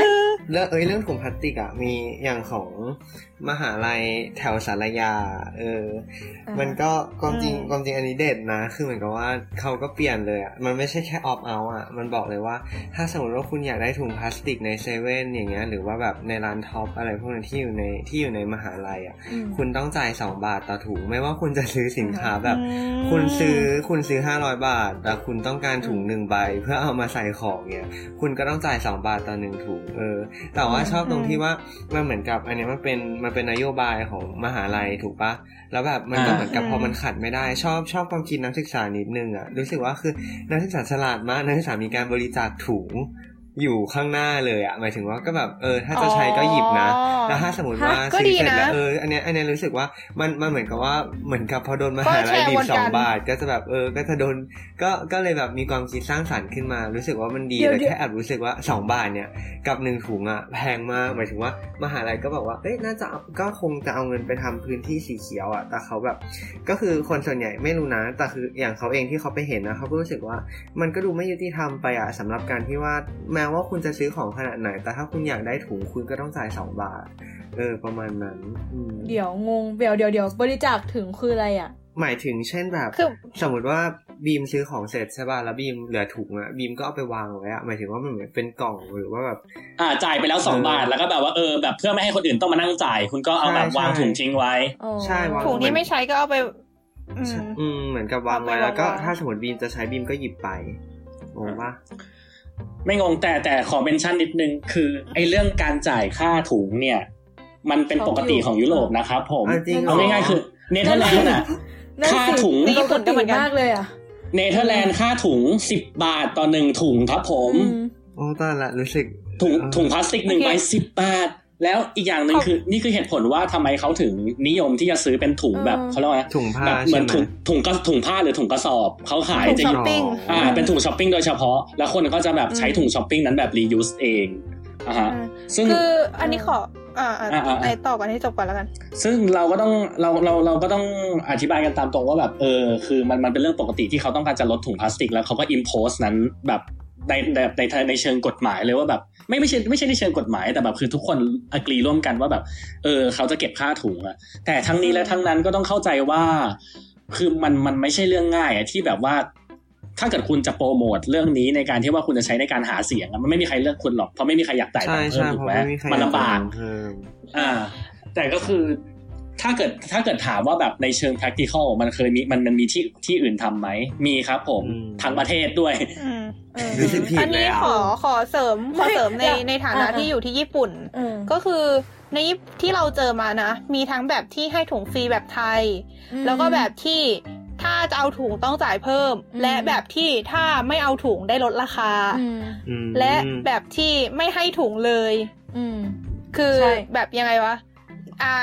เรื่องเอ้ยเรื่องถุงพลาสติกอะมีอย่างของ มหาลัยแถวศาลายา เอออ่ามัมันก็ความจริงอืมความจริงอันนี้เด็ดนะ คือเหมือนกับว่าเขาก็เปลี่ยนเลยอะ มันไม่ใช่แค่ opt out อะ มันบอกเลยว่า ถ้าสมมติว่าคุณอยากได้ถุงพลาสติกในเซเว่นอย่างเงี้ย หรือว่าแบบในร้าน Tops อะไรพวกนั้นที่อยู่ในที่อยู่ในมหาลัยอะอืมคุณต้องจ่ายสองบาทต่อถุง ไม่ว่าคุณจะซื้อสินค้าแบบอืมคุณซื้อคุณซื้อห้าร้อยบาท แต่คุณต้องการถุงหนึ่งใบ เพื่อเอามาใส่ของเนี่ย คุณก็ต้องจ่ายสองบาทต่อหนึ่งถุง เออ แต่ว่าชอบตรงที่ว่ามันเหมือนกับอันเนี้ยมันเป็นมันเป็นนโยบายของมหาลัยถูกปะแล้วแบบมันก็อ่าเหมือนกับอืมพอมันขัดไม่ได้ ชอบชอบความคิดนักศึกษานิดนึงอะรู้สึกว่าคือนักศึกษาฉลาดมากนักศึกษามีการบริจาคถุง อยู่ข้างหน้าเลยอะหมายถึงว่าก็แบบเออถ้าจะใช้ก็หยิบนะอ๋อแล้วถ้าสมมติว่าฮะก็ซื้อดีเสร็จนะแล้วเอออันเนี้ยอันเนี้ยรู้สึกว่ามันมันเหมือนกับว่าเหมือนกับพอโดนมหาลัยก็แชร์บีบบนสอกังนบาท ก็จะแบบเออก็จะโดนก็ก็เลยแบบมีความคิดสร้างสรรค์ขึ้นมา รู้สึกว่ามันดีเดี๋ยวแต่เดี๋ยวแค่แอบรู้สึกว่าสองบาทเนี่ยกับหนึ่งถุงอะแพงมากหมายถึงว่ามหาลัยก็บอกว่าเอ้ยน่าจะเอาก็คงจะเอาเงินไปทำพื้นที่สีเขียวอะแต่เขาแบบ ก็คือคนส่วนใหญ่ไม่รู้นะแต่คืออย่างเขาเองที่เขาไปเห็นนะเขาก็รู้สึกว่ามันก็ดูไม่ยุติธรรมไปอะสำหรับการที่ว่าแม้ว่าคุณจะซื้อของขนาดไหน แต่ถ้าคุณอยากได้ถุงคุณก็ต้องจ่ายสองบาท เออ ประมาณนั้นอืมเดี๋ยวงงเดี๋ยวเดี๋ยวเดี๋ยวบริจาคถึงคืออะไรอะ หมายถึงเช่นแบบคือสมมติว่าบีมซื้อของเสร็จใช่ป่ะแล้วบีมเหลือถุงอะบีมก็เอาไปวางไว้อะหมายถึงว่ามันเหมือนเป็นกล่องหรือว่าแบบอ่าจ่ายไปแล้วสองเออบาทแล้วก็แบบว่าเออแบบเพื่อไม่ให้คนอื่นต้องมานั่งจ่าย คุณก็เอาแบบใช่วางใช่ถุงทิ้งไว้อ๋อใช่วางถุงที่ไม่ใช้ก็เอาไปอืมอืมเหมือนกับวางไว้เอาไปแล้วก็วางๆถ้าสมมติบีมจะใช้บีมก็หยิบไปงงปะ ไม่งงแต่แต่ขอ mention นิดนึง คือไอ้เรื่องการจ่ายค่าถุงเนี่ย มันเป็นปกติของยุโรปนะครับผมอะจริงเหรเอาง่ายๆคือเนเธอร์แลนด์อะนั่นค่าถุงในญี่ปุ่นก็เหมือนกันมากเลยอะเนเธอร์แลนด์ค่าถุงสิบบาทต่อหนึ่งถุงครับผมอืมโอ้ตอนละรู้สึกถุงเออถุงพลาสติกหนึ่งโอเคใบสิบบาท แล้วอีกอย่างหนึ่งเขาคือ นี่คือเหตุผลว่าทำไมเขาถึงนิยมที่จะซื้อเป็นถุงแบบเออเขาเรียกว่าไงถุงผ้าแบบเหมือนใช่ไหมถุงถุงกระถุงผ้าหรือถุงกระสอบเขาขายถุงจะช้อปปิ้งอยู่อ่าเป็นถุงช้อปปิ้งโดยเฉพาะ แล้วคนก็จะแบบใช้อืมถุงช้อปปิ้งนั้นแบบ reuse เองอ่าฮะอืมซึ่งคืออันนี้ขออ่าอ่าอ่าอ่าไอต่อกันให้จบก่อนแล้วกัน ซึ่งเราก็ต้องเราเราเราก็ต้องอธิบายกันตามตรงว่าแบบเออคือมันมันเป็นเรื่องปกติที่เขาต้องการจะลดถุงพลาสติก แล้วเขาก็ impose นั้นแบบ ในในในในเชิงกฎหมายเลยว่าแบบไม่ไม่ใช่ไม่ใช่ในเชิงกฎหมายแต่แบบคือทุกคนอกรีร่วมกันว่าแบบ เออ เขาจะเก็บค่าถุงอะแต่ทั้งนี้และทั้งนั้นก็ต้องเข้าใจว่า คือมันมันไม่ใช่เรื่องง่ายอะที่แบบว่า ถ้าเกิดคุณจะโปรโมทเรื่องนี้ในการที่ว่าคุณจะใช้ในการหาเสียงอะมันไม่มีใครเลือกคุณหรอกเพราะไม่มีใครอยากจ่ายใช่ตังค์เพิ่ใช่มถูเพกราะไหมไม่มีใครมันลำบากเพิ่มอ่า แต่ก็คือ ถ้าเกิดถ้าเกิดถามว่าแบบในเชิง practical มันเคยมีมันมันมีที่ที่อื่นทำไหม มีครับผมอืมทั้งประเทศด้วยอืมเออรู้สึกผิดอันนี้แล้วขอขอเสริมขอเสริมในไม่ในฐานะอ่าที่อยู่ที่ญี่ปุ่นอืมก็คือในญี่ปุ่นที่เราเจอมานะ มีทั้งแบบที่ให้ถุงฟรีแบบไทย แล้วก็แบบที่ถ้าจะเอาถุงต้องจ่ายเพิ่มอืมและแบบที่ถ้าไม่เอาถุงได้ลดราคาอืมอืมและแบบที่ไม่ให้ถุงเลยอืมคือใช่แบบยังไงวะอ่า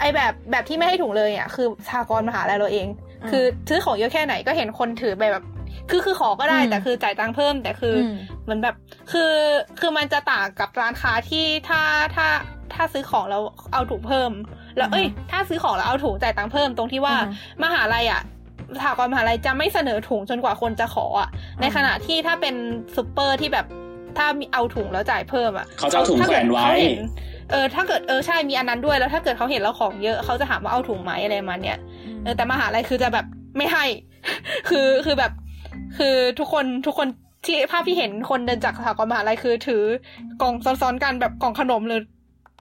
ไอแบบแบบที่ไม่ให้ถุงเลยอะคือสากรณ์มหาลัยเราเอง คือซื้อของเยอะแค่ไหนก็เห็นคนถือไปแบบคือคือขอก็ได้อืมแต่คือจ่ายตังค์เพิ่ม แต่คืออมเหมือนแบบคือคือมันจะต่างกับร้านค้าที่ถ้าถ้าถ้าซื้อของแล้วเอาถุงเพิ่ม แล้วเอ้ย ถ้าซื้อของแล้วเอาถุงจ่ายตังค์เพิ่มตรงที่ว่าอือฮึมหาลัยอะสถาบันมหาลัยจะไม่เสนอถุงจนกว่าคนจะขออะในขณะที่ถ้าเป็นซูเปอร์ที่แบบถ้ามีเอาถุงแล้วจ่ายเพิ่มอะเขาจะเอาถุงถ้แขวนไว้ เขาเห็นเออถ้าเกิดเออใช่มีอันนั้นด้วยแล้วถ้าเกิดเขาเห็นเราของเยอะเขาจะถามว่าเอาถุงไหมอะไรมาเนี่ยเออแต่มหาลัยคือจะแบบไม่ให้ คือคือแบบ คือทุกคนทุกคนที่ภาพที่เห็นคนเดินจากสถาบันมหาลัยคือ ถือกล่องซ้อนๆกันแบบกล่องขนมเลย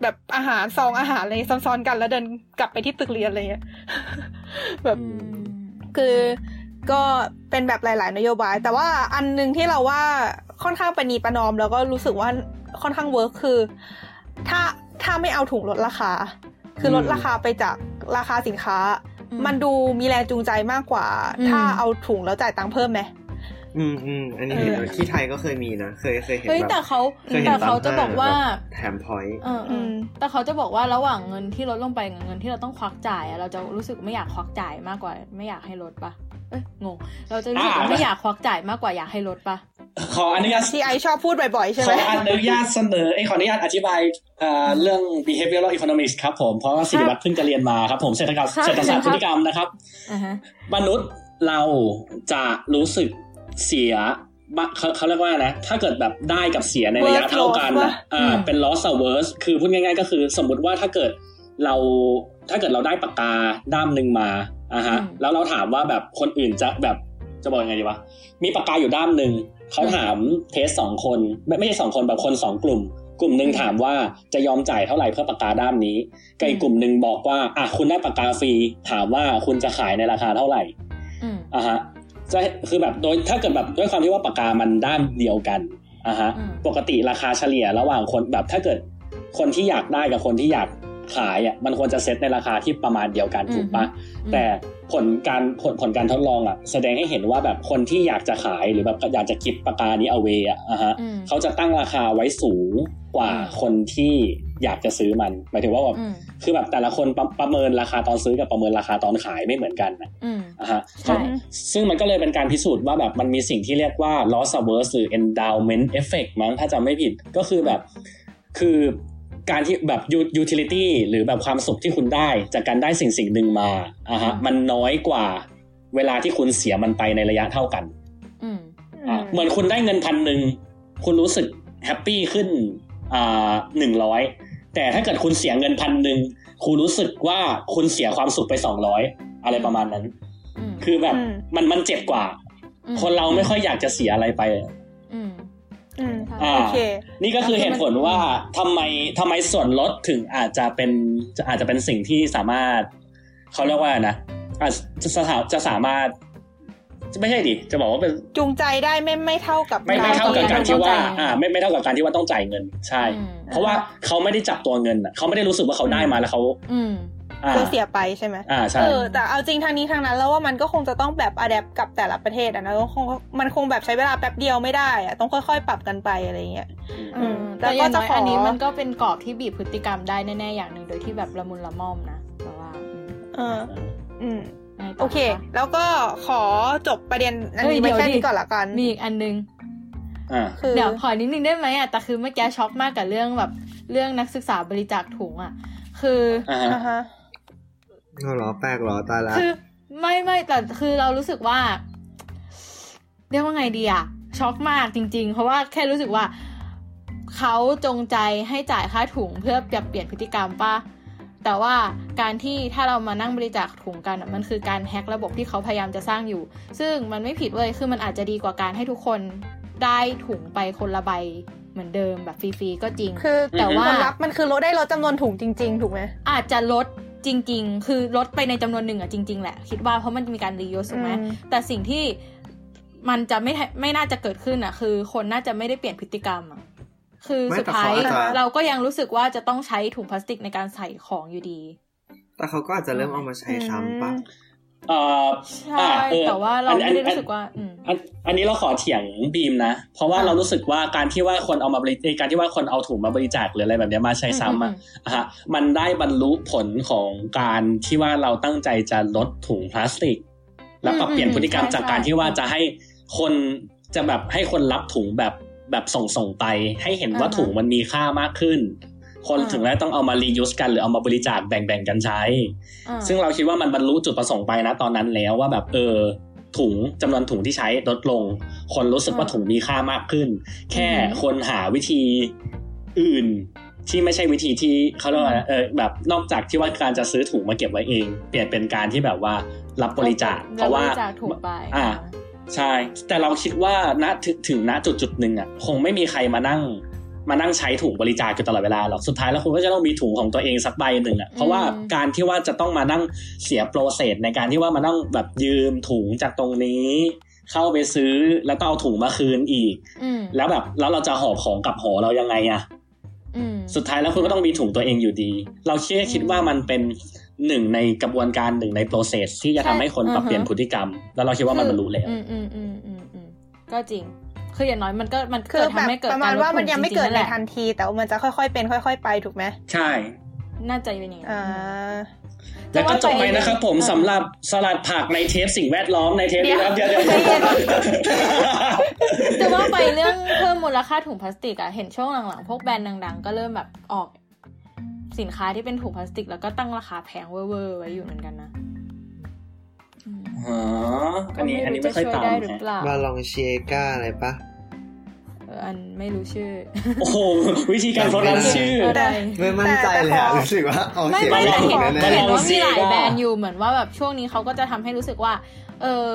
แบบอาหารซองอาหารอะไรซ้อนๆกัน แล้วเดินกลับไปที่ตึกเรียนอะไรเงี้ยแบบอืมคือก็เป็นแบบหลาย ๆ นโยบาย แต่ว่าอันหนึงที่เราว่าค่อนข้างประนีประนอม แล้วก็รู้สึกว่าค่อนข้างเวิร์คคือ ถ้าถ้าไม่เอาถุงลดราคา คือลดราคาไปจากราคาสินค้าอืมมันดูมีแรงจูงใจมากกว่าอืมถ้าเอาถุงแล้วจ่ายตังค์เพิ่มไหมอืมอืมอันนี้เห็นเออที่ไทยก็เคยมีนะเคยเคยเห็นเฮ้ยแบบแต่เขาเคยเห็นแต่เขาตมจะบอกว่าห้งแบบแถมพอยต์เออเอออมแต่เขาจะบอกว่าระหว่างเงินที่ลดลงไปกับเงินที่เราต้องควักจ่ายอะเราจะรู้สึกไม่อยากควักจ่ายมากกว่า ไม่อยากให้ลดปะ เอ้ยงง เราจะรู้สึกว่าอ่าไม่อยากควักจ่ายมากกว่าอยากให้ลดปะขออนุญาตที่ไอชอบพูดบ่อยๆ ใช่ขไหมออนุญาตเสนอไอยขออนุญาตอธิบายเอ่อเรื่อง behavioral economics ครับผม เพราะว่าสิริวัตรเพิ่งจะเรียนมาครับผมเศรษฐศาสตร์ครับเศรษฐศาสตร์พฤติกรรมนะครับอ่าฮะมนุษย์เราจะรู้สึกเสียบะเขาเขาเรียกว่านะ ถ้าเกิดแบบได้กับเสียในระยะ Worth เท่ากัน loss นะปะอ่าอืมเป็น loss averse คือพูดง่าย ๆ ก็คือสมมติว่าถ้าเกิดเราถ้าเกิดเราได้ปากกาด้ามหนึ่งมา อะฮะแล้วเราถามว่าแบบคนอื่นจะแบบจะบอกยังไงดีวะมีปากกาอยู่ด้ามหนึ่งเขาถามเทสสองคนไม่ไม่ใช่สองคนแบบคนสองกลุ่ม กลุ่มหนึ่งถามว่าจะยอมจ่ายเท่าไหร่เพื่อปากกาด้ามนี้กับอีกกลุ่มหนึ่งบอกว่าอะคุณได้ปากกาฟรีถามว่าคุณจะขายในราคาเท่าไหร่อืมอะฮะจะคือแบบโดยถ้าเกิดแบบด้วยความที่ว่าปากกามันด้ามเดียวกันอะฮะอืมปกติราคาเฉลี่ยระหว่างคนแบบถ้าเกิดคนที่อยากได้กับคนที่อยาก ขายอะมันควรจะเซ็ตในราคาที่ประมาณเดียวกันถูกปะอืมแต่ผลการผลผลการทดลองอะแสดงให้เห็นว่าแบบคนที่อยากจะขายหรือแบบอยากจะกิฟปากกานี้เอาเวอะอะฮะอืมเขาจะตั้งราคาไว้สูงกว่าอืมคนที่อยากจะซื้อมันหมายถึงว่าแบบอืมคือแบบแต่ละคนประประเมินราคาตอนซื้อกับประเมินราคาตอนขายไม่เหมือนกันนะอืมอะฮะใช่ซึ่งมันก็เลยเป็นการพิสูจน์ว่าแบบมันมีสิ่งที่เรียกว่า loss averse หรือ endowment effect มั้งถ้าจำไม่ผิดก็คือแบบคือ การที่แบบ u- utility หรือแบบความสุขที่คุณได้ จากการได้สิ่งสิ่งหนึ่งมาอะฮะมันน้อยกว่าเวลาที่คุณเสียมันไปในระยะเท่ากันอืมอะเหมือนคุณได้เงินพันหนึ่งคุณรู้สึกแฮปปี้ขึ้นอ่าหนึ่งร้อยแต่ถ้าเกิดคุณเสียเงินพันหนึ่งคุณรู้สึกว่าคุณเสียความสุขไปสองร้อยอะไรประมาณนั้นอืมคือแบบอืมมันมันเจ็บกว่าอืมคนเราไม่ค่อยอยากจะเสียอะไรไป อืมอืมอ่าโอเคนี่ก็คือเหตุผลว่าทำไมทำไมส่วนลดถึงอาจจะเป็นจะอาจจะเป็นสิ่งที่สามารถเขาเรียกว่านะอาจจะสถาจะสามารถไม่ใช่ดิจะบอกว่าเป็นจูงใจได้ไม่ไม่เท่ากับไม่ไม่เท่ากับการที่ว่าต้องจ่ายเงินอ่า ไม่ไม่เท่ากับการที่ว่าต้องจ่ายเงิน ใช่อืมเพราะว่าเขาไม่ได้จับตัวเงินอะเขาไม่ได้รู้สึกว่าเขาได้มาแล้วเขาอืมอ่า คือเสียไปใช่ไหมอ่าใช่เออแต่เอาจริงทางนี้ทางนั้น แล้วว่ามันก็คงจะต้องแบบอัดแอปกับแต่ละประเทศอะนะต้องคงมันคงแบบใช้เวลาแป๊บเดียวไม่ได้อะต้องค่อยๆ ปรับกันไปอะไรเงี้ยอืมแล้แต่วอก็ย่างจะน้อยขออัอันนี้มันก็เป็นกรอบที่บีบพฤติกรรมได้แน่ๆอย่างหนึ่งโดยที่แบบละมุนละม่อมนะแต่ว่าอืมเอออืมไงต่โอเคะแล้วก็ขอจบประเด็นอันเฮ้ยนี้ไปเดี๋ยวแค่ดินี้ก่อนละกันมีอีกอันนึงอ่าคือเดี๋ยวขอนิดนึงได้ไหมอะแต่คือเมื่อกี้ช็อกมากกับเรื่องแบบเรื่องนักศึกษาบริจาคถุงอะ คือ หรอแปลกเหรอตายละคือไม่ไม่แต่คือเรารู้สึกว่า เรียกว่าไงดีอะช็อกมากจริง ๆ เพราะว่าแค่รู้สึกว่าเขาจงใจให้จ่ายค่าถุงเพื่อปรับเปลี่ยนพฤติกรรมป่ะแต่ว่าการที่ถ้าเรามานั่งบริจาคถุงกันอะมันคือการแฮ็กระบบที่เขาพยายามจะสร้างอยู่ ซึ่งมันไม่ผิดเลยคือมันอาจจะดีกว่าการให้ทุกคนได้ถุงไปคนละใบเหมือนเดิมแบบฟรีๆก็จริง คือแต่ว่าผลลัพธ์มันคือลดได้ลดจำนวนถุงจริง ๆ ถูกไหมอาจจะลด จริง ๆ คือลดไปในจำนวนหนึ่งอะจริง ๆ แหละ คิดว่าเพราะมันจะมีการรียูสถูกไหมอืมแต่สิ่งที่มันจะไม่ไม่น่าจะเกิดขึ้นอะคือ คนน่าจะไม่ได้เปลี่ยนพฤติกรรมอะคือไม่สุดแต่ท้ายเขาอาจจะเราก็ยังรู้สึกว่าจะต้องใช้ถุงพลาสติกในการใส่ของอยู่ดี แต่เขาก็อาจจะเริ่มเอามาใช้ซ้ำปะเอ่อ ใช่อะเออแต่ว่าเราอันไม่ได้อันรู้สึกว่าอืมอันอันนี้เราขอเถียงบีมนะ เพราะว่าอ่าเรารู้สึกว่าการที่ว่าคนเอามาบริการที่ว่าคนเอาถุงมาบริจาคหรืออะไรแบบเนี้ยมาใช้ซ้ำอะอืมอะฮะมันได้บรรลุผลของการที่ว่าเราตั้งใจจะลดถุงพลาสติก แล้วก็อืมเปลี่ยนพฤติกรรมใช่จากการใช่ที่ว่าจะให้คนจะแบบให้คนรับถุงแบบแบบส่งส่งๆไป ให้เห็นว่าอ่าฮะถุงมันมีค่ามากขึ้น คนอ่าถึงได้ต้องเอามารียูสกันหรือเอามาบริจาคแบ่งๆกันใช้อ่าซึ่งเราคิดว่ามันบรรลุจุดประสงค์ไปนะตอนนั้นแล้วว่าแบบเออถุงจำนวนถุงที่ใช้ลดลง คนรู้สึกว่าอ่าถุงมีค่ามากขึ้น แค่อือหือคนหาวิธีอื่นที่ไม่ใช่วิธีที่เขาเรียกว่าอะไรเออแบบนอกจากที่ว่าการจะซื้อถุงมาเก็บไว้เอง เปลี่ยนเป็นการที่แบบว่ารับบริจาคเพราะว่าบริจาคถุงไปอ่าใช่ แต่เราคิดว่าณถึงถึงณจุดจุดหนึ่งอะคงไม่มีใครมานั่ง มานั่งใช้ถุงบริจาคอยู่ตลอดเวลาหรอก สุดท้ายแล้วคุณก็จะต้องมีถุงของตัวเองสักใบหนึ่งอะ เพราะว่าการที่ว่าจะต้องมานั่งเสียโปรเซสในการที่ว่ามานั่งแบบยืมถุงจากตรงนี้เข้าไปซื้อแล้วก็เอาถุงมาคืนอีกอืมแล้วแบบแล้วเราจะหอบของกลับหอเรายังไงอะอืมสุดท้ายแล้วคุณก็ต้องมีถุงตัวเองอยู่ดี เราแค่คิดว่ามันเป็นหนึ่งในกระบวนการหนึ่งในโปรเซสที่จะทำให้คนปรับเปลี่ยนพฤติกรรม แล้วเราคิดว่ามันบรรลุแล้วอืมอืมอืมอืมอืมก็จริง คืออย่างน้อยมันก็มันคือเกิดแบบทำให้เกิดประมาณกลดว่ามันยังไม่เกิดจริๆในแหละทันที แต่ว่ามันจะค่อยๆเป็น ค่อย ๆ ไปถูกไหมใช่ น่าจะเป็นอย่างนั้นอ่าแล้วก็จบไปนะครับผมอ่าสำหรับสลัดผักในเทปสิ่งแวดล้อมในเทปนี้ครับเดี๋เดี๋ยยววเดี๋ยวใจเย็นจะว่าไปเรื่องเพิ่มมูลค่าถุงพลาสติกอะเห็นช่วงหลังๆพวกแบรนด์ดังๆ ก็เริ่มแบบออกสินค้าที่เป็นถุงพลาสติก แล้วก็ตั้งราคาแพงเวอร์ๆไว้อยู่เหมือนกันนะ อืมอ๋ออันนี้อันนี้ไม่ค่อยตามก็รู้จะช่วยได้หรือฮะเปล่าบาลองเชียก้าอะไรปะเอออันไม่รู้ชื่อ โอ้โห วิธีการโปรนันชื่อเออได้ไม่มั่นใจเลยอะแต่ขอรู้สึกว่าเอาไม่เสียงไม่แต่ถูเห็นกแน่แต่เห็นลองว่ามีหลายซิว่าแบรนด์อยู่เหมือนว่าแบบช่วงนี้เขาก็จะทำให้รู้สึกว่า เออ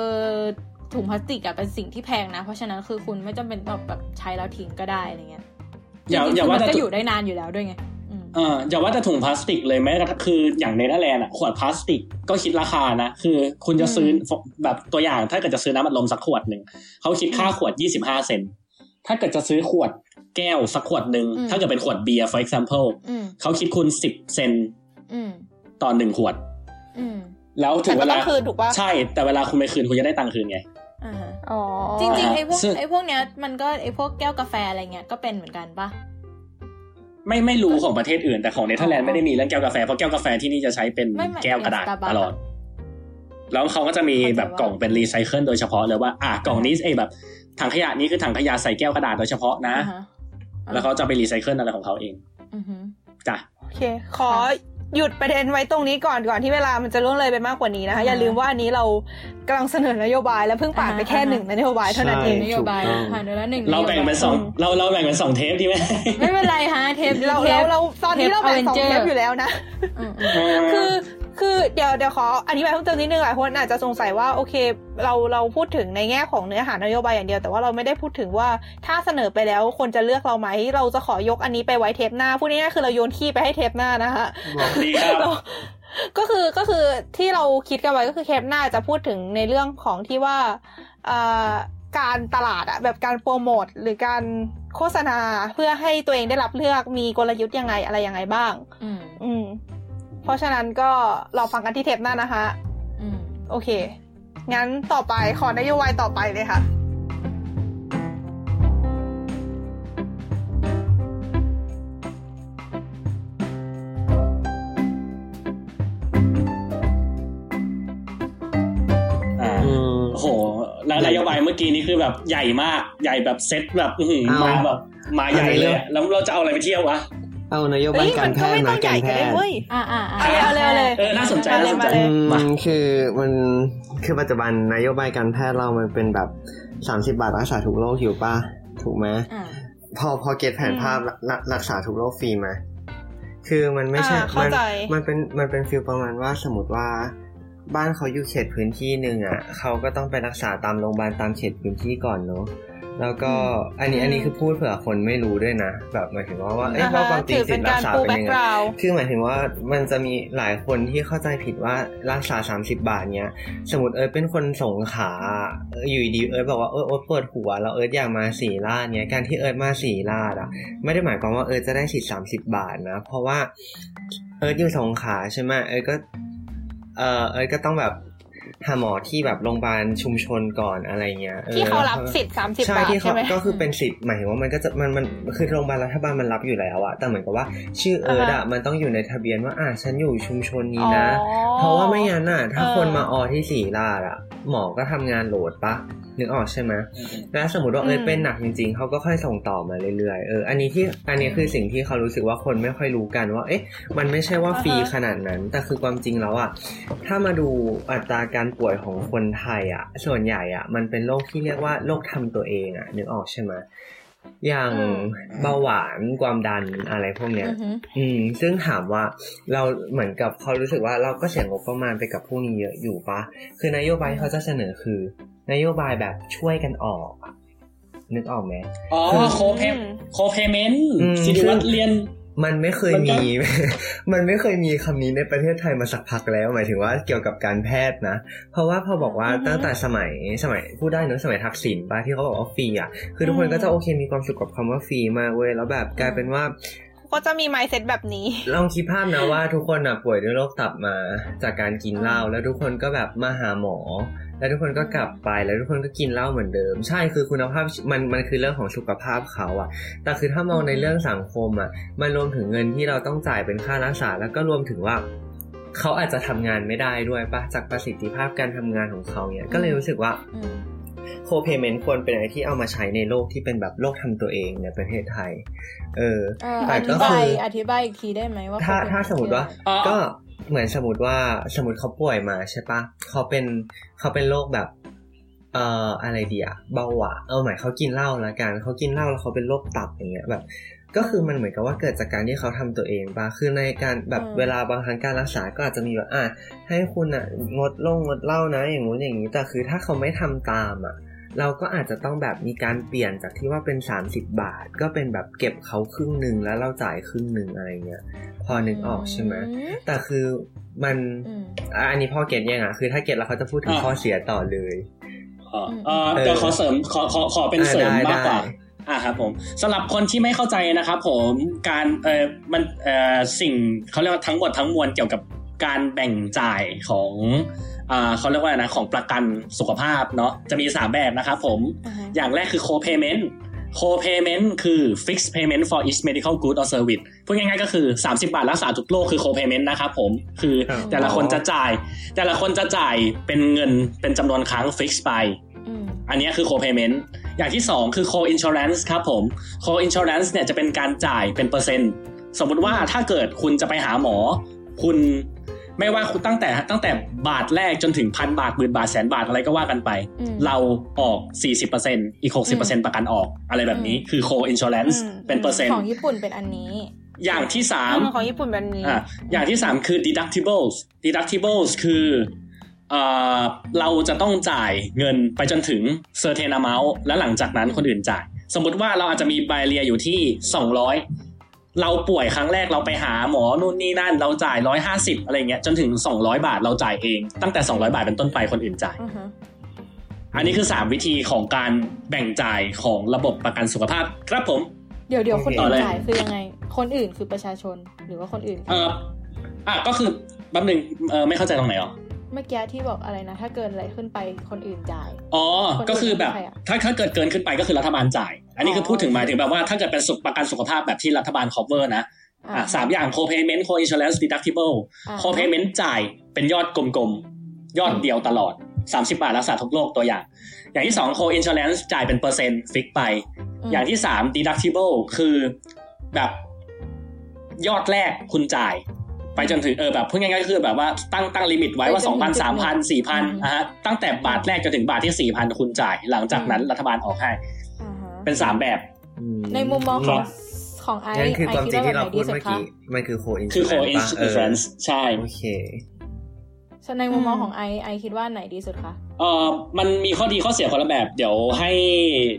ถุงพลาสติกอะเป็นสิ่งที่แพงนะ เพราะฉะนั้นคือคุณไม่จำเป็นต้องแบบใช้แล้วทิ้งก็ได้อะไรเงี้ยอย่าจริงๆอย่าว่ามันแต่ก็ถุอยู่ได้นานอยู่แล้วด้วยไงอืม เอออย่าว่าแต่ถุงพลาสติกเลยแม้กระทั่งคืออย่างเนเธอร์แลนด์อะขวดพลาสติกก็คิดราคานะ คือคุณจะซื้ออแบบตัวอย่างถ้าเกิดจะซื้อน้ำอัดลมสักขวดหนึ่งเขาคิดค่าขวด 25 เซนต์ถ้าเกิดจะซื้อขวดแก้วสักขวดหนึ่งอืมถ้าเกิดเป็นขวดเบียร์ for example อืมเขาคิดคุณ 10 เซนต์อืมต่อหนึ่งขวดอืมแล้วถึแต่งเวก็ต้ลาองคืนถูกปะใช่ แต่เวลาคุณไปคืนคุณจะได้ตังค์คืนไงอ่าฮะอ๋อจริงๆอ่าไอ้พวกซึ่งไอ้พวกเนี้ยมันก็ไอ้พวกแก้วกาแฟอะไรเงี้ยก็เป็นเหมือนกันปะ ไม่ไม่รู้ของประเทศอื่นแต่ของเนเธอร์แลนด์ไม่ได้มีเรื่องแก้วกาแฟเพราะแก้วกาแฟที่นี่จะใช้เป็นไม่ไม่แก้วกระดาษอย่าง Starbucks ตลอด แล้วเขาก็จะมีแบบเข้าใจว่ากล่องเป็นรีไซเคิลโดยเฉพาะเลยว่าอะกล่องนี้ไอ้แบบถังขยะนี้คือถังขยะใส่แก้วกระดาษโดยเฉพาะนะอ่าฮะแล้วเขาจะไปรีไซเคิลอะไรของเขาเองอือฮึจ้ะโอเค ขอ หยุดประเด็นไว้ตรงนี้ก่อนก่อนที่เวลามันจะล่วงเลยไปมากกว่านี้นะคะ อย่าลืมว่าอันนี้เรากำลังเสนอนโยบายและเพิ่งผ่านไปแค่หนึ่งนโยบายเท่านั้นเองนโยบายผ่านไปแล้วหนึ่งเราแบ่งเป็นสองเราเราแบ่งเป็นสองเทปดีไหมไม่เป็นไรฮะเทปเราทเราปเราตอนนี้เราแบ่งสองเทปเทป Avenger อยู่แล้วนะอืมอืมคือ คือเดี๋ยวเดี๋ยวขออธิบายเพิ่มเติมนิดนึงหลายคนอาจจะสงสัยว่าโอเค เราเราพูดถึงในแง่ของเนื้อหานโยบายอย่างเดียว แต่ว่าเราไม่ได้พูดถึงว่าถ้าเสนอไปแล้วคนจะเลือกเราไหม เราจะขอยกอันนี้ไปไว้เทปหน้าพูดง่ายๆคือเราโยนขี้ไปให้เทปหน้านะคะดีครับเราก็คือก็คือที่เราคิดกันไว้ก็คือเทปหน้าจะพูดถึงในเรื่องของที่ว่าอ่าการตลาดอะแบบการโปรโมทหรือการโฆษณาเพื่อให้ตัวเองได้รับเลือกมีกลยุทธ์ยังไงอะไรยังไงบ้าง อืมอืม เพราะฉะนั้นก็รอฟังกันที่เทปหน้านะคะอืมโอเค งั้นต่อไปขอนโยบายต่อไปเลยค่ะอ่าอืมโอ้โหแล้วนโยบายเมื่อกี้นี้คือแบบใหญ่มาก ใหญ่แบบเซ็ตแบบอื้อหือเอามาแบบมาใหญ่เลยอะแล้วเราจะเอาอะไรไปเที่ยววะ เอานโยบาเฮ้ยยกามัรนแพก็ทไม่ย์ต้มาองใหกาญ่รแพก็ได้ทย์เว้ยอ่าอ่าอ่าเอาเลยเอาเลยเอาเลยเออน่าสนใจมาเลยน่าสนใจมาเลยอืมมาคือมันคือปัจจุบันนโยบายการแพทย์เรามันเป็นแบบสามสิบาทรักษาทุกโรคอยู่ป่ะถูกไหมอ่าพอพอเก็ตแผนภาพรักรักษาทุกโรคฟรีไหมคือมันไม่ใช่อ่าเข้ามันใจมันเป็นมันเป็น feel ประมาณว่าสมมติว่าบ้านเขาอยู่เขตพื้นที่หนึ่งอะเขาก็ต้องไปรักษาตามโรงพยาบาลตามเขตพื้นที่ก่อนเนาะ แล้วก็อันนี้อันนี้คือพูดเผื่อคนไม่รู้ด้วยนะ แบบหมายถึงว่าว่าเอ้ยอ่าว่าฮะความจริงถือสิเป็ทนธิ์รัการกษาปูเป็นยังไง background คือหมายถึงว่ามันจะมีหลายคนที่เข้าใจผิดว่ารักษา30บาทเนี้ย สมมติเอิร์ธเป็นคนสงขลาเอออยู่ดีๆเอิร์ธบอกว่าเออเอิร์ธปวดหัวแล้วเอิร์ธอยากมาศิริราชเนี้ยการที่เอิร์ธมาศิริราชอะ ไม่ได้หมายความว่าเอิร์ธจะได้สิทธิ์สามสิบบาทนะ เพราะว่าเอิร์ธอยู่สงขลาใช่ไหมเอิร์ธก็เออเอิร์ธก็ต้องแบบ หาหมอที่แบบโรงพยาบาลชุมชนก่อนอะไรเงี้ยออที่เขารับสิทธิ์สามสิบใช่บาทที่ใช่เขาไหมก็คือเป็นสิทธิ์หมายถึงว่ามันก็จะมันมันคือโรงพยาบาลรัฐบาลมันรับอยู่แล้วอะแต่เหมือนกับว่า ชื่อเอิร์ธอะมันต้องอยู่ในทะเบียนว่าอะฉันอยู่ชุมชนนี้นะอ๋อเพราะว่าไม่งั้นอะถ้าเออคนมาออที่ศิริราชอะหมอก็ทำงาน load ปะ นึกออกใช่ไหมแล้วสมมติว่าเอิร์ดเป็นหนักจริงๆ เขาก็ค่อยส่งต่อมาเรื่อยๆ เออ อันนี้ที่ อันนี้คือสิ่งที่เขารู้สึกว่าคนไม่ค่อยรู้กันว่า เอ๊ะ มันไม่ใช่ว่าฟรีขนาดนั้น แต่คือความจริงแล้วอะถ้ามาดูอัตราการป่วยของคนไทยอะส่วนใหญ่อะมันเป็นโรคที่เรียกว่าโรคทำตัวเองอะนึกออกใช่ไหมอย่างอืมเบาหวานความดันอะไรพวกเนี้ยอือหืออืม ซึ่งถามว่าเราเหมือนกับเขารู้สึกว่าเราก็เสียงบประมาณไปกับพวกนี้เยอะอยู่ปะคือนโยบายที่เขาจะเสนอคือ นโยบายแบบช่วยกันออกอะนึกออกไหมอ๋อคือโคเพโคเพเมนต์อืมสิริวัตรเรียนมันไม่เคยมันก็มีมันไม่เคยมีคำนี้ในประเทศไทยมาสักพักแล้ว หมายถึงว่าเกี่ยวกับการแพทย์นะ เพราะว่าพอบอกว่าอือฮึตั้งแต่สมัยสมัยพูดได้เนอะสมัยทักษิณป่ะที่เขาบอกว่าฟรีอะ คือทุกคนอืมก็จะโอเคมีความสุขกับคำว่าฟรีมากเว้ย แล้วแบบกลายเป็นว่าก็จะมี mindset แบบนี้ ลองคิดภาพนะว่าทุกคนอะป่วยด้วยโรคตับมาจากการกินเหล้าแล้วทุกคนก็แบบมาหาหมอ แล้วทุกคนก็กลับไปแล้วทุกคนก็กินเหล้าเหมือนเดิม ใช่คือคุณภาพมันมันคือเรื่องของสุขภาพเขาอะแต่คือถ้ามองในเรื่องสังคมอะมันรวมถึงเงินที่เราต้องจ่ายเป็นค่ารักษา แล้วก็รวมถึงว่าเขาอาจจะทำงานไม่ได้ด้วยปะจากประสิทธิภาพการทำงานของเขาเนี่ยก็เลยรู้สึกว่าอืมโคเพเมนต์ควรเป็นอะไรที่เอามาใช้ในโลกที่เป็นแบบโลกทำตัวเองในประเทศไทย เออเอ่อแต่อก็ธิบาคืยออธิบายอีกทีได้ไหมว่า ถ้าเขเป็นถ้าสมมติว่าอ๋อก็ เหมือนสมมติว่าสมมติเขาป่วยมาใช่ปะเขาเป็นเขาเป็นโรคแบบ เอ่ออะไรดีอะเบาหวานเอาหมายเขากินเหล้าละกันเขากินเหล้าแล้วเขาเป็นโรคตับอย่างเงี้ยแบบ ก็คือมันเหมือนกับว่าเกิดจากการที่เขาทำตัวเองปะคือในการแบบเวลาบางครั้งการรักษาก็อาจจะมีแบบอะให้คุณอะงดลงงดเหล้านะ อย่างงู้นอย่างนี้แต่คือถ้าเขาไม่ทำตามอะ เราก็อาจจะต้องแบบมีการเปลี่ยนจากที่ว่าเป็น 30 บาท ก็เป็นแบบเก็บเขาครึ่งหนึ่งแล้วเราจ่ายครึ่งหนึ่งอะไรเงี้ยพอนึกออกใช่ไหมแต่คือมันอืมอะอันนี้พ่อเก็ตยังอะคือถ้าเก็ตแล้วเขาจะพูดถึงอ่าข้อเสียต่อเลยอ๋อเอ่อเออเดี๋ยวขอเสริมขอขอขอเป็นอ่าเสริมได้มากกว่าได้อ่าครับผมสำหรับคนที่ไม่เข้าใจนะครับผมการเออมันเออสิ่งเขาเรียกว่าทั้งหมดทั้งมวลเกี่ยวกับการแบ่งจ่ายของอ่า เขาเรียกว่าอะไรนะของประกันสุขภาพเนาะจะมีสามแบบนะครับผมอ่าฮะอย่างแรกคือ co-payment co-payment คือ fixed payment for each medical good or service พูดง่ายๆก็คือ 30 บาทรักษาทุกโรคคือ co-payment นะครับผม คือครับแต่ละคนจะจ่าย แต่ละคนจะจ่ายเป็นเงินเป็นจำนวนครั้ง fix ไปอืมอันนี้คือ co-payment อย่างที่ 2 คือ co-insurance ครับผม co-insurance เนี่ยจะเป็นการจ่ายเป็นเปอร์เซ็นต์ สมมติว่าถ้าเกิดคุณจะไปหาหมอ คุณ ไม่ว่าคุณตั้งแต่ตั้งแต่บาทแรกจนถึงพันบาทหมื่นบาทแสนบาทอะไรก็ว่ากันไปอืมเราออก 40%อีก 60%ประกันออกอะไรแบบนี้คือ co-insurance อืมเป็นเปอร์เซ็นขต์องญี่ปุ่นเป็นอันนี้ อย่างที่สามอืมของญี่ปุ่นแบบนี้อะอย่างที่สามคือ deductibles deductibles คือเอ่อเราจะต้องจ่ายเงินไปจนถึง certain amount และหลังจากนั้นคนอื่นจ่าย สมมติว่าเราอาจจะมีใบเรียอยู่ที่ 200 เราป่วยครั้งแรกเราไปหาหมอนู่นนี่นั่น เราจ่าย150อะไรเงี้ยจนถึง200บาทเราจ่ายเอง ตั้งแต่200บาทเป็นต้นไปคนอื่นจ่ายอือฮะอันนี้คือ3วิธีของการแบ่งจ่ายของระบบประกันสุขภาพ ครับผม เดี๋ยวเดี๋ยวคนต่อื่อนเลยจ่ายคือยังไง คนอื่นคือประชาชนหรือว่าคนอื่น เอออะก็คือแป๊บหนึงเออไม่เข้าใจตรงไหนอ๋อ เมื่อกี้ที่บอกอะไรนะ ถ้าเกินอะไรขึ้นไปคนอื่นจ่ายอ๋อคนอื่นก็คือแบบใครอะถ้าถ้าเกิดเกินขึ้นไปก็คือรัฐบาลจ่าย อันนี้คือพูดถึงหมายถึงแบบว่าถ้าเกิดเป็นสุขประกันสุขภาพแบบที่รัฐบาล cover นะอะสามอย่าง co-payment co-insurance deductible อ่า co-payment จ่ายเป็นยอดกลมๆ ยอดเดียวตลอด 30 บาทรักษาทุกโรคตัวอย่าง อย่างที่สอง co-insurance จ่ายเป็นเปอร์เซ็นต์ฟิกไปมอย่างที่สาม deductible คือแบบยอดแรกคุณจ่าย ไปจนถึงเออแบบพูดง่ายๆก็คือแบบว่าตั้งตั้งลิมิตไว้ว่าสองพันสามพันสี่พันนะฮะตั้งแต่บาทแรกจนถึงบาทที่สี่พันคุณจ่าย หลังจากนั้นรัฐบาลออกให้อ่าฮะเป็นสามแบบอืมในมุมมองของของไอนั่นคือไอความคิดจริงว่าที่แบบเราไหนพูดีดสุดเมื่อคะกี้มันคือ co คือ co insurance ปะเออ insurance ใช่โอเคส่วนในมุมมองของไอไอคิดว่าไหนดีสุดคะเออมันมีข้อดีข้อเสียคนละแบบ เดี๋ยวให้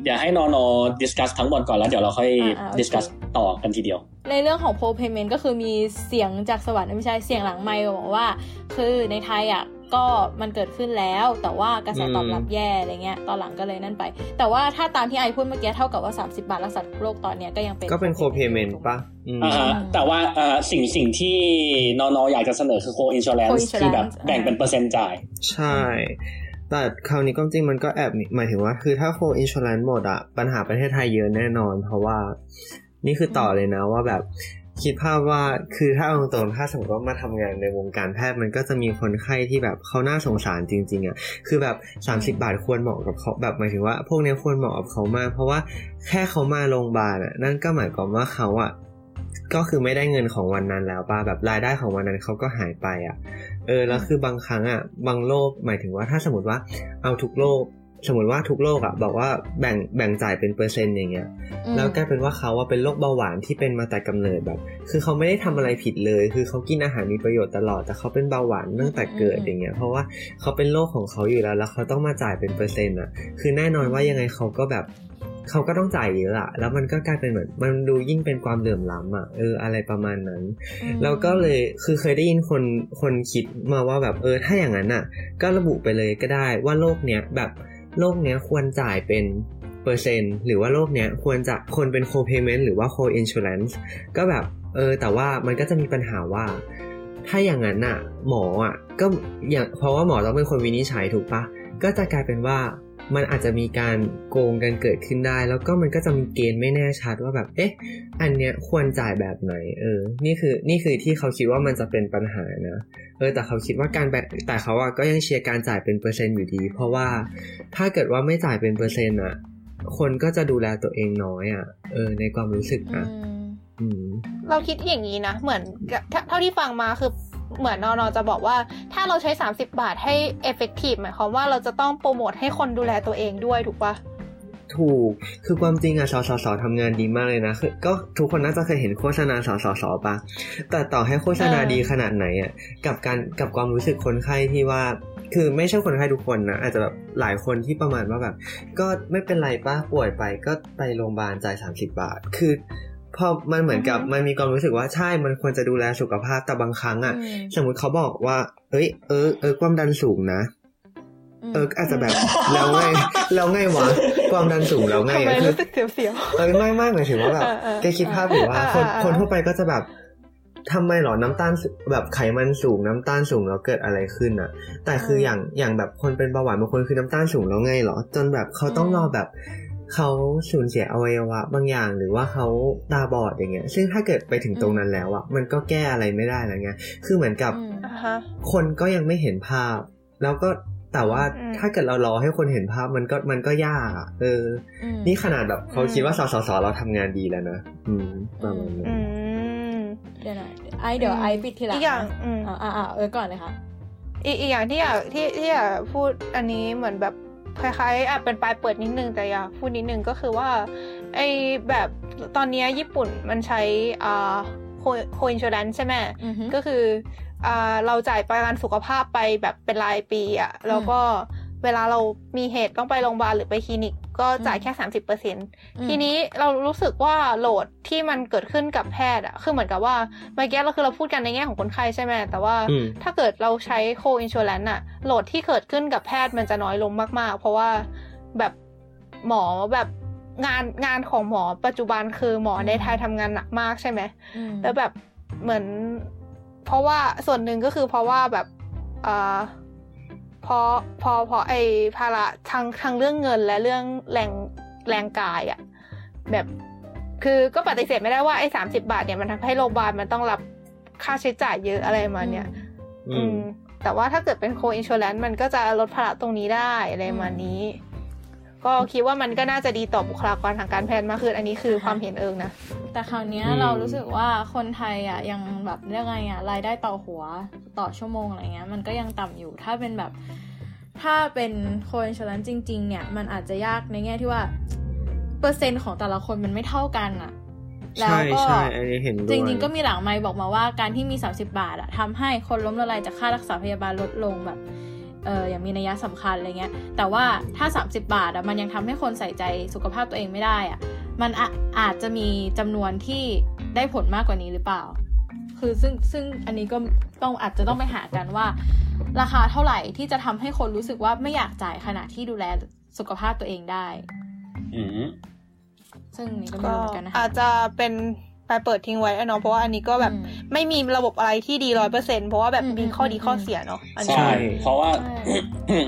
เดี๋ยวให้นอนอดิสคัสทั้งหมดก่อนแล้วเดี๋ยวเราค่อยอ่าๆโอเคดิสคัส ต่อกันทีเดียว ในเรื่องของ pro payment ก็คือมีเสียงจากสวรรค์ไม่ใช่เสียงหลังไมค์บอกว่า คือในไทยอะก็มันเกิดขึ้นแล้วแต่ว่ากระแสตอบรับแย่อะไรเงี้ยตอนหลังก็เลยนั่นไป แต่ว่าถ้าตามที่ไอพูดเมื่อกี้เท่ากับว่า 30 บาทรักษาทุกโรคตอนเนี้ยก็ยังเป็นก็เป็น co payment ปะอืมอ่าฮะแต่ว่าเอ่อสิ่งสิ่งที่นอนออยากจะเสนอคือ co insurance co-insurance คือแบบแบ่งเป็นเปอร์เซ็นต์จ่าย ใช่ แต่คราวนี้ก็จริงมันก็แอบมีหมายถึงว่าคือถ้า co insurance หมดอะปัญหาประเทศไทยเยอะแน่นอน เพราะว่า นี่คือต่อเลยนะว่าแบบคิดภาพว่าคือถ้าเอาตรงๆถ้าสมมติว่ามาทำงานในวงการแพทย์มันก็จะมีคนไข้ที่แบบเขาน่าสงสารจริง ๆอะคือแบบ 30 บาทควรเหมาะกับเขาแบบหมายถึงว่า พวกนี้ควรเหมาะกับเขามาก เพราะว่าแค่เขามาโรงพยาบาลอะนั่นก็หมายความว่าเขาอะก็คือไม่ได้เงินของวันนั้นแล้วป่ะแบบรายได้ของวันนั้นเขาก็หายไปอะเออแล้วคือบางครั้งอะบางโรคหมายถึงว่าถ้าสมมติว่าเอาทุกโรค สมมติว่าทุกโรคอะบอกว่าแบ่งแบ่งจ่ายเป็นเปอร์เซ็นต์อย่างเงี้ยอืมแล้วกลายเป็นว่าเขาว่าเป็นโรคเบาหวานที่เป็นมาแต่กำเนิดแบบ คือเขาไม่ได้ทำอะไรผิดเลย คือเขากินอาหารมีประโยชน์ตลอดแต่เขาเป็นเบาหวานตั้งแต่เกิดอย่างเงี้ยเพราะว่าเขาเป็นโรคของเขาอยู่แล้ว แล้วเขาต้องมาจ่ายเป็นเปอร์เซ็นต์อะคือแน่นอนว่ายังไงเขาก็แบบเขาก็ต้องจ่ายเยอะอะแล้วมันก็กลายเป็นเหมือน มันดูยิ่งเป็นความเหลื่อมล้ำอะเออ อะไรประมาณนั้น แล้วก็เลย คือเคยได้ยินคน คนคิดมาว่าแบบ เออ ถ้าอย่างนั้นอะก็ระบุไปเลยก็ได้ว่าโรคเนี้ยแบบ โรคเนี้ยควรจ่ายเป็นเปอร์เซ็นต์หรือว่าโรคเนี้ยควรจะคนเป็นโคเ a y m e n t หรือว่า co-insurance ก็แบบเออแต่ว่ามันก็จะมีปัญหาว่า ถ้าอย่างนั้นอะหมออะก็อย่างเพราะว่าหมอต้องเป็นคนวินิจฉัยถูกปะก็จะกลายเป็นว่า มันอาจจะมีการโกงกันเกิดขึ้นได้ แล้วก็มันก็จะมีเกณฑ์ไม่แน่ชัดว่าแบบ เอ๊ะ อันเนี้ยควรจ่ายแบบไหน เออ นี่คือ นี่คือที่เขาคิดว่ามันจะเป็นปัญหานะ เออ แต่เขาคิดว่าการแบ่งแต่เขาอะก็ยังเชียร์การจ่ายเป็นเปอร์เซ็นต์อยู่ดี เพราะว่าถ้าเกิดว่าไม่จ่ายเป็นเปอร์เซ็นต์อะคนก็จะดูแลตัวเองน้อยอะเออ ในความรู้สึกอืนะมอืมเราคิดอย่างนี้นะ เหมือนกับถ้าเท่าที่ฟังมาคือ เหมือนนอนอจะบอกว่าถ้าเราใช้ 30 บาทให้ effective หมายความว่าเราจะต้องโปรโมทให้คนดูแลตัวเองด้วยถูกปะถูก คือความจริงอะสสสทำงานดีมากเลยนะคือก็ทุกคนน่าจะเคยเห็นโฆษณาสสสปะแต่ต่อให้โฆษณาดีขนาดไหนอะกับการกับความรู้สึกคนไข้ที่ว่า คือไม่ใช่คนไข้ทุกคนนะอาจจะแบบหลายคนที่ประมาณว่าแบบ ก็ไม่เป็นไรป้าป่วยไปก็ไปโรงพยาบาลจ่าย30 บาท คือ พอมันเหมือนกับอือฮึมันมีความรู้สึกว่าใช่มันควรจะดูแลสุขภาพแต่บางครั้งอะอืมสมมุติเขาบอกว่า เอ้ย เออเออความดันสูงนะมเอออาจจะแบบแล้วไงแล้วไงวะความดันสูงแล้วไงทำไมอะคือรู้สึกเสียวเออไม่ไม่หมายถึงว่าแบบเออเออแกคิดภาพหรือว่าเออคนเออคนทั่วไปก็จะแบบทำไมหรอน้ำตาลสูแบบไขมันสูงน้ำตาลสูงแล้วเกิดอะไรขึ้นอะ แต่คืออย่างอย่างแบบคนเป็นเบาหวานบางคนคือน้ำตาลสูงแล้วไงหรอ จนแบบเขาต้องรอแบบ เขาสูญเสียอวัยวะบางอย่างหรือว่าเขาตาบอดอย่างเงี้ย ซึ่งถ้าเกิดไปถึงตรงนั้นแล้วอะมันก็แก้อะไรไม่ได้แล้วไงคือเหมือนกับอืมๆอ่าฮะคนก็ยังไม่เห็นภาพ แล้วก็แต่ว่าอืมถ้าเกิดเรารอให้คนเห็นภาพมันก็มันก็ยากอะเอออืมนี่ขนาดแบบเขาอืมคิดว่าสสสเราทำงานดีแล้วนะอืมประมาณนั้อืนมเดี๋ยวนะไอเดี๋ยวไอปิดทีหลังอีกอย่างนะอืมอ่าอ่าอ่าเออก่อนเลยค่ะอีกอีกอย่างที่อยากที่ที่อยากพูดอันนี้เหมือนแบบ คล้ายๆอะเป็นปลายเปิดนิดนึงแต่อยากพูดนิดนึงก็คือว่าไอแบบตอนเนี้ยญี่ปุ่นมันใช้อ่าโคอินช r แ n นใช่ไหมอือฮึก็คืออ่าเราจ่ายประกันสุขภาพไปแบบเป็นรายปีอะแล้วก็เวลาเรามีเหตุต้องไปโรงพยาบาลหรือไปคลินิก ก็จ่ายแค่สามสิบเปอร์เซ็นอืมทีนี้เรารู้สึกว่าโหลดที่มันเกิดขึ้นกับแพทย์อะคือเหมือนกับว่าเมื่อกี้เราคือเราพูดกันในแง่ของคนไข้ใช่ไหมแต่ว่าอืมถ้าเกิดเราใช้โคอินช r แ n นอะโหลดที่เกิดขึ้นกับแพทย์มันจะน้อยลงมาก ๆ เพราะว่าแบบหมอแบบงานงานของหมอปัจจุบันคือหมอในไทยทำงานหนักมากใช่ไหมอืมแล้วแบบเหมือน เพราะว่าส่วนหนึ่งก็คือเพราะว่าแบบ เอ่อพอพอพอไอภาระทางทางเรื่องเงินและเรื่องแรงแรงกายอะแบบ คือก็ปฏิเสธไม่ได้ว่าไอ้สามสิบาทเนี่ยมันทำให้โรงพยาบาลมันต้องรับค่าใช้จ่ายเยอะอะไรประมาณเนี้ยอือืมมแต่ว่าถ้าเกิดเป็นโคอินช r แ n นมันก็จะลดภาระตรงนี้ได้อะไรประมาณนี้ กก็คิดว่ามันก็น่าจะดีต่อบุคลากรทางการแพทย์มากขึ้นอันนี้คือความเห็นเอิงนะ แต่คราวเนี้ยอืมเรารู้สึกว่าคนไทยอะยังแบบเรียกไงอะรายได้ต่อหัวต่อชั่วโมงอะไรเงี้ยมันก็ยังต่ำอยู่ถ้าเป็นแบบถ้าเป็นโคอินช r ลันจริง ๆ เนี่ย มันอาจจะยากในแง่ที่ว่า เปอร์เซ็นต์ของแต่ละคนมันไม่เท่ากันอะแล้วใช่ก็ใช่อันนี้เห็นด้วยจริง ๆ ก็มีหลังไมค์บอกมาว่าการที่มี 30 บาทอะทำให้คนล้มละลายจากค่ารักษาพยาบาลลดลงแบบ เอออย่างมีนัยสำคัญอะไรเงี้ยแต่ว่าถ้า 30 บาทอะมันยังทำให้คนใส่ใจสุขภาพตัวเองไม่ได้อะมันอะอาจจะมีจำนวนที่ได้ผลมากกว่านี้หรือเปล่า คือซึ่งซึ่งอันนี้ก็ต้องอาจจะต้องไปหากันว่า ราคาเท่าไหร่ที่จะทำให้คนรู้สึกว่าไม่อยากจ่ายขณะที่ดูแลสุขภาพตัวเองได้ อืมซึ่งนี่ก็ไม่ก็รู้เหมือนกันนะอาจจะเป็น ไปเปิดทิ้งไว้อะเนาะเพราะว่าอันนี้ก็แบบอืมไม่มีระบบอะไรที่ดีร้อยเปอร์เซ็นเพราะว่าแบบอืมมีข้อดีอืมข้อเสียเนาะอันนี้ใช่เพราะว่าใช่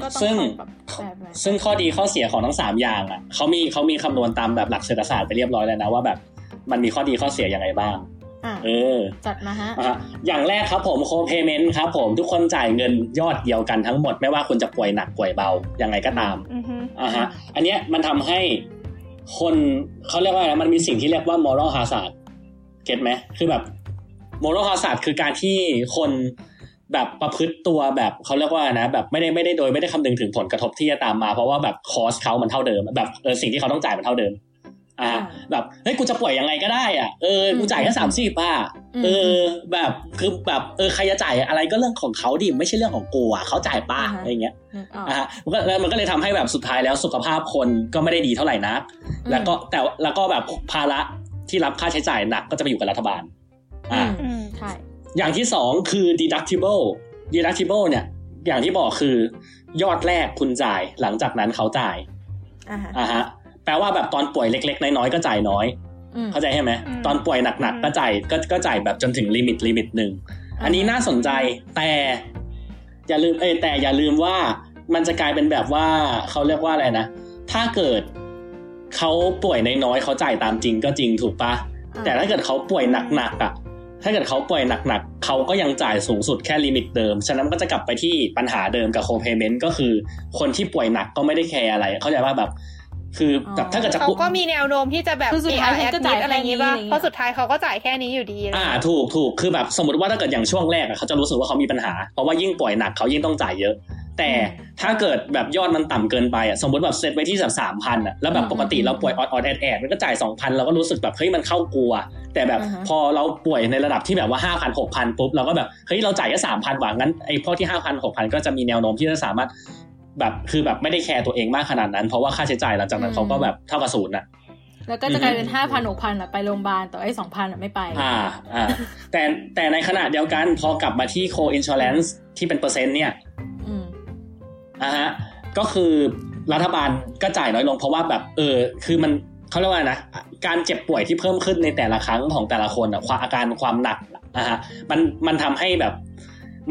ก็ต้องซึ่งคอยปรับแบบใหม่ซึ่งข้อดีข้อเสียของทั้งสามอย่างอะเขามีเขามีคำนวณตามแบบหลักเศรษฐศาสตร์ไปเรียบร้อยแล้วนะว่าแบบมันมีข้อดีข้อเสียยังไงบ้างอะเออจัดมาฮะอะฮะอย่างแรกครับผมโคเพเมนต์ครับผมทุกคนจ่ายเงินยอดเดียวกันทั้งหมด ไม่ว่าคุณจะป่วยหนักป่วยเบายังไงก็ตามอือฮึอะฮะอันเนี้ยมันทำให้คนเขาเรียกว่าอะไรมันมีสิ่งที่เรียกว่า moral hazard เก็ตไหมคือแบบ moral hazard คือการที่คนแบบประพฤติตัวแบบเขาเรียกว่านะ แบบไม่ได้ไม่ได้โดยไม่ได้คำนึงถึงผลกระทบที่จะตามมา เพราะว่าแบบคอสเขามันเท่าเดิม แบบเออสิ่งที่เขาต้องจ่ายมันเท่าเดิม อ่าอ่าแบบเฮ้ยกูจะป่วยยังไงก็ได้อะเออกูจ่ายแค่อืมสามสิบอะอืมเออ แบบคือแบบเออใครจะจ่ายอะไรก็เรื่องของเขาดิไม่ใช่เรื่องของกูอะเขาจ่ายป้าอ่าฮะอะไรเงี้ยนึกออกอะฮะมันก็แล้วมันก็เลยทำให้แบบสุดท้ายแล้วสุขภาพคนก็ไม่ได้ดีเท่าไหร่นักแล้วก็แต่แล้วก็แบบภาระ ที่รับค่าใช้จ่ายหนักก็จะไปอยู่กับรัฐบาล อ่าอืมอืมใช่อย่างที่สองคือ deductible deductible เนี่ย อย่างที่บอกคือยอดแรกคุณจ่ายหลังจากนั้นเขาจ่ายอ่าฮะอะฮะแปลว่าแบบตอนป่วยเล็ก ๆ น้อยๆก็จ่ายน้อยอืมเข้าใจใช่ไหมอืมตอนป่วยหนักๆก็จ่ายก็ก็จ่ายแบบจนถึง limit limit หนึ่งอ่าอันนี้น่าสนใจแต่อย่าลืมเอยแต่อย่าลืมว่ามันจะกลายเป็นแบบว่าเขาเรียกว่าอะไรนะ ถ้าเกิด เขาป่วยน้อยๆเขาจ่ายตามจริงก็จริงถูกปะอ่าแต่ถ้าเกิดเขาป่วยหนักๆอะ ถ้าเกิดเขาป่วยหนักๆเขาก็ยังจ่ายสูงสุดแค่ limit เดิม ฉะนั้นก็จะกลับไปที่ปัญหาเดิมกับ co-payment ก็คือ คนที่ป่วยหนักก็ไม่ได้แคร์อะไร เข้าใจว่าแบบ คือแบบถ้าเกิดจะเขาป่วยก็มีแนวโน้มที่จะแบบคือสุดท้ายแอเขาดก็มิจ่ายดอะไรอย่างงี้ป่ะแค่นี้เพราะสุดท้ายเขาก็จ่ายแค่นี้อยู่ดีอะไรอ่าเงี้ยถูกถูกคือแบบสมมติว่าถ้าเกิดอย่างช่วงแรกอะเขาจะรู้สึกว่าเขามีปัญหา เพราะว่ายิ่งป่วยหนักเขายิ่งต้องจ่ายเยอะ แต่ถ้าเกิดแบบยอดมันต่ำเกินไปอะสมมติแบบเซตไว้ที่แบบสามพันอะแล้วแบบปกติเราป่วยออดออดแอดแอดมันก็จ่ายสองพันเราก็รู้สึกแบบเฮ้ยมันเข้ากลัว แต่แบบอ่าฮะพอเราป่วยในระดับที่แบบว่าห้าพันหกพันปุ๊บเราก็แบบเฮ้ยเราจ่ายแค่สามพันว่ะงั้นไอ้พวกที่ห้าพันหกพันก็จะมีแนวโน้มที่จะสามารถแบบคือแบบไม่ได้แคร์ตัวเองมากขนาดนั้น เพราะว่าค่าใช้จ่ายหลังจากนั้นเขาก็แบบเท่ากับศูนย์อะแล้วก็จะกลายเป็นห้าพันหกพันอะไปโรงพยาบาลแต่ไอ้สองพันอะไม่ไป อ่าอ่าแต่แต่ในขณะเดียวกันพอกลับมาที่ co-insurance ที่เป็นเปอร์เซ็นต์เนี่ย อืมอ่าฮะก็คือรัฐบาลก็จ่ายน้อยลงเพราะว่าแบบเออคือมันเขาเรียกว่านะการเจ็บป่วยที่เพิ่มขึ้นในแต่ละครั้งของแต่ละคนอะความอาการความหนักอะฮะมันมันทำให้แบบ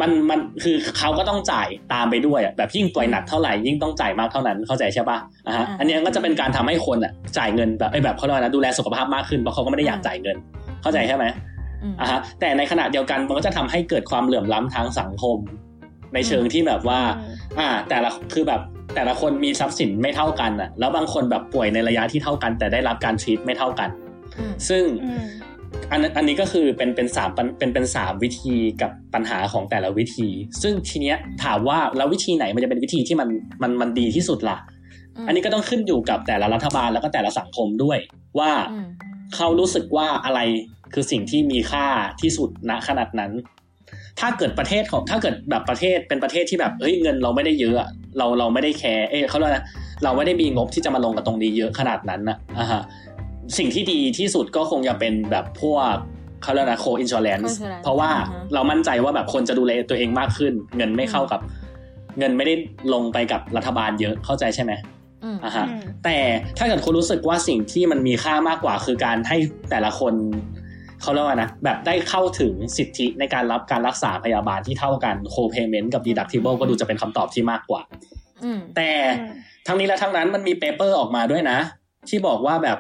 มันมันคือเขาก็ต้องจ่ายตามไปด้วยอะแบบยิ่งป่วยหนักเท่าไหร่ยิ่งต้องจ่ายมากเท่านั้นเข้าใจใช่ปะอะฮะอ่าอันเนี้ยก็จะเป็นการทำให้คนอะจ่ายเงินแบบไอ้แบบเขาเรียกว่านะดูแลสุขภาพมากขึ้นเพราะเขาก็ไม่ได้อยากจ่ายเงิน เข้าใจใช่ไหมอืมอะฮะแต่ในขณะเดียวกันมันก็จะทำให้เกิดความเหลื่อมล้ำทางสังคม ในเชิงที่แบบว่า อ่า แต่ละคือแบบแต่ละคนมีทรัพย์สินไม่เท่ากันอะแล้วบางคนแบบป่วยในระยะที่เท่ากัน แต่ได้รับการทรีตไม่เท่ากันอืมซึ่งอืมอันอันนี้ก็คือเป็นเป็นสามปัญเป็นเป็นสามวิธีกับปัญหาของแต่ละวิธี ซึ่งทีเนี้ยถามว่าแล้ววิธีไหนมันจะเป็นวิธีที่มันมันมันดีที่สุดล่ะ อันนี้ก็ต้องขึ้นอยู่กับแต่ละรัฐบาลแล้วก็แต่ละสังคมด้วย ว่าอืมเขารู้สึกว่าอะไรคือสิ่งที่มีค่าที่สุดณขนาดนั้น ถ้าเกิดประเทศของถ้าเกิดแบบประเทศเป็นประเทศที่แบบเฮ้ยเงินเราไม่ได้เยอะอะเราเราไม่ได้แคร์เอ้ยเขาเรียกอะไรนะเราไม่ได้มีงบที่จะมาลงกับตรงนี้เยอะขนาดนั้นนะอ่าฮะสิ่งที่ดีที่สุดก็คงจะเป็นแบบพวกเขาเรียกนะโคอินชอ r แลนซ์ co-insurance เพราะว่าอ่าฮะเรามั่นใจว่าแบบคนจะดูแลตัวเองมากขึ้น เงินไม่เข้ากับ เงินไม่ได้ลงไปกับรัฐบาลเยอะเข้าใจใช่ไหมอืมอ่าฮะอืมแต่ถ้าเกิดคุณรู้สึกว่าสิ่งที่มันมีค่ามากกว่าคือการให้แต่ละคน เขาเรียกว่านะแบบได้เข้าถึงสิทธิในการรับการรักษาพยาบาลที่เท่ากัน co-payment กับ deductible ก็ดูจะเป็นคำตอบที่มากกว่าอืมแต่ทั้งนี้และทั้งนั้นมันมี paper ออกมาด้วยนะ ที่บอกว่าแบบ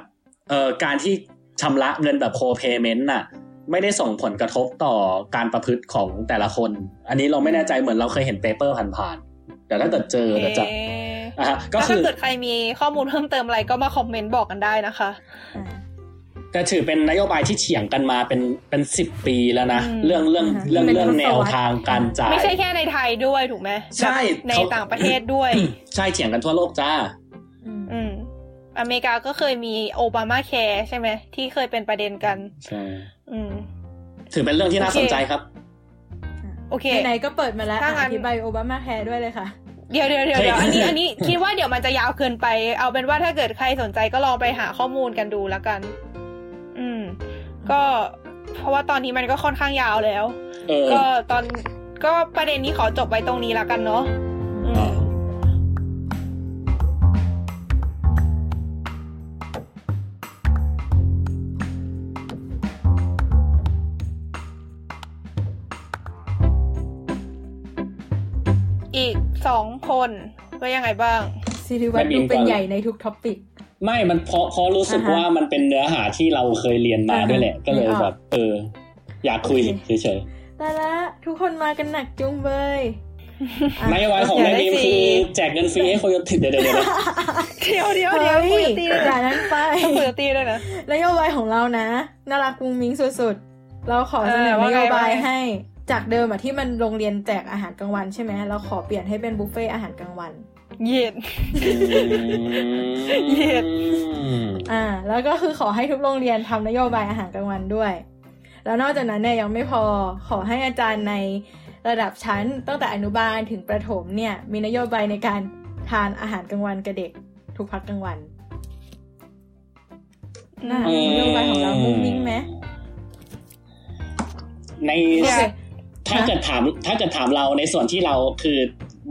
เอ่อการที่ชำระเงินแบบ co-payment น่ะไม่ได้ส่งผลกระทบต่อการประพฤติของแต่ละคน อันนี้เราไม่แน่ใจเหมือนเราเคยเห็น paper ผ่านๆเดี๋ยวถ้าเกิดเจอเดี๋ยวจะเอ๊ะอะฮะก็แล้วคืถ้าอเกิดใครมีข้อมูลเพิ่มเติมอะไรก็มาคอมเมนต์บอกกันได้นะคะ อ่าแต่ถือเป็นนโยบายที่เถียงกันมาเป็นเป็นสิบปีแล้วนะอืมเรื่องเรื่องอ่าฮะเรื่องเป็นเรื่องทศวรรษแนวทางการจ่าย ไม่ใช่แค่ในไทยด้วยถูกไหมใช่ในเขาต่างประเทศด้วย ใช่เถียงกันทั่วโลกจ้าอืมอืมอเมริกาก็เคยมีโอบามาแคร์ใช่ไหมที่เคยเป็นประเด็นกัน ใช่อืมถือเป็นเรื่องที่น่าโอเคสนใจครับ โอเคไหนๆก็เปิดมาแล้วถ้างั้อะนอธิบายโอบามาแคร์ด้วยเลยค่ะเดี๋ยวเดี๋ยวเดี๋ยวเฮ้ยเดี๋ยวอันนี้อันนี้คิดว่าเดี๋ยวมันจะยาวเกินไป เอาเป็นว่าถ้าเกิดใครสนใจก็ลองไปหาข้อมูลกันดูแล้วกัน อืม ก็เพราะว่าตอนนี้มันก็ค่อนข้างยาวแล้วเออก็ตอนก็ประเด็นนี้ขอจบไว้ตรงนี้แล้วกันเนาะอืมอีกสองคนว่ายังไงบ้าง สิริวัตรไม่มีดูเป็นก่อนใหญ่ในทุกท็อปิก ไม่มันเพราะเพราะรู้สึกอ่าฮะว่ามันเป็นเนื้อหาที่เราเคยเรียนมาอ่าฮะด้วยแหละ ก็เลยนึกออกแบบเออ อยากคุยโอเคเฉยแต่ละทุกคนมากันหนักจุงเบยอะๆนโยบายของอยากนายได้บีมฟรีคือแจกเงินฟรีให้โคโยตี้เดี๋ยวเดี๋ยวเดี๋ยวเดี๋ยวเดี๋ยวเดี๋ยวเฮ้คุยยตีอด้วยย่านะนั้นไปคุยตีด้วยนะนโยบายของเรานะน่ารักมุ้งมิ้งสุดๆ เราขอเสนอเออว่านไงโยบายว่าไงให้จากเดิมอะที่มันโรงเรียนแจกอาหารกลางวันใช่ไหมเราขอเปลี่ยนให้เป็นบุฟเฟ่อาหารกลางวัน เย็นเหยียดอ่า แล้วก็คือขอให้ทุกโรงเรียนทำนโยบายอาหารกลางวันด้วย แล้วนอกจากนั้นเนี่ยยังไม่พอขอให้อาจารย์ในระดับชั้นตั้งแต่อนุบาลถึงประถมเนี่ย มีนโยบายในการทานอาหารกลางวันกับเด็กทุกพักกลางวันน่ะอืมนโยบายของเรามุ้งมิ้งไหมในโอเคถ้าเกิดถามถ้าเกิดถามเราในส่วนที่เราคือ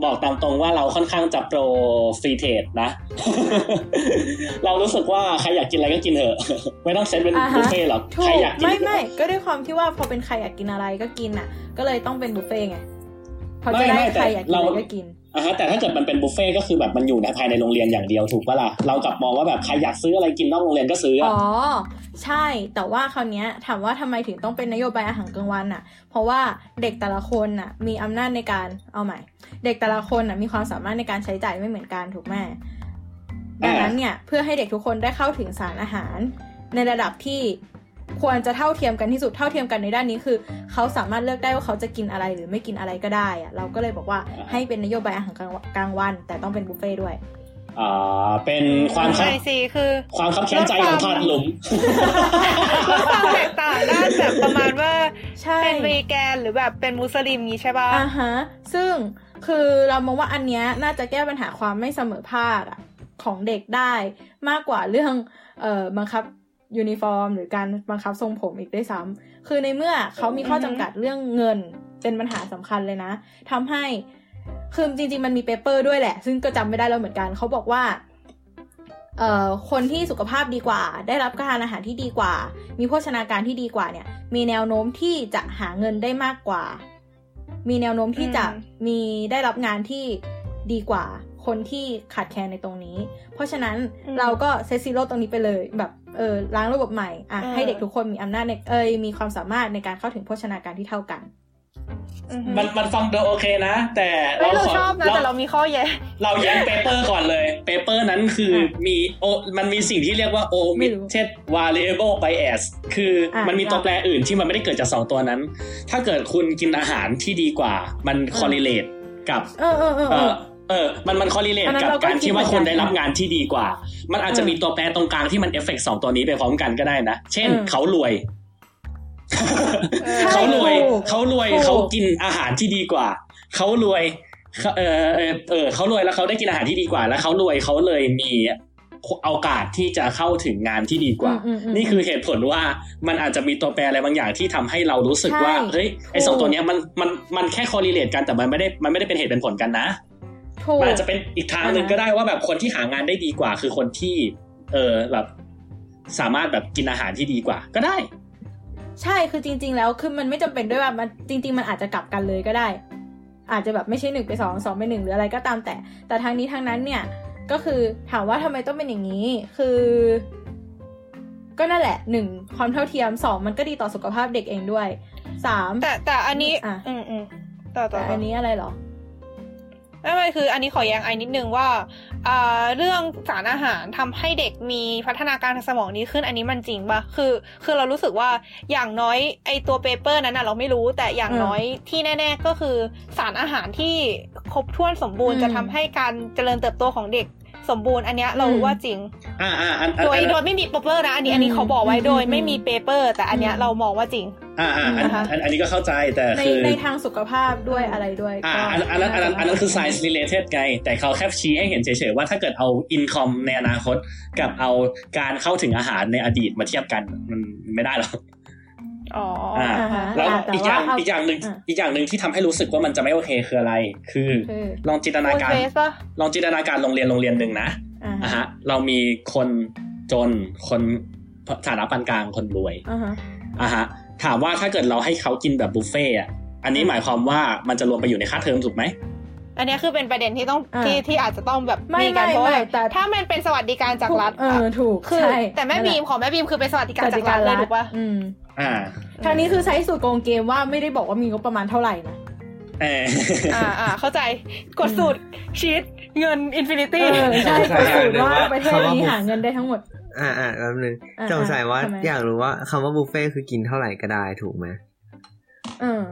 บอกตามตรงว่าเราค่อนข้างจะโปรฟรีเทรดนะ เรารู้สึกว่าใครอยากกินอะไรก็กินเถอะ ไม่ต้องเซตเป็นอ่าฮะบุฟเฟ่ต์หรอกถูใครกอยากกินไม่ไม่ก็ด้วยความที่ว่าพอเป็นใครอยากกินอะไรก็กินอะ ก็เลยต้องเป็นบุฟเฟ่ต์ไงเพอจะได้ใครอยากกินอะไรก็กิน อ่าฮะแต่ถ้าเกิดมันเป็นบุฟเฟ่ต์ก็คือแบบมันอยู่ในภายในโรงเรียนอย่างเดียวถูกปะล่ะเรากลับมองว่าแบบใครอยากซื้ออะไรกินนอกโรงเรียนก็ซื้ออะอ๋อใช่ แต่ว่าคราวเนี้ยถามว่าทำไมถึงต้องเป็นนโยบายอาหารกลางวันอะ เพราะว่าเด็กแต่ละคนอะมีอำนาจในการเอาใหม่ เด็กแต่ละคนอะมีความสามารถในการใช้จ่ายไม่เหมือนกันถูกไหมดังนั้นเนี่ยเพื่อให้เด็กทุกคนได้เข้าถึงสารอาหารในระดับที่ ควรจะเท่าเทียมกันที่สุดเท่าเทียมกันในด้านนี้คือ เขาสามารถเลือกได้ว่าเขาจะกินอะไรหรือไม่กินอะไรก็ได้อะเราก็เลยบอกว่าให้เป็นนโยบายอาหารกลางกลางวัน แต่ต้องเป็นบุฟเฟ่ต์ด้วยอ่าเป็นความคับใช่สิคือความคับแค้นใจของถอดหลุมลดความแตกต่างด้านแบบประมาณว่าใช่เป็นวีแกนหรือแบบเป็นมุสลิมงี้ใช่ป่ะอ่าฮะซึ่งคือเรามองว่าอันเนี้ยน่าจะแก้ปัญหาความไม่เสมอภาคอะของเด็กได้มากกว่าเรื่องเอ่อบังคับ ยูนิฟอร์ม หรือการบังคับทรงผมอีกด้วยซ้ำคือในเมื่อเขามีข้อจำกัดเรื่องเงินเป็นปัญหาสำคัญเลยนะทำให้คือจริง ๆ มันมี paper ด้วยแหละ ซึ่งก็จำไม่ได้แล้วเหมือนกันเขาบอกว่าเอ่อคนที่สุขภาพดีกว่า ได้รับการทานอาหารที่ดีกว่า มีโภชนาการที่ดีกว่าเนี่ย มีแนวโน้มที่จะหาเงินได้มากกว่า มีแนวโน้มที่จะอืมมีได้รับงานที่ดีกว่า คนที่ขาดแคลนในตรงนี้ เพราะฉะนั้นเราก็ set zero ตรงนี้ไปเลยแบบ เออล้างระบบใหม่อะให้เด็กทุกคนมีอำนาจในเอยมีความสามารถในการเข้าถึงโภชนาการที่เท่ากันอือฮึมันมันฟังดูโอเคนะ แต่เฮ้ยเราชอบนะแต่เรามีข้อแย้งเราแย้ง paper ก่อนเลย paper นั้นคืออมมีโอมันมีสิ่งที่เรียกว่าไม่รู้ omitted variable bias คืออะมันมีตัวเราแปรอื่นที่มันไม่ได้เกิดจากสองตัวนั้น ถ้าเกิดคุณกินอาหารที่ดีกว่ามัน correlate กับ เออเออเออเอเอออเออ มันมัน correlate อันนั้นกับเราก็การที่ว่าคิดเหมือนคนกันได้รับงานที่ดีกว่า มันอาจจะเออมีตัวแปรตรงกลางที่มัน affect สองตัวนี้ไปพร้อมกันก็ได้นะ เช่นเออเขารวยเออเขารวยถูกเขารวยถูกเขากินอาหารที่ดีกว่า เขารวยเขาเออเออเออเขารวยแล้วเขาได้กินอาหารที่ดีกว่า แล้วเขารวยเขาเลยมีโอกาสที่จะเข้าถึงงานที่ดีกว่าอืมอืมนี่คือเหตุผลว่ามันอาจจะมีตัวแปรอะไรบางอย่างที่ทำให้เรารู้สึกว่าใช่เฮ้ย ไอสองตัวเนี้ยมันมันมันแค่คอรีเลทกันแต่มันไม่ได้มันไม่ได้เป็นเหตุเป็นผลกันนะถูก มันอาจจะเป็นอีกทางหนึ่งอ่าฮะก็ได้ว่าแบบคนที่หางานได้ดีกว่า คือคนที่ เออแบบสามารถแบบกินอาหารที่ดีกว่า ก็ได้ ใช่คือจริง ๆ แล้วคือมันไม่จำเป็นด้วยว่ามันจริง ๆ มันอาจจะกลับกันเลยก็ได้ อาจจะแบบไม่ใช่หนึ่งไปสองสองไปหนึ่งหรืออะไรก็ตามแต่ แต่ทางนี้ทางนั้นเนี่ยก็คือถามว่าทำไมต้องเป็นอย่างนี้ คือ ก็นั่นแหละหนึ่งความเท่าเทียมสองมันก็ดีต่อสุขภาพเด็กเองด้วยสามแต่แต่อันนี้อะอืมอืมต่อต่อแต่ต่ออันนี้อะไรเหรอ ไม่ไม่คือ อันนี้ขอแย้งไอนิดนึงว่าอ่าเรื่องสารอาหารทำให้เด็กมีพัฒนาการทางสมองนี้ขึ้นอันนี้มันจริงปะคือ คือเรารู้สึกว่าอย่างน้อยไอตัว paper นั้นนะเราไม่รู้แต่อย่างน้อยที่แน่ ๆ ก็คือสารอาหารที่ครบถ้วนสมบูรณ์จะทำให้การเจริญเติบโตของเด็ก สมบูรณ์อันเนี้ยเรารู้ว่าจริงอ่าอ่าอันอันโดยอันโดยไม่มี paper นะอันนี้อันนี้เขาบอกไว้โดยไม่มี paper แต่อันเนี้ยเรามองว่าจริงอ่าอ่าอันนะคะอันอันนี้ก็เข้าใจแต่ในคือในทางสุขภาพด้วยอะไรด้วยอ่าก็อันอันนั้นอันนั้นอันนั้นคือ science related ไง แต่เขาแค่ชี้ให้เห็นเฉยๆว่าถ้าเกิดเอา income ในอนาคต กับเอาการเข้าถึงอาหารในอดีตมาเทียบกันมันไม่ได้หรอก อ๋ออ่าอ่าฮะแล้วอ่าแต่อีกอย่างว่าเอาอีกอย่างหนึ่งอ่าอีกอย่างหนึ่งที่ทำให้รู้สึกว่ามันจะไม่โอเคคืออะไร คือคือลองจินตนาการโฟเฟสป่ะลองจินตนาการโรงเรียนโรงเรียนหนึ่งนะอ่าอะฮะฮะ เรามีคนจนคนฐานะปานกลางคนรวยอ่าฮะอะฮะ ถามว่าถ้าเกิดเราให้เขากินแบบบุฟเฟ่ต์อะอันนี้หมายความว่ามันจะรวมไปอยู่ในค่าเทอมถูกไหม อันเนี้ยคือเป็นประเด็นที่ต้องอ่าที่ที่อาจจะต้องแบบไม่มีกันไม่เพราะว่าไม่แต่ถ้ามันเป็นสวัสดิการจากรัฐเออถูกคือใช่แต่แม่บีมของแม่บีมคือเป็นสวัสดิการจากรัฐเลยถูกปะอืมอ่าทางนี้คือใช้สูตรโกงเกมว่าไม่ได้บอกว่ามีงบประมาณเท่าไหร่นะเอออ่าอ่าเข้าใจกดสูตร cheat เงิน infinityอใช่ใช่กดสูตรว่าว่าประเทศคำว่านี้บุฟหาเงินได้ทั้งหมด อ่าอ่าแป๊บนึงอ่าสงสัยว่าทำไมอยากรู้ว่าคำว่าบุฟเฟ่ต์คือกินเท่าไหร่ก็ได้ถูกไหมเออ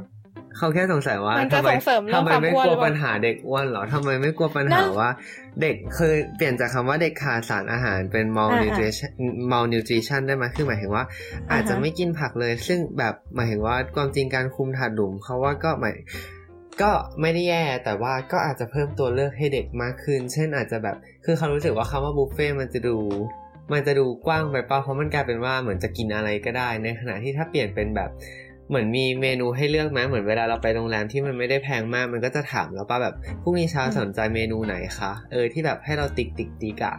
เขาแค่สงสัยว่ามันจะทำไมส่งเสริมเรื่อทำงไมความไม่อ้วนกลัหวรือเปล่าปัญหาเด็กอ้วนเหรอทำไมไม่กลัวปัญนั่หานว่า เด็กเคยเปลี่ยนจากคำว่าเด็กขาดสารอาหารเป็น malnutrition malnutrition ได้ไหมคือหมายถึงว่า อาจจะไม่กินผักเลย ซึ่งแบบหมายถึงว่าความจริงการคุมถาดหลุมเขาว่าก็หมายก็ไม่ได้แย่แต่ว่าก็อาจจะเพิ่มตัวเลือกให้เด็กมากขึ้น เช่นอาจจะแบบ คือเขารู้สึกว่าคำว่าบุฟเฟ่ต์มันจะดูมันจะดูกว้างไปเปล่าเพราะมันกลายเป็นว่าเหมือนจะกินอะไรก็ได้ ในขณะที่ถ้าเปลี่ยนเป็นแบบ เหมือนมีเมนูให้เลือกไหมเหมือนเวลาเราไปโรงแรมที่มันไม่ได้แพงมาก มันก็จะถามเราป่ะแบบพรุ่งนี้เช้าสนใจเมนูไหนคะเออที่แบบให้เราติ๊กติ๊กติ๊กอะ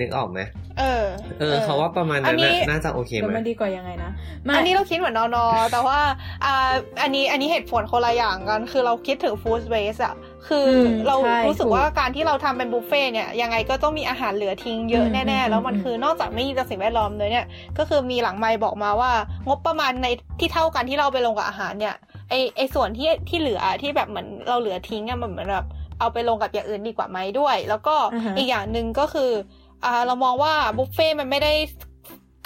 นึกออกไหมเออ เออเขาว่าประมาณอันั้นนนี้น่ะน่าจะโอเคแต่ไหมมันดีกว่ายังไงนะไม่อันนี้เราคิดเหมือนนอนอแต่ว่าอ่าอันนี้อันนี้เหตุผลคนละอย่างกัน คือเราคิดถึง food waste อะคืออมเราใช่รู้สึกถูกว่าการที่เราทำเป็นบุฟเฟ่ต์เนี่ยยังไงก็ต้องมีอาหารเหลือทิ้งเยอะอืมแน่อืมๆแล้วมันอืมคือนอกจากไม่ดีต่อสิ่งแวดล้อมเลยเนี่ย ก็คือมีหลังไมค์บอกมาว่างบประมาณในที่เท่ากันที่เราไปลงกับอาหารเนี่ยไอไอส่วนที่ที่เหลือที่แบบเหมือนเราเหลือทิ้งอะมันเหมือนแบบเอาไปลงกับอย่างอื่นดีกว่าไหมด้วย แล้วก็อ่าฮะอีกอย่างหนึ่งก็คืออ่า เรามองว่าบุฟเฟ่ต์มันไม่ได้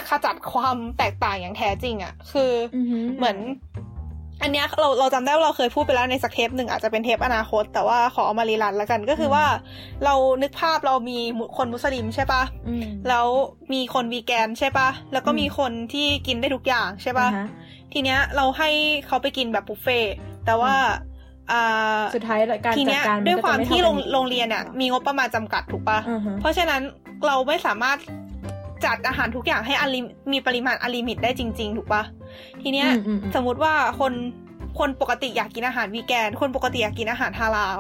ขจัดความแตกต่างอย่างแท้จริงอะคืออือหืเหมือน อันเนี้ยเราเราจำได้ว่าเราเคยพูดไปแล้วในสักเทปหนึ่งอาจจะเป็นเทปอนาคต แต่ว่าขอเอามารีรันแล้วกันก็คือว่า เรานึกภาพเรามีคนมุสลิมใช่ปะอืมแล้วมีคนวีแกนใช่ปะแล้วก็อืมมีคนที่กินได้ทุกอย่างใช่ปะอ่าฮะทีเนี้ยเราให้เขาไปกินแบบบุฟเฟ่ต์แต่ว่าอ่าสุดท้ายการทีจัเนี้ดยการนด้วยก็ความจะไที่โรงท่ากัโรงเรียนอะมีงบประมาณจำกัดถูกปะอือฮะเพราะฉะนั้น เราไม่สามารถจัดอาหารทุกอย่างให้อลิมีปริมาณอลิมิตได้จริง ๆ ถูกปะทีเนี้ยอืมอืมอืมสมมุติว่าคนคนปกติอยากกินอาหารวีแกน คนปกติอยากกินอาหารฮาลาล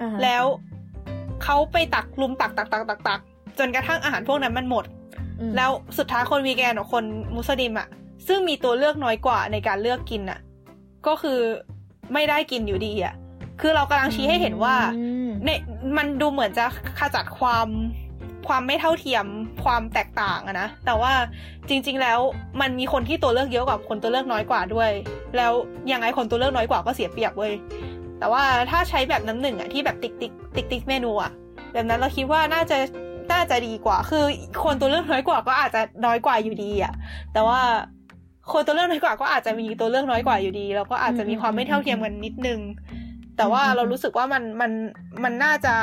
อ่าฮะแล้วเขาไปตักลุมตักตักตักตักตักจนกระทั่งอาหารพวกนั้นมันหมดอืมแล้วสุดท้ายคนวีแกนกับคนมุสลิมอะซึ่งมีตัวเลือกน้อยกว่าในการเลือกกินอะก็คือไม่ได้กินอยู่ดีอะคือเรากำลังชี้ให้เห็นว่าอืมเนี่ยมันดูเหมือนจะขจัดความ ความไม่เท่าเทียมความแตกต่างอะนะ แต่ว่าจริง ๆ แล้วมันมีคนที่ตัวเลือกเยอะกว่าคนตัวเลือกน้อยกว่าด้วย แล้วยังไงคนตัวเลือกน้อยกว่าก็เสียเปรียบเว้ยแต่ว่าถ้าใช้แบบน้ำหนึ่งอะที่แบบติ๊กติ๊กติ๊กติ๊กเมนูอะแบบนั้นเราคิดว่าน่าจะน่าจะดีกว่า คือคนตัวเลือกน้อยกว่าก็อาจจะน้อยกว่าอยู่ดีอะแต่ว่าคนตัวเลือกน้อยกว่าก็อาจจะมีตัวเลือกน้อยกว่าอยู่ดี แล้วก็อาจจะมีความไม่เท่าเทียมกันนิดนึง แต่ว่าเรารู้สึกว่ามันมันมันน่าจะ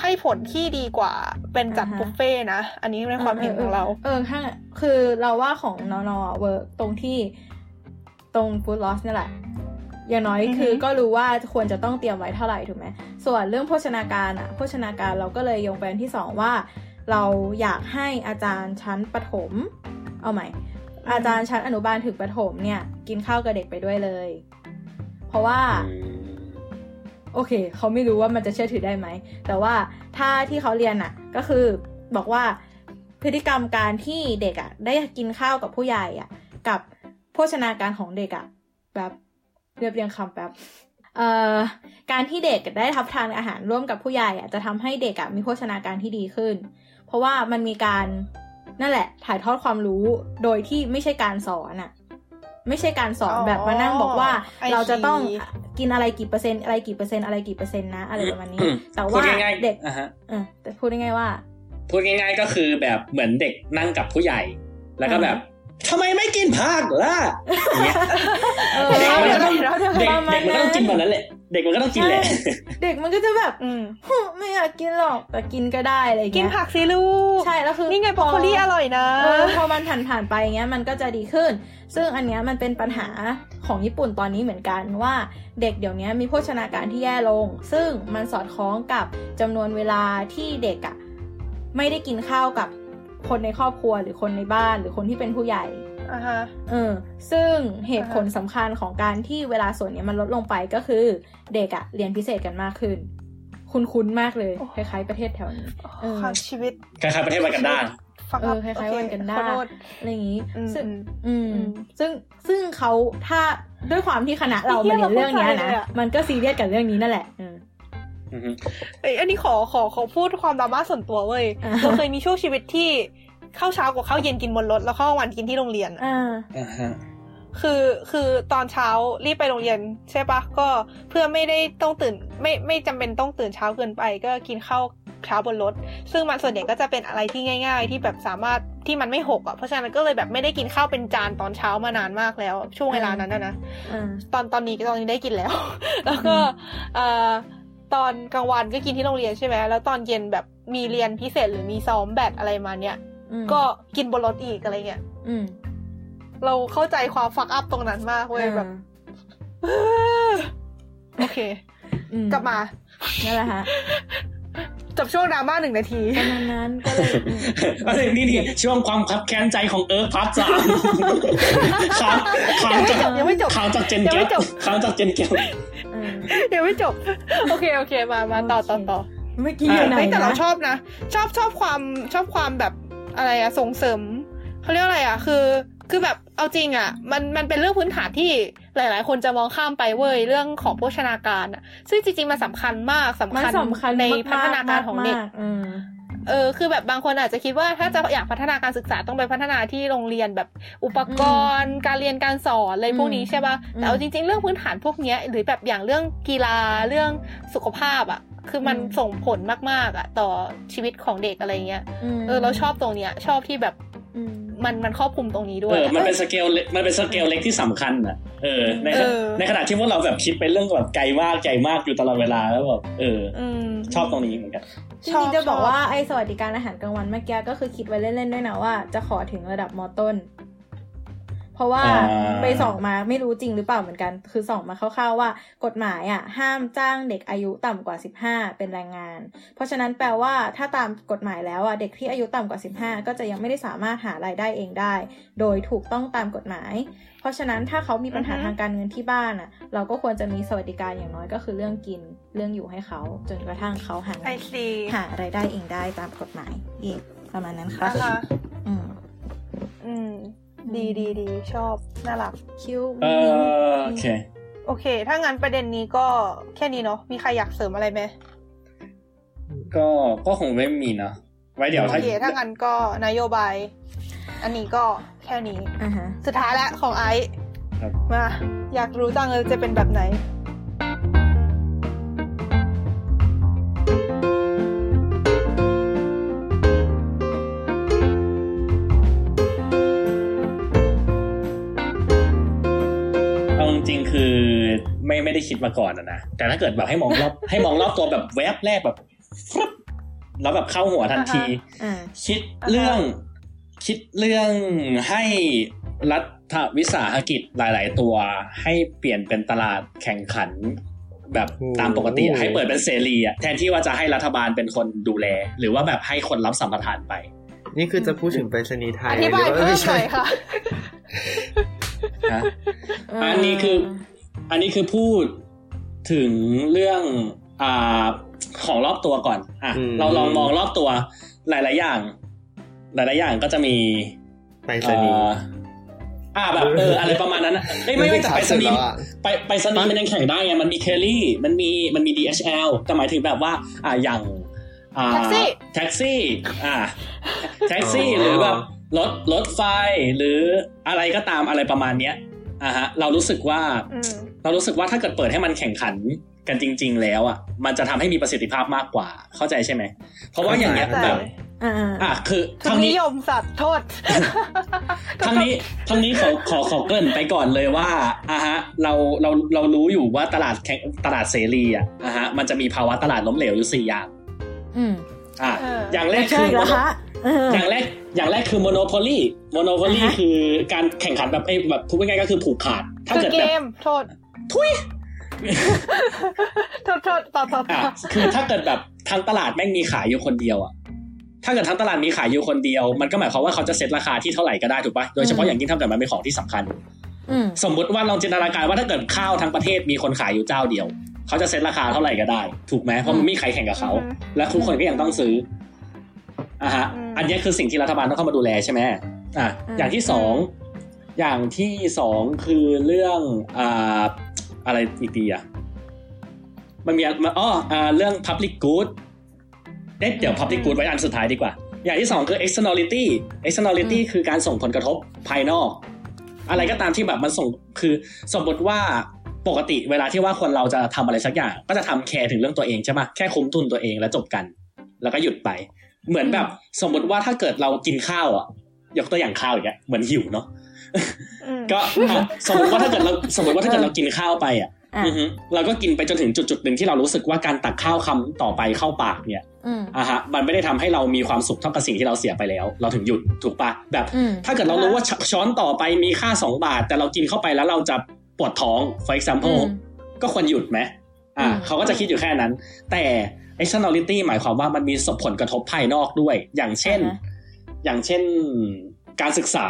ให้ผลที่ดีกว่าเป็นจัดอ่าฮะบุฟเฟ่ต์นะ อันนี้ในความเห็นของเรา เออถ้าคือเราว่าของนอนอเวิร์กตรงที่ตรงฟู้ดลอสนี่แหละ อย่างน้อยอือฮึคือก็รู้ว่าควรจะต้องเตรียมไว้เท่าไหร่ถูกไหม ส่วนเรื่องโภชนาการอะโภชนาการเราก็เลยยงไปอันที่สองว่า เราอยากให้อาจารย์ชั้นประถม เอาใหม่ อาจารย์ชั้นอนุบาลถึงประถมเนี่ย กินข้าวกับเด็กไปด้วยเลย เพราะว่า โอเค เขาไม่รู้ว่ามันจะเชื่อถือได้ไหม แต่ว่าถ้าที่เขาเรียนอะก็คือบอกว่าพฤติกรรมการที่เด็กอะได้กินข้าวกับผู้ใหญ่อะกับโภชนาการของเด็กอะแบบเรียบเรียงคำแบบเอ่อการที่เด็กได้ทับทานอาหารร่วมกับผู้ใหญ่อะจะทำให้เด็กอะมีโภชนาการที่ดีขึ้น เพราะว่ามันมีการนั่นแหละถ่ายทอดความรู้โดยที่ไม่ใช่การสอนอะ ไม่ใช่การสอนอ๋อแบบมานั่งบอกว่าไอเราจะต้องทีกินอะไรกี่เปอร์เซ็นต์อะไรกี่เปอร์เซ็นต์อะไรกี่เปอร์เซ็นต์นะอะไรประมาณนี้อืมแต่พูว่าดง่ายๆเด็กอะฮะเออแต่พูดง่ายๆว่า พูดง่าย ๆ ก็คือแบบเหมือนเด็กนั่งกับผู้ใหญ่ แล้วก็แบบ ทำไมไม่กินผักล่ะอย่างเงี้ยเออเด็กมันก็ต้องเดี๋ยวเดี๋ยวเด็กประมาเด็ณกมันก็ต้องกินแบบนั้นแหละ เด็กมันก็ต้องกินแหละ เด็กมันก็จะแบบอืมฮึไม่อยากกินหรอกแต่กินก็ได้อะไรอย่างกินเงี้ยผักสิลูกใช่แล้วคือนี่ไงบรอกโคลี่อร่อยนะเออพอมันผ่านผ่านๆไปเงี้ยมันก็จะดีขึ้น ซึ่งอันเนี้ยมันเป็นปัญหาของญี่ปุ่นตอนนี้เหมือนกันว่าเด็กเดี๋ยวนี้มีโภชนาการที่แย่ลง ซึ่งมันสอดคล้องกับจำนวนเวลาที่เด็กอะ่ะไม่ได้กินข้าวกับ คนในครอบครัวหรือคนในบ้านหรือคนที่เป็นผู้ใหญ่อ่าฮะเออซึ่งเหตุผลสำคัญของการที่เวลาส่วนเนี้ยมันลดลงไปก็คือเด็กอะเรียนพิเศษกันมากขึ้น คุ้นๆมากเลยโอ้คล้ายๆประเทศแถวนี้เออความชีวิตคล้ายๆประเทศวากันดาฟังเออคล้ายๆวันกันดาขอโทษอะไรอย่างนี้อืมซึ่งอืมอืมอืมซึ่งซึ่งเขาถ้าด้วยความที่คณะเราไอ้เหี้มายเรียนเรื่องเนี้ยเราเข้าใจนะเลยอะมันก็ซีเรียสกับเรื่องนี้นั่นแหละเอออือฮึเอ้ยอันนี้ขอขอขอพูดความดราม่าส่วนตัวเว้ยอ่าเราเคยมีช่วงชีวิตที่ ข้าวเช้ากับข้าวเย็นกินบนรถแล้วข้าวกลางวันกินที่โรงเรียนอะอ่าอ่าฮะคือคือตอนเช้ารีบไปโรงเรียน ใช่ปะก็เพื่อไม่ได้ต้องตื่น ไม่ไม่จำเป็นต้องตื่นเช้าเกินไป ก็กินข้าวเช้าบนรถ ซึ่งมันส่วนใหญ่ก็จะเป็นอะไรที่ง่าย ๆ ที่แบบสามารถที่มันไม่หกอะเพราะฉะนั้นก็เลยแบบไม่ได้กินข้าวเป็นจานตอนเช้ามานานมากแล้ว ช่วงเวลานั้นนะนะอ่าตอนตอนนี้ตอนนี้ได้กินแล้ว แล้วก็เอ่อตอนกลางวันก็กินที่โรงเรียนใช่ไหมแล้วตอนเย็นแบบมีเรียนพิเศษหรือมีซ้อมแบดอะไรมาเนี้ยอืม ก็กินบนรถอีกอะไรเงี้ยอืมเราเข้าใจความฟักอัพตรงนั้นมากเว้ยแบบโอเคอืมกลับมานั่นแหละฮะจบช่วงดราม่าหนึ่งนาทีประมาณนั้นก็เลยอืมก็เลยนี่นี่ช่วงความคับแค้นใจของเอิร์ธ part สามข่าวข่าวจากยังไม่จบข่าวจากเจนเกลยังไม่จบข่าวจากเจนเกลอืมยังไม่จบ โอเคโอเคมามาต่อต่อต่อเมื่อกี้อยู่ไหนเฮ้ยแต่เรานะชอบนะ ชอบชอบความชอบความแบบ อะไรอะส่งเสริมเขาเรียกอะไรอะคือคือแบบเอาจริงอะมันมันเป็นเรื่องพื้นฐานที่หลาย ๆ คนจะมองข้ามไปเว้ยเรื่องของโภชนาการอะซึ่งจริง ๆ มันสำคัญมากสำมันคัญสำคัญในมๆพัฒนาการของเด็กมๆอืมเออคือแบบบางคนอาจจะคิดว่าถ้าจะอยากพัฒนาการศึกษาต้องไปพัฒนาที่โรงเรียนแบบอุปกรณ์ การเรียนการสอนอะไรพวกนี้ใช่ป่ะอืมแต่เอาจริง ๆ เรื่องพื้นฐานพวกเนี้ยหรือแบบอย่างเรื่องกีฬาเรื่องสุขภาพอะ คือมันอืมส่งผลมาก ๆอะต่อชีวิตของเด็กอะไรเงี้ยมเออเราชอบตรงเนี้ย ชอบที่แบบอืมมันมันครอบคลุมตรงนี้ด้วเอยอมันเป็นสเกลเล็กมันเป็นสเกลเล็กที่สำคัญอะ เออ ในเออในขณะที่พวกเราแบบคิดไปเรื่องแบบไกลมากไกลมากอยู่ตลอดเวลาแล้วแบบเอออืมชอบตรงนี้เหมือนกันจชอบริงๆจะบอกชอบว่าไอ้สวัสดิการอาหารกลางวันเมื่อกี้ก็คือคิดไว้เล่นๆด้วยนะว่าจะขอถึงระดับมต้น เพราะว่าอ่าไปส่องมาไม่รู้จริงหรือเปล่าเหมือนกัน คือส่องมาคร่าวๆว่า กฎหมายอะห้ามจ้างเด็กอายุต่ำกว่า 15 เป็นแรงงาน เพราะฉะนั้นแปลว่าถ้าตามกฎหมายแล้วอะเด็กที่อายุต่ำกว่า 15 ก็จะยังไม่ได้สามารถหารายได้เองได้ โดยถูกต้องตามกฎหมาย เพราะฉะนั้นถ้าเขามีปัญหาอือฮึทางการเงินที่บ้านอะ เราก็ควรจะมีสวัสดิการอย่างน้อยก็คือเรื่องกินเรื่องอยู่ให้เขา จนกระทั่งเขาหาไอเงินซีหารายได้เองได้ตามกฎหมายเย่ประมาณนั้นครับนะคะอืมอืม ดีดีดีชอบ น่ารัก คิวเออโอเค โอเค ถ้างั้นประเด็นนี้ก็แค่นี้เนาะมีใครอยากเสริมอะไรไหมก็ก็คงไม่มีนะไว้เดี๋ยวโอถ้าเคถ้างั้นก็นโยบาย อันนี้ก็แค่นี้อ่าฮะสุดท้ายแล้วของไอซ์ครับมา อยากรู้จังเลยจะเป็นแบบไหน ไม่ไม่ได้คิดมาก่อนอะนะ แต่ถ้าเกิดแบบให้มองรอบให้มองรอบตัวแบบแวบแรกแบบฟรึบแล้วแบบเข้าหัวทันทีอ่าคิดเรื่อง คิดเรื่องให้รัฐวิสาหกิจหลาย ๆ ตัว ให้เปลี่ยนเป็นตลาดแข่งขัน แบบโอ้ตามปกติอะให้เปิดเป็นเสรีอะแทนที่ว่าจะให้รัฐบาลเป็นคนดูแล หรือว่าแบบให้คนรับสัมปทานไป นี่คือจะพูดถึงไปรษณีย์ไทอยธิบายหรือเพิ่ว่ามไม่หใช่น่อยค่ะฮะอันนี้คือ อันนี้คือพูดถึงเรื่องอ่าของรอบตัวก่อน อะอืมเราลองมองรอบตัวหลาย ๆ อย่าง หลาย ๆ อย่างก็จะมีไปรษณีย์เอ่ออ่าแบบเอออะไรประมาณนั้นอะเอ้ยไม่ไม่แต่ไปสนีย์แล้วอะไปไปสนีย์มันยังแข่งได้ไงมันมีเคลลี่มันมีมันมี DHL แต่หมายถึงแบบว่า อ่าอย่างอ่าแท็กซี่แท็กซี่อ่าแท็กซี่อ๋อหรือแบบรถรถไฟหรืออะไรก็ตามอะไรประมาณเนี้ย อ่าฮะเรารู้สึกว่าอืมเรารู้สึกว่าถ้าเกิดเปิดให้มันแข่งขันกันจริง ๆ แล้วอะมันจะทำให้มีประสิทธิภาพมากกว่า เข้าใจใช่ไหม เพราะว่าอย่างเงี้ยเข้าใจแบบอ่าอะคือทุทานงนินี้ยมสัตว์โทษทั้งนี้ทั้งนี้ขอขอขอเกริ่นไปก่อนเลยว่าอะฮะ เราเราเรารู้อยู่ว่าตลาดแข่งตลาดเสรีอะอะฮะมันจะมีภาวะตลาดล้มเหลวอยู่สี่อย่าง อืมอะเออออย่างแรกใช่คือเหร อคะเอออย่างแรกอย่างแรกคือ monopoly monopoly อ่าฮะคือการแข่งขันแบบเอ้ยแบบพูดง่ายๆก็คือผูกขาด ถ้าคือเกิดเกแบบมโทษทุยโทษโทษต่อต่อต่อะอคือถ้าเกิดแบบทางตลาดแม่งมีขายอยู่คนเดียวอะถ้าเกิดทั้งตลาดมีขายอยู่คนเดียว มันก็หมายความว่าเขาจะเซ็ตราคาที่เท่าไหร่ก็ได้ถูกปะโดยเฉพาะอย่างยิ่งถ้าเกิดมันเป็นของที่สำคัญอืมสมมุติว่าลองจินตนาการว่าถ้าเกิดข้าวทั้งประเทศมีคนขายอยู่เจ้าเดียว เขาจะเซ็ตราคาเท่าไหร่ก็ได้ ถูกไหมเพราะมันไม่มีใครแข่งกับเขา และทุกคนก็ยังต้องซื้อ อะฮะอันนี้คือสิ่งที่รัฐบาลต้องเข้ามาดูแลใช่ไหมอะอย่างที่สองอย่างที่สองคือเรื่องอ่าอะไรอีกดีอะมันมีอะอ๋ออ่าเรื่อง public good เอ๊ะเดี๋ยว public good ไว้อันสุดท้ายดีกว่า อย่างที่สองคือ externality externality คือการส่งผลกระทบภายนอก อะไรก็ตามที่แบบมันส่งคือสมมติว่าปกติเวลาที่ว่าคนเราจะทำอะไรสักอย่าง ก็จะทำแคร์ถึงเรื่องตัวเองใช่ปะแค่คุ้มทุนตัวเองแล้วจบกัน แล้วก็หยุดไป เหมือนแบบสมมติว่าถ้าเกิดเรากินข้าวอะ ยกตัวอย่างข้าวอย่างเงี้ยเหมือนหิวเนาะอืมก็อะสมมติว่าถ้าเกิดเราสมมติว่าถ้าเกิดเรากินข้าวไปอะอะอือฮึเราก็กินไปจนถึงจุดจุดๆหนึ่งที่เรารู้สึกว่าการตักข้าวคำต่อไปเข้าปากเนี่ยอืมอะฮะ มันไม่ได้ทำให้เรามีความสุขเท่ากับสิ่งที่เราเสียไปแล้ว เราถึงหยุดถูกปะแบบอืมถ้าเกิดเรารู้ว่าชช้อนต่อไปมีค่า2บาท แต่เรากินเข้าไปแล้วเราจะปวดท้อง for example อืมก็ควรหยุดไหมอ่าอืมเขาก็จะคิดอยู่แค่นั้น แต่ externality หมายความว่ามันมีส่งผลกระทบภายนอกด้วย อย่างเช่นอ่าฮะอย่างเช่นการศึกษา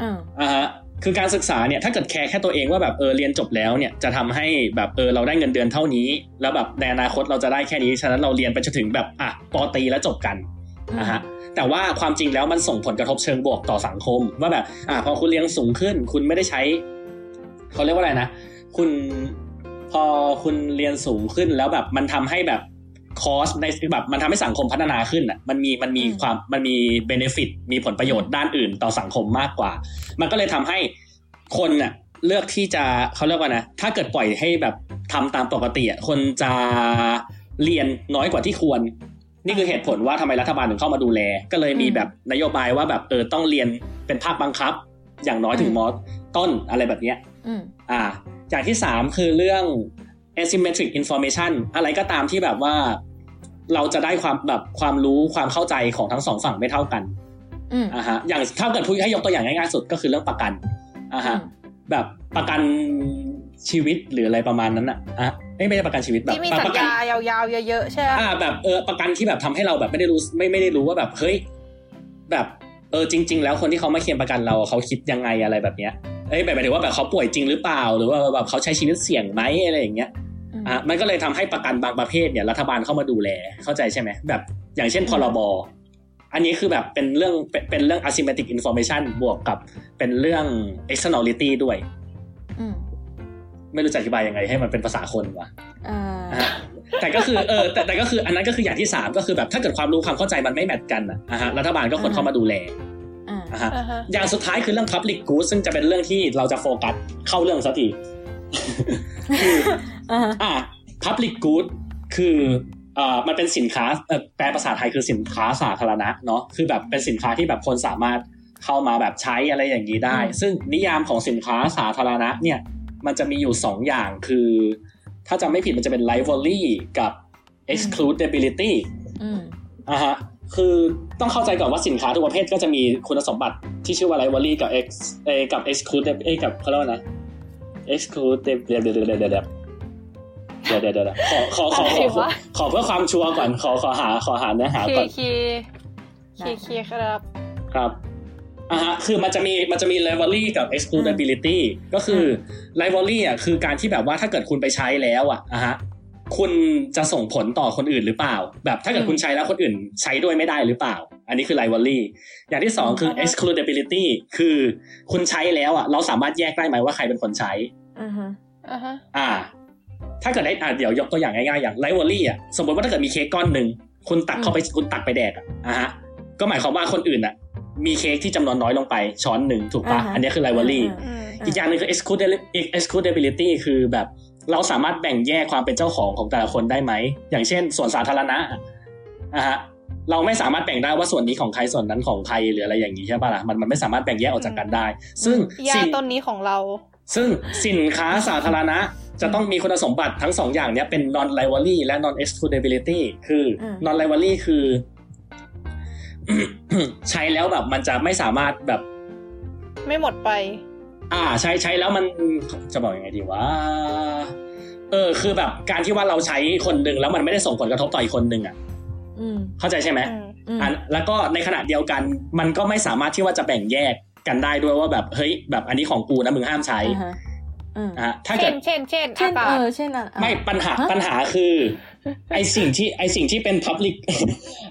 อืมอ่าฮะคือการศึกษาเนี่ยถ้าเกิดแคร์แค่ตัวเองว่าแบบเออเรียนจบแล้วเนี่ยจะทำให้แบบเออเราได้เงินเดือนเท่านี้ แล้วแบบในอนาคตเราจะได้แค่นี้ฉะนั้นเราเรียนไปจนถึงแบบอะปอตรีแล้วจบกันนะฮะแต่ว่าความจริงแล้วมันส่งผลกระทบเชิงบวกต่อสังคม ว่าแบบอ่าพอคุณเรียนสูงขึ้น คุณไม่ได้ใช้เขาเรียกว่าอะไรนะ คุณพอคุณเรียนสูงขึ้นแล้วแบบมันทำให้แบบ คอสในแบบมันทำให้สังคมพัฒนาขึ้นอะมันมีมันมีอืมความมันมีเบนฟิตมีผลประโยชน์ด้านอื่นต่อสังคมมากกว่า มันก็เลยทำให้คนน่ะเลือกที่จะเขาเรียกว่านะ ถ้าเกิดปล่อยให้แบบทำตามปกติอะคนจะเรียนน้อยกว่าที่ควร นี่คือเหตุผลว่าทำไมรัฐบาลถึงเข้ามาดูแล ก็เลยมีอืมแบบนโยบายว่าแบบเออต้องเรียนเป็นภาคบังคับ อย่างน้อยถึงอืมมอต้นอะไรแบบเนี้ยอืมอ่า อย่างที่สามคือเรื่อง asymmetric information อะไรก็ตามที่แบบว่า เราจะได้ความแบบความรู้ความเข้าใจของทั้งสองฝั่งไม่เท่ากันอืมอ่าฮะอย่างถ้าเกิดพูดให้ยกตัวอย่างง่ายๆสุดก็คือเรื่องประกันอ่าฮะอืมแบบประกันชีวิตหรืออะไรประมาณนั้นอะอะไม่ไม่ใช่ประกันชีวิตแบบที่มีแบบสัญประกันญายาวๆเยอะๆใช่ไหมอ่าแบบเออประกันที่แบบทำให้เราแบบไม่ได้รู้ไม่ไม่ได้รู้ว่าแบบเฮ้ยแบบเออจริง ๆ แล้วคนที่เขามาเคลมประกันเราเขาคิดยังไงอะไรแบบเนี้ยเอ้ยหมายถึงว่าแบบเขาป่วยจริงหรือเปล่า หรือว่าแบบเขาใช้ชีวิตเสี่ยงไหมอะไรอย่างเงี้ย อืมอะมันก็เลยทำให้ประกันบางประเภทเนี่ยรัฐบาลเข้ามาดูแลเข้าใจใช่ไหมแบบอย่างเช่นพรบอันนี้คือแบบเป็นเรื่องเป็นเป็นเรื่อง asymmetric information บวกกับเป็นเรื่อง externality ด้วยอืมไม่รู้จะอธิบายยังไงให้มันเป็นภาษาคนวะอ่าอะแต่ก็คือเออแต่แต่ก็คืออันนั้นก็คืออย่างที่สามก็คือแบบถ้าเกิดความรู้ความเข้าใจมันไม่แมทกันอะอะฮะรัฐบาลก็ควรเข้ามาดูแลอ่าอะฮะอ่าฮะอย่างสุดท้ายคือเรื่อง public good ซึ่งจะเป็นเรื่องที่เราจะโฟกัสเข้าเรื่องสักทีคือ อ่าอะ public good คือเอ่อมันเป็นสินค้าเอ่อแปลภาษาไทยคือสินค้าสาธารณะเนาะคือแบบเป็นสินค้าที่แบบคนสามารถเข้ามาแบบใช้อะไรอย่างนี้ได้ ซึ่งนิยามของสินค้าสาธารณะเนี่ยมันจะมีอยู่สองอย่างคือ ถ้าจำไม่ผิดมันจะเป็น rivalry กับ excludability อืมอะฮะคือต้องเข้าใจก่อนว่าสินค้าทุกประเภทก็จะมีคุณสมบัติที่ชื่อว่า rivalry กับ ex เออกับ exclude เอยกับเขาเรียกว่านะ exclude เดี๋ยวเดี๋ยวเดี๋ยวขอขอขอขอเพื่อความชัวร์ก่อนขอขอหาขอหาเนื้อหาก่อนคีคีคีคีครับครับอะฮะคือมันจะมีมันจะมี rivalry กับ excludability ก็คือ rivalry อะคือการที่แบบว่าถ้าเกิดคุณไปใช้แล้วอะอะฮะคุณจะส่งผลต่อคนอื่นหรือเปล่า แบบถ้าเกิดคุณใช้แล้วคนอื่นใช้ด้วยไม่ได้หรือเปล่า อันนี้คือ rivalry อย่างที่สองคือ excludability คือคุณใช้แล้วอะเราสามารถแยกได้ไหมว่าใครเป็นคนใช้อ่าอ่า ถ้าเกิดได้อ่าเดี๋ยวยกตัวอย่างง่ายๆอย่างไลวอรี่อะสมมติว่าถ้าเกิดมีเค้กก้อนหนึ่งคุณตักเข้าไปคุณตักไปแดกอะอะฮะก็หมายความว่าคนอื่นอะ มีเค้กที่จำนวนน้อยลงไปช้อนหนึ่งถูกปะอ่าฮะอันนี้คือไลวอรี่อ่าอืมอีกอย่างหนึ่งคือ excludability excludability คือแบบเราสามารถแบ่งแยกความเป็นเจ้าของของแต่ละคนได้ไหม อย่างเช่นส่วนสาธารณะนะฮะเราไม่สามารถแบ่งได้ว่าส่วนนี้ของใครส่วนนั้นของใครหรืออะไรอย่างนี้ใช่ปะล่ะมันมันไม่สามารถแบ่งแยกออกจากกันได้ ซึ่งยาสิ่งต้นนี้ของเรา ซึ่งสินค้าสาธารณะจะต้องมีคุณสมบัติทั้งสองอย่างเนี้ยเป็น non rivalry และ non excludability คืออม non rivalry คือ ใช้แล้วแบบมันจะไม่สามารถแบบ ไม่หมดไป อ่า ใช้ใช้แล้วมันจะบอกยังไงดีว่า เออ คือแบบการที่ว่าเราใช้คนหนึ่งแล้วมันไม่ได้ส่งผลกระทบต่ออีกคนหนึ่งอะอืมเข้าใจใช่ไหมอืมอืมอะแล้วก็ในขณะเดียวกัน มันก็ไม่สามารถที่ว่าจะแบ่งแยก กันได้ด้วยว่าแบบเฮ้ยแบบอันนี้ของกูนะมึงห้ามใช้อ่าฮะอืมนะฮะถ้าเกิเช่ดนเช่นเช่นเช่นอากาเอศอเช่นอะอะไม่ปัญหาฮะปัญหาคือไอสิ่งที่ไอสิ่งที่เป็น public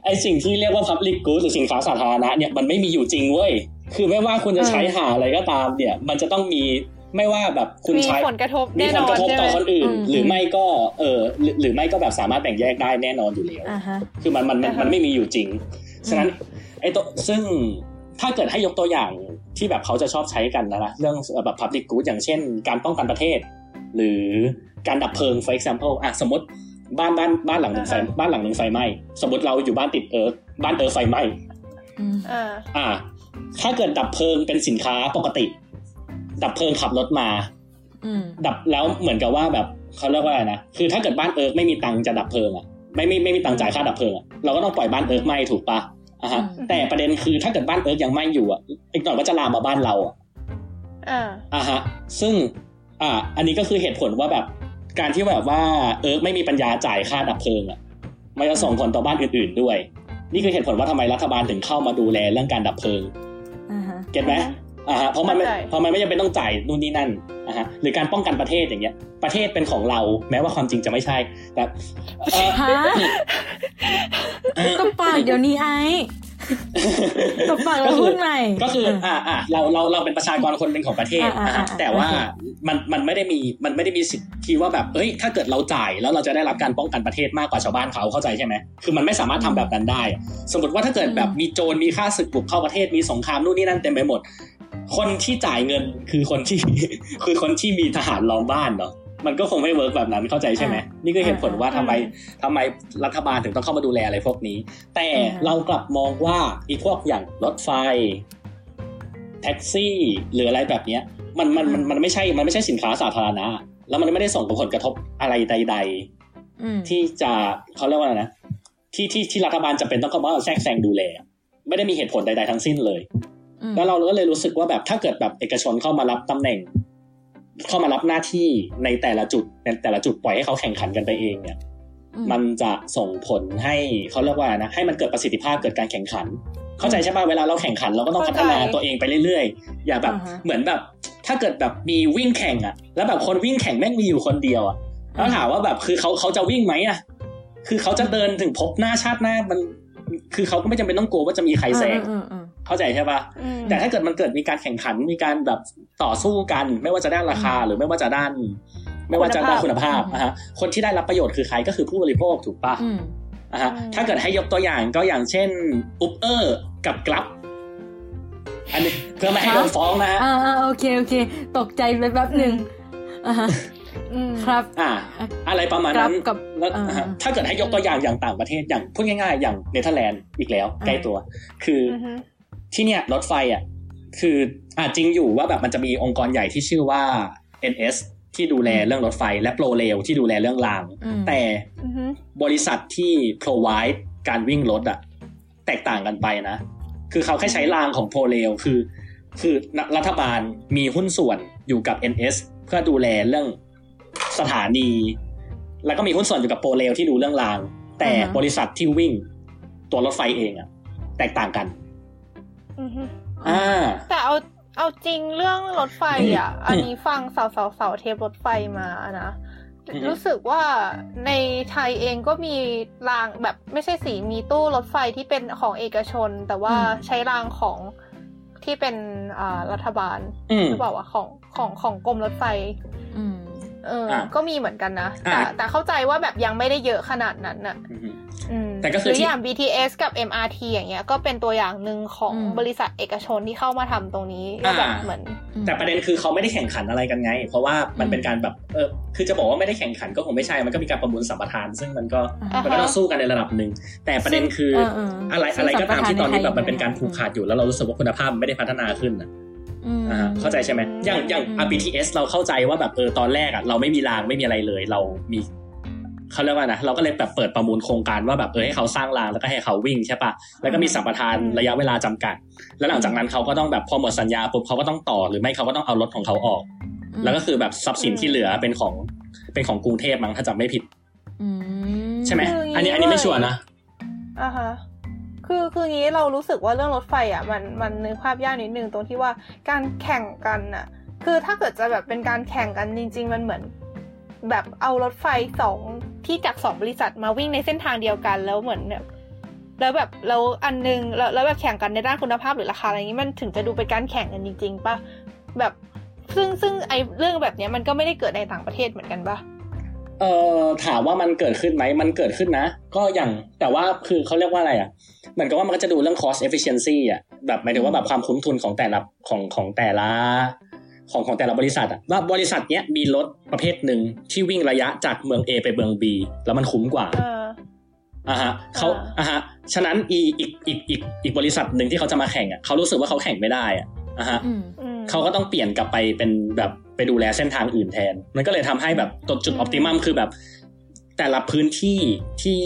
ไอสิ่งที่เรียกว่า public good หรือสินค้าสาธารณะเนี่ยมันไม่มีอยู่จริงเว้ยคือไม่ว่าคุณจะใช้หาอะไรก็ตาม เนี่ย มันจะต้องมีไม่ว่าแบบคุณมีใช้ผลกระทบมีแน่ผลนอกนระทบใช่ไหต่มอคนอื่นอืมหรือไม่ก็เออหรือหรือไม่ก็แบบสามารถแบ่งแยกได้แน่นอนอยู่แล้วอ่าฮะคือมันมันมันอ่าฮะมันไม่มีอยู่จริง ฉะนั้นไอ้ตัวซึ่งถ้าเกิดให้ยกตัวอย่าง ที่แบบเขาจะชอบใช้กันนะนะเรื่องแบบ public good อย่างเช่น การป้องกันประเทศ หรือการดับเพลิง for example อะสมมติบ้านบ้านบ้านหลังหนึ่งไฟบ้านหลังหนึ่งไฟไหม้สมมติเราอยู่บ้านติดเอิร์ธบ้านเอิร์ธไฟไหม้อืมอ่าอ่า ถ้าเกิดดับเพลิงเป็นสินค้าปกติ ดับเพลิงขับรถมาอืมดับแล้วเหมือนกับว่าแบบเขาเรียกว่าอะไรนะคือถ้าเกิดบ้านเอิร์กไม่มีตังค์จะดับเพลิงอะไม่ไม่ไม่มีตังค์จ่ายค่าดับเพลิงอะเราก็ต้องปล่อยบ้านเอิร์ธไหม้ถูกปะ อะฮะอืมแต่ประเด็นคือถ้าเกิดบ้านเอิร์ธยังไหม้อยู่อะอีกหน่อยก็จะลามมาบ้านเราอะอ่าอะฮะ ซึ่ง อ่า อันนี้ก็คือเหตุผลว่าแบบ การที่แบบว่าเอิร์ธไม่มีปัญญาจ่ายค่าดับเพลิงอะมันจะส่งผลต่อบ้านอื่น ๆด้วย นี่คือเหตุผลว่าทำไมรัฐบาลถึงเข้ามาดูแลเรื่องการดับเพลิงอ่าฮะ get ไหม อ่าฮะเพราะมันไม่เข้าใจเพราะมันไม่จำเป็นต้องจ่ายนู่นนี่นั่นอ่าฮะหรือการป้องกันประเทศอย่างเงี้ย ประเทศเป็นของเราแม้ว่าความจริงจะไม่ใช่ แต่เอ่อฮะตบปากเดี๋ยวนี้ไอ้ตบปากแล้วพูดใหม่ก็คืออ่าอ่าเราเราเราเป็นประชากรคนหนึ่งของประเทศอ่านะฮะอ่าแต่ว่าโอเคมันมันไม่ได้มีมันไม่ได้มีสิทธิว่าแบบเอ้ยถ้าเกิดเราจ่ายแล้วเราจะได้รับการป้องกันประเทศมากกว่าชาวบ้านเขาเข้าใจใช่ไหมคือมันไม่สามารถทำแบบนั้นได้ สมมติว่าถ้าเกิดแบบมีโจรมีฆ่าศึกบุกเข้าประเทศมีสงครามนู่นนี่นั่นเต็มไปหมด คนที่จ่ายเงินคือคนที่คือคนที่มีทหารล้อมบ้านเนาะมันก็คงไม่ work แบบนั้นเข้าใจใช่ไหมนี่คือเหตุผลว่าทำไมทำไมรัฐบาลถึงต้องเข้ามาดูแลอะไรพวกนี้ แต่อืมเรากลับมองว่าอีพวกอย่างรถไฟ แท็กซี่ หรืออะไรแบบเนี้ย มันมันมันมันไม่ใช่มันไม่ใช่สินค้าสาธารณะ แล้วมันไม่ได้ส่งผลกระทบอะไรใดอืมๆที่จะเขาเรียกว่าอะไรนะที่ที่ที่รัฐบาลจำเป็นต้องเข้ามาแทรกแซงดูแล ไม่ได้มีเหตุผลใด ๆ ทั้งสิ้นเลยอืม แล้วเราก็เลยรู้สึกว่าแบบถ้าเกิดแบบเอกชนเข้ามารับตำแหน่ง เข้ามารับหน้าที่ในแต่ละจุดในแต่ละจุดปล่อยให้เขาแข่งขันกันไปเองเนี่ยอืมันจะส่งผลให้เขาเรียกว่านะให้มันเกิดประสิทธิภาพเกิดการแข่งขัน เข้าใจใช่ป่ะเวลาเราแข่งขันเราก็ต้องพัฒนาเข้าใจตัวเองไปเรื่อยๆ อย่าแบบอ่าฮะเหมือนแบบ ถ้าเกิดแบบมีวิ่งแข่งอะแล้วแบบคนวิ่งแข่งแม่งมีอยู่คนเดียวอะแล้วถามว่าแบบคือเขาเขาจะวิ่งไหมอะคือเขาจะเดินถึงพบหน้าชาติหน้ามัน คือเขาก็ไม่จำเป็นต้องกลัวว่าจะมีใครแซงอืมอืม เข้าใจใช่ป่ะอืมแต่ถ้าเกิดมันเกิดมีการแข่งขันมีการแบบต่อสู้กัน ไม่ว่าจะด้านราคาหรือไม่ว่าจะด้าน ไม่ว่าจะด้านคุณภาพนะฮะคนที่ได้รับประโยชน์คือใครก็คือผู้บริโภคถูกปะอืมนะฮะถ้าเกิดให้ยกตัวอย่างก็อย่างเช่นอุปเออร์กับกลับอันนี้เพื่อไม่ให้โดนฟ้องนะฮะอ่าอ่าโอเคโอเค ตกใจไปแป๊บหนึ่งอ่าฮะอืมครับ อ่า อะไรประมาณนั้นกลับกับแล้วอ่านะฮะถ้าเกิดให้ยกตัวอย่างอย่างต่างประเทศอย่างพูดง่ายๆ อย่างเนเธอร์แลนด์อีกแล้วใกล้ตัว คือออือฮึ ที่เนี่ยรถไฟอะคืออ่าจริงอยู่ว่าแบบมันจะมีองค์กรใหญ่ที่ชื่อว่า NS ที่ดูแลเรื่องรถไฟและ ProRail ที่ดูแลเรื่องรางอืมแต่อือฮึบริษัทที่ provide การวิ่งรถอะแตกต่างกันไปนะ คือเขาแค่ใช้รางของ ProRail คือ คือรัฐบาลมีหุ้นส่วนอยู่กับ NS เพื่อดูแลเรื่องสถานี แล้วก็มีหุ้นส่วนอยู่กับโปรเรลที่ดูเรื่องราง แต่อ่าฮะบริษัทที่วิ่งตัวรถไฟเองอะแตกต่างกัน อือฮึอ่า แต่เอาเอาจริงเรื่องรถไฟอะอืมอันนี้ฟังสาวสาวสาวเทปรถไฟมานะอืมรู้สึกว่าในไทยเองก็มีรางแบบไม่ใช่สีมีตู้รถไฟที่เป็นของเอกชน แต่ว่าอืมใช้รางของที่เป็นอ่ารัฐบาลอืมหรือเปล่าวะของของของกรมรถไฟอืม เเออ ก็มีเหมือนกันนะแต่อะแต่เข้าใจว่าแบบยังไม่ได้เยอะขนาดนั้นน่ะอือฮึอืมแต่ก็คือหรือที่อย่าง BTS กับ MRT อย่างเงี้ย ก็เป็นตัวอย่างหนึ่งของอืมบริษัทเอกชนที่เข้ามาทำตรงนี้ก็แบบอ่าเหมือน แต่ประเด็นคือเขาไม่ได้แข่งขันอะไรกันไง เพราะว่ามันเป็นการแบบเออคือจะบอกว่าไม่ได้แข่งขันก็คงไม่ใช่มันก็มีการประมูลสัมปทาน ซึ่งมันก็อ่าฮะมันก็ต้องสู้กันในระดับหนึ่งแต่ประเด็นคือเออเอออะไรซึ่งอะไรก็ตามที่ตอนนี้แบบสัมันเป็นการผูกขาดอยู่แล้วเรารู้สึกว่าคุณภาพมันไม่ได้พัฒนาขึ้นอะอืมอ่า เข้าใจใช่ไหมอย่างอย่างอืม RBTS เราเข้าใจว่าแบบเออตอนแรกอะเราไม่มีรางไม่มีอะไรเลย เรามีเขาเรียกว่านะเราก็เลยแบบเปิดประมูลโครงการว่าแบบเออให้เขาสร้างรางแล้วก็ให้เขาวิ่งใช่ปะแล้วก็มีสัมปทานระยะเวลาจำกัด แล้วหลังจากนั้นเขาก็ต้องแบบพอหมดสัญญาปุ๊บเขาก็ต้องต่อหรือไม่เขาก็ต้องเอารถของเขาออก แล้วก็คือแบบทรัพย์สินที่เหลือเป็นของเป็นของกรุงเทพมั้งถ้าจำไม่ผิดอืมใช่ไหมคืออย่างนี้อันนี้อันนี้ไม่ชัวร์นะอ่าฮะ คือคืองี้เรารู้สึกว่าเรื่องรถไฟอะมันมันนึกภาพยากนิดนึงตรงที่ว่าการแข่งกันอะ คือถ้าเกิดจะแบบเป็นการแข่งกันจริง ๆ มันเหมือน แบบเอารถไฟสองที่จากสองบริษัทมาวิ่งในเส้นทางเดียวกันแล้วเหมือนแบบแล้วแบบแล้วอันนึงแล้วแล้วแบบแข่งกันในด้านคุณภาพหรือราคาอะไรอย่างนี้มันถึงจะดูเป็นการแข่งกันจริงๆป่ะแบบซึ่งซึ่งไอเรื่องแบบเนี้ยมันก็ไม่ได้เกิดในต่างประเทศเหมือนกันป่ะ เอ่อถามว่ามันเกิดขึ้นไหมมันเกิดขึ้นนะ ก็อย่างแต่ว่าคือเขาเรียกว่าอะไรอะเหมือนกับว่ามันก็จะดูเรื่อง cost efficiency อะแบบหมายถึงว่าแบบความคุ้มทุนของแต่ละของของแต่ละของของแต่ละบริษัทอะว่าบริษัทเนี้ยมีรถประเภทหนึ่งที่วิ่งระยะจากเมือง A ไปเมือง B แล้วมันคุ้มกว่าเอออ่าฮะเขาอ่าอ่าฮะฉะนั้นอีอีกอีกอีกอีกบริษัทหนึ่งที่เขาจะมาแข่งอะเขารู้สึกว่าเขาแข่งไม่ได้อะ อ่าฮะอืมอืมเขาก็ต้องเปลี่ยนกลับไปเป็นแบบไปดูแลเส้นทางอื่นแทน มันก็เลยทำให้แบบตจุดอือมอ t ติมัมคือแบบ แต่ละพื้นที่ที่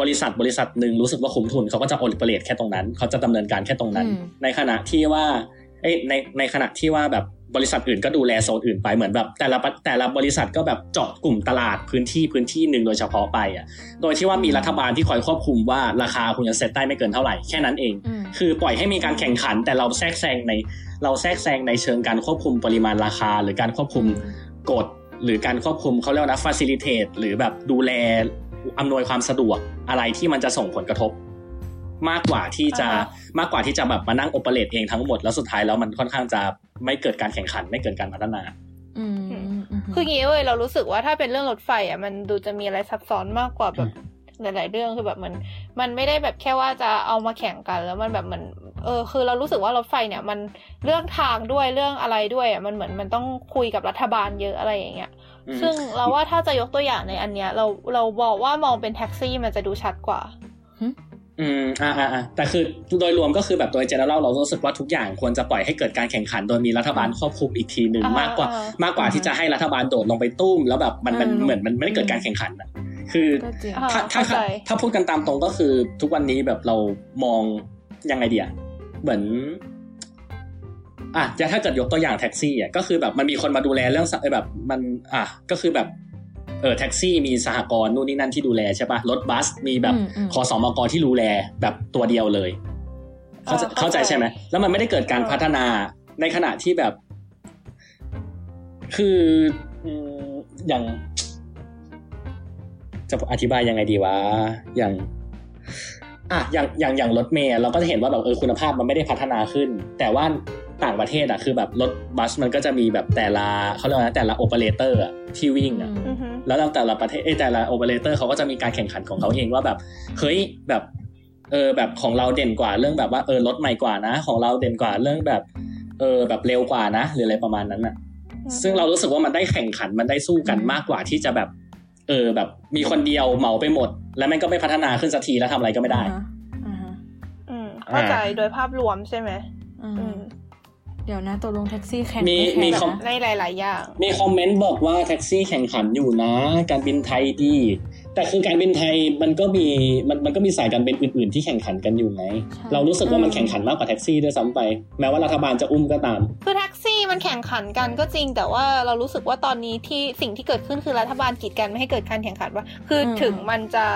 บริษัทบริษัทหนึ่งรู้สึกว่าคุ้มทุนเขาก็จะโอลิเปเรตแค่ตรงนั้น เขาจะดำเนินการแค่ตรงนั้นอืมในขณะที่ว่าเอ้ย ในในขณะที่ว่าแบบบริษัทอื่นก็ดูแลโซนอื่นไปเหมือนแบบ แต่ละแต่ละบริษัทก็แบบเจาะกลุ่มตลาดพื้นที่พื้นที่หนึ่งโดยเฉพาะไปอะ โดยที่ว่ามีรัฐบาลที่คอยควบคุมว่าราคาคุณจะเซ็ตได้ไม่เกินเท่าไหร่แค่นั้นเองอืมคือปล่อยให้มีการแข่งขัน แต่เราแทรกแซงในเราแทรกแซงในเชิงการควบคุมปริมาณราคา หรือการควบคุมกฎหรือการควบคุมเขาเรียกว่านะ facilitate หรือแบบดูแลอำนวยความสะดวกอะไรที่มันจะส่งผลกระทบ มากกว่าที่จะอ่าฮะมากกว่าที่จะแบบมานั่งโอเปเรตเองทั้งหมดแล้วสุดท้ายแล้วมันค่อนข้างจะไม่เกิดการแข่งขัน ไม่เกิดการพัฒนาอืมอืมคืออย่างงี้เว้ยเรารู้สึกว่าถ้าเป็นเรื่องรถไฟอะมันดูจะมีอะไรซับซ้อนมากกว่าแบบหลาย ๆ เรื่องคือแบบเหมือนมันไม่ได้แบบแค่ว่าจะเอามาแข่งกันแล้วมันแบบเหมือนเออคือเรารู้สึกว่ารถไฟเนี่ย มันเรื่องทางด้วยเรื่องอะไรด้วยอะมันเหมือนมันต้องคุยกับรัฐบาลเยอะอะไรอย่างเงี้ยอืมซึ่งเราว่าถ้าจะยกตัวอย่างในอันเนี้ย เราเราบอกว่ามองเป็นแท็กซี่มันจะดูชัดกว่า อืมอ่าอ่าอ่าแต่คือโดยรวมก็คือแบบโดย general เรารู้สึกว่าทุกอย่างควรจะปล่อยให้เกิดการแข่งขันโดยมีรัฐบาลควบคุมอีกทีหนึ่งอ่ามากกว่าอ่ามมากกว่าที่จะให้รัฐบาลโดดลงไปตุ้มแล้วแบบมันมันอืมเหมือนมันไม่ได้เกิดการแข่งขันอะคือก็จริงอ่าถ้าถ้าเข้าใจถ้าพูดกันตามตรงก็คือทุกวันนี้แบบเรามองยังไงเดียเหมือนอะจะถ้าเกิดยกตัวอย่างแท็กซี่อะก็คือแบบมันมีคนมาดูแลเรื่องสะเอ้ยแบบมันอะก็คือแบบ เออแท็กซี่มีสหกรณ์นู่นนี่นั่นที่ดูแลใช่ปะรถบัสมีแบบอืมอืมขอสอมกที่ดูแลแบบตัวเดียวเลย เข้าใจอ่าเข้าใจเข้าใจใช่ไหมแล้วมันไม่ได้เกิดการอ่าพัฒนาในขณะที่แบบ คืออืมอย่าง จะอธิบายยังไงดีวะอย่างอะอย่างอย่างอย่างรถเมล์เราก็จะเห็นว่าแบบเออคุณภาพมันไม่ได้พัฒนาขึ้น แต่ว่า ต่างประเทศอะคือแบบรถบัสมันก็จะมีแบบแต่ละเขาเรียกว่าอะไรนะแต่ละโอเปอเรเตอร์อะที่วิ่งอะอือฮึแล้วแต่ละประเทศเอ้ยแต่ละโอเปอเรเตอร์เขาก็จะมีการแข่งขันของเขาเองว่าแบบเฮ้ยแบบเออแบบของเราเด่นกว่าเรื่องแบบว่าเออรถใหม่กว่านะ ของเราเด่นกว่าเรื่องแบบเออแบบเร็วกว่านะ หรืออะไรประมาณนั้นน่ะ ซึ่งเรารู้สึกว่ามันได้แข่งขันมันได้สู้กันอืมมากกว่าที่จะแบบ เออแบบมีคนเดียวเหมาไปหมด แล้วมันก็ไม่พัฒนาขึ้นสักทีแล้วทำอะไรก็ไม่ได้อ่าฮะอืมเข้าใจโดยภาพรวมใช่ไหมอ่าอืฮะม เดี๋ยวนะตกลงแท็กซี่แข่งมีไแข่งมีนะคอมในหลาย ๆ อย่าง มีคอมเมนต์บอกว่าแท็กซี่แข่งขันอยู่นะ การบินไทยดี แต่คือการบินไทยมันก็มีมันมันก็มีสายการบินอื่น ๆ ที่แข่งขันกันอยู่ไงเรารู้สึกว่ามันแข่งขันมากกว่าแท็กซี่ด้วยซ้ำไป แม้ว่ารัฐบาลจะอุ้มก็ตาม คือแท็กซี่มันแข่งขันกันก็จริง แต่ว่าเรารู้สึกว่าตอนนี้ที่สิ่งที่เกิดขึ้นคือรัฐบาลกีดกันไม่ให้เกิดการแข่งขันว่า คือถึงมันจะ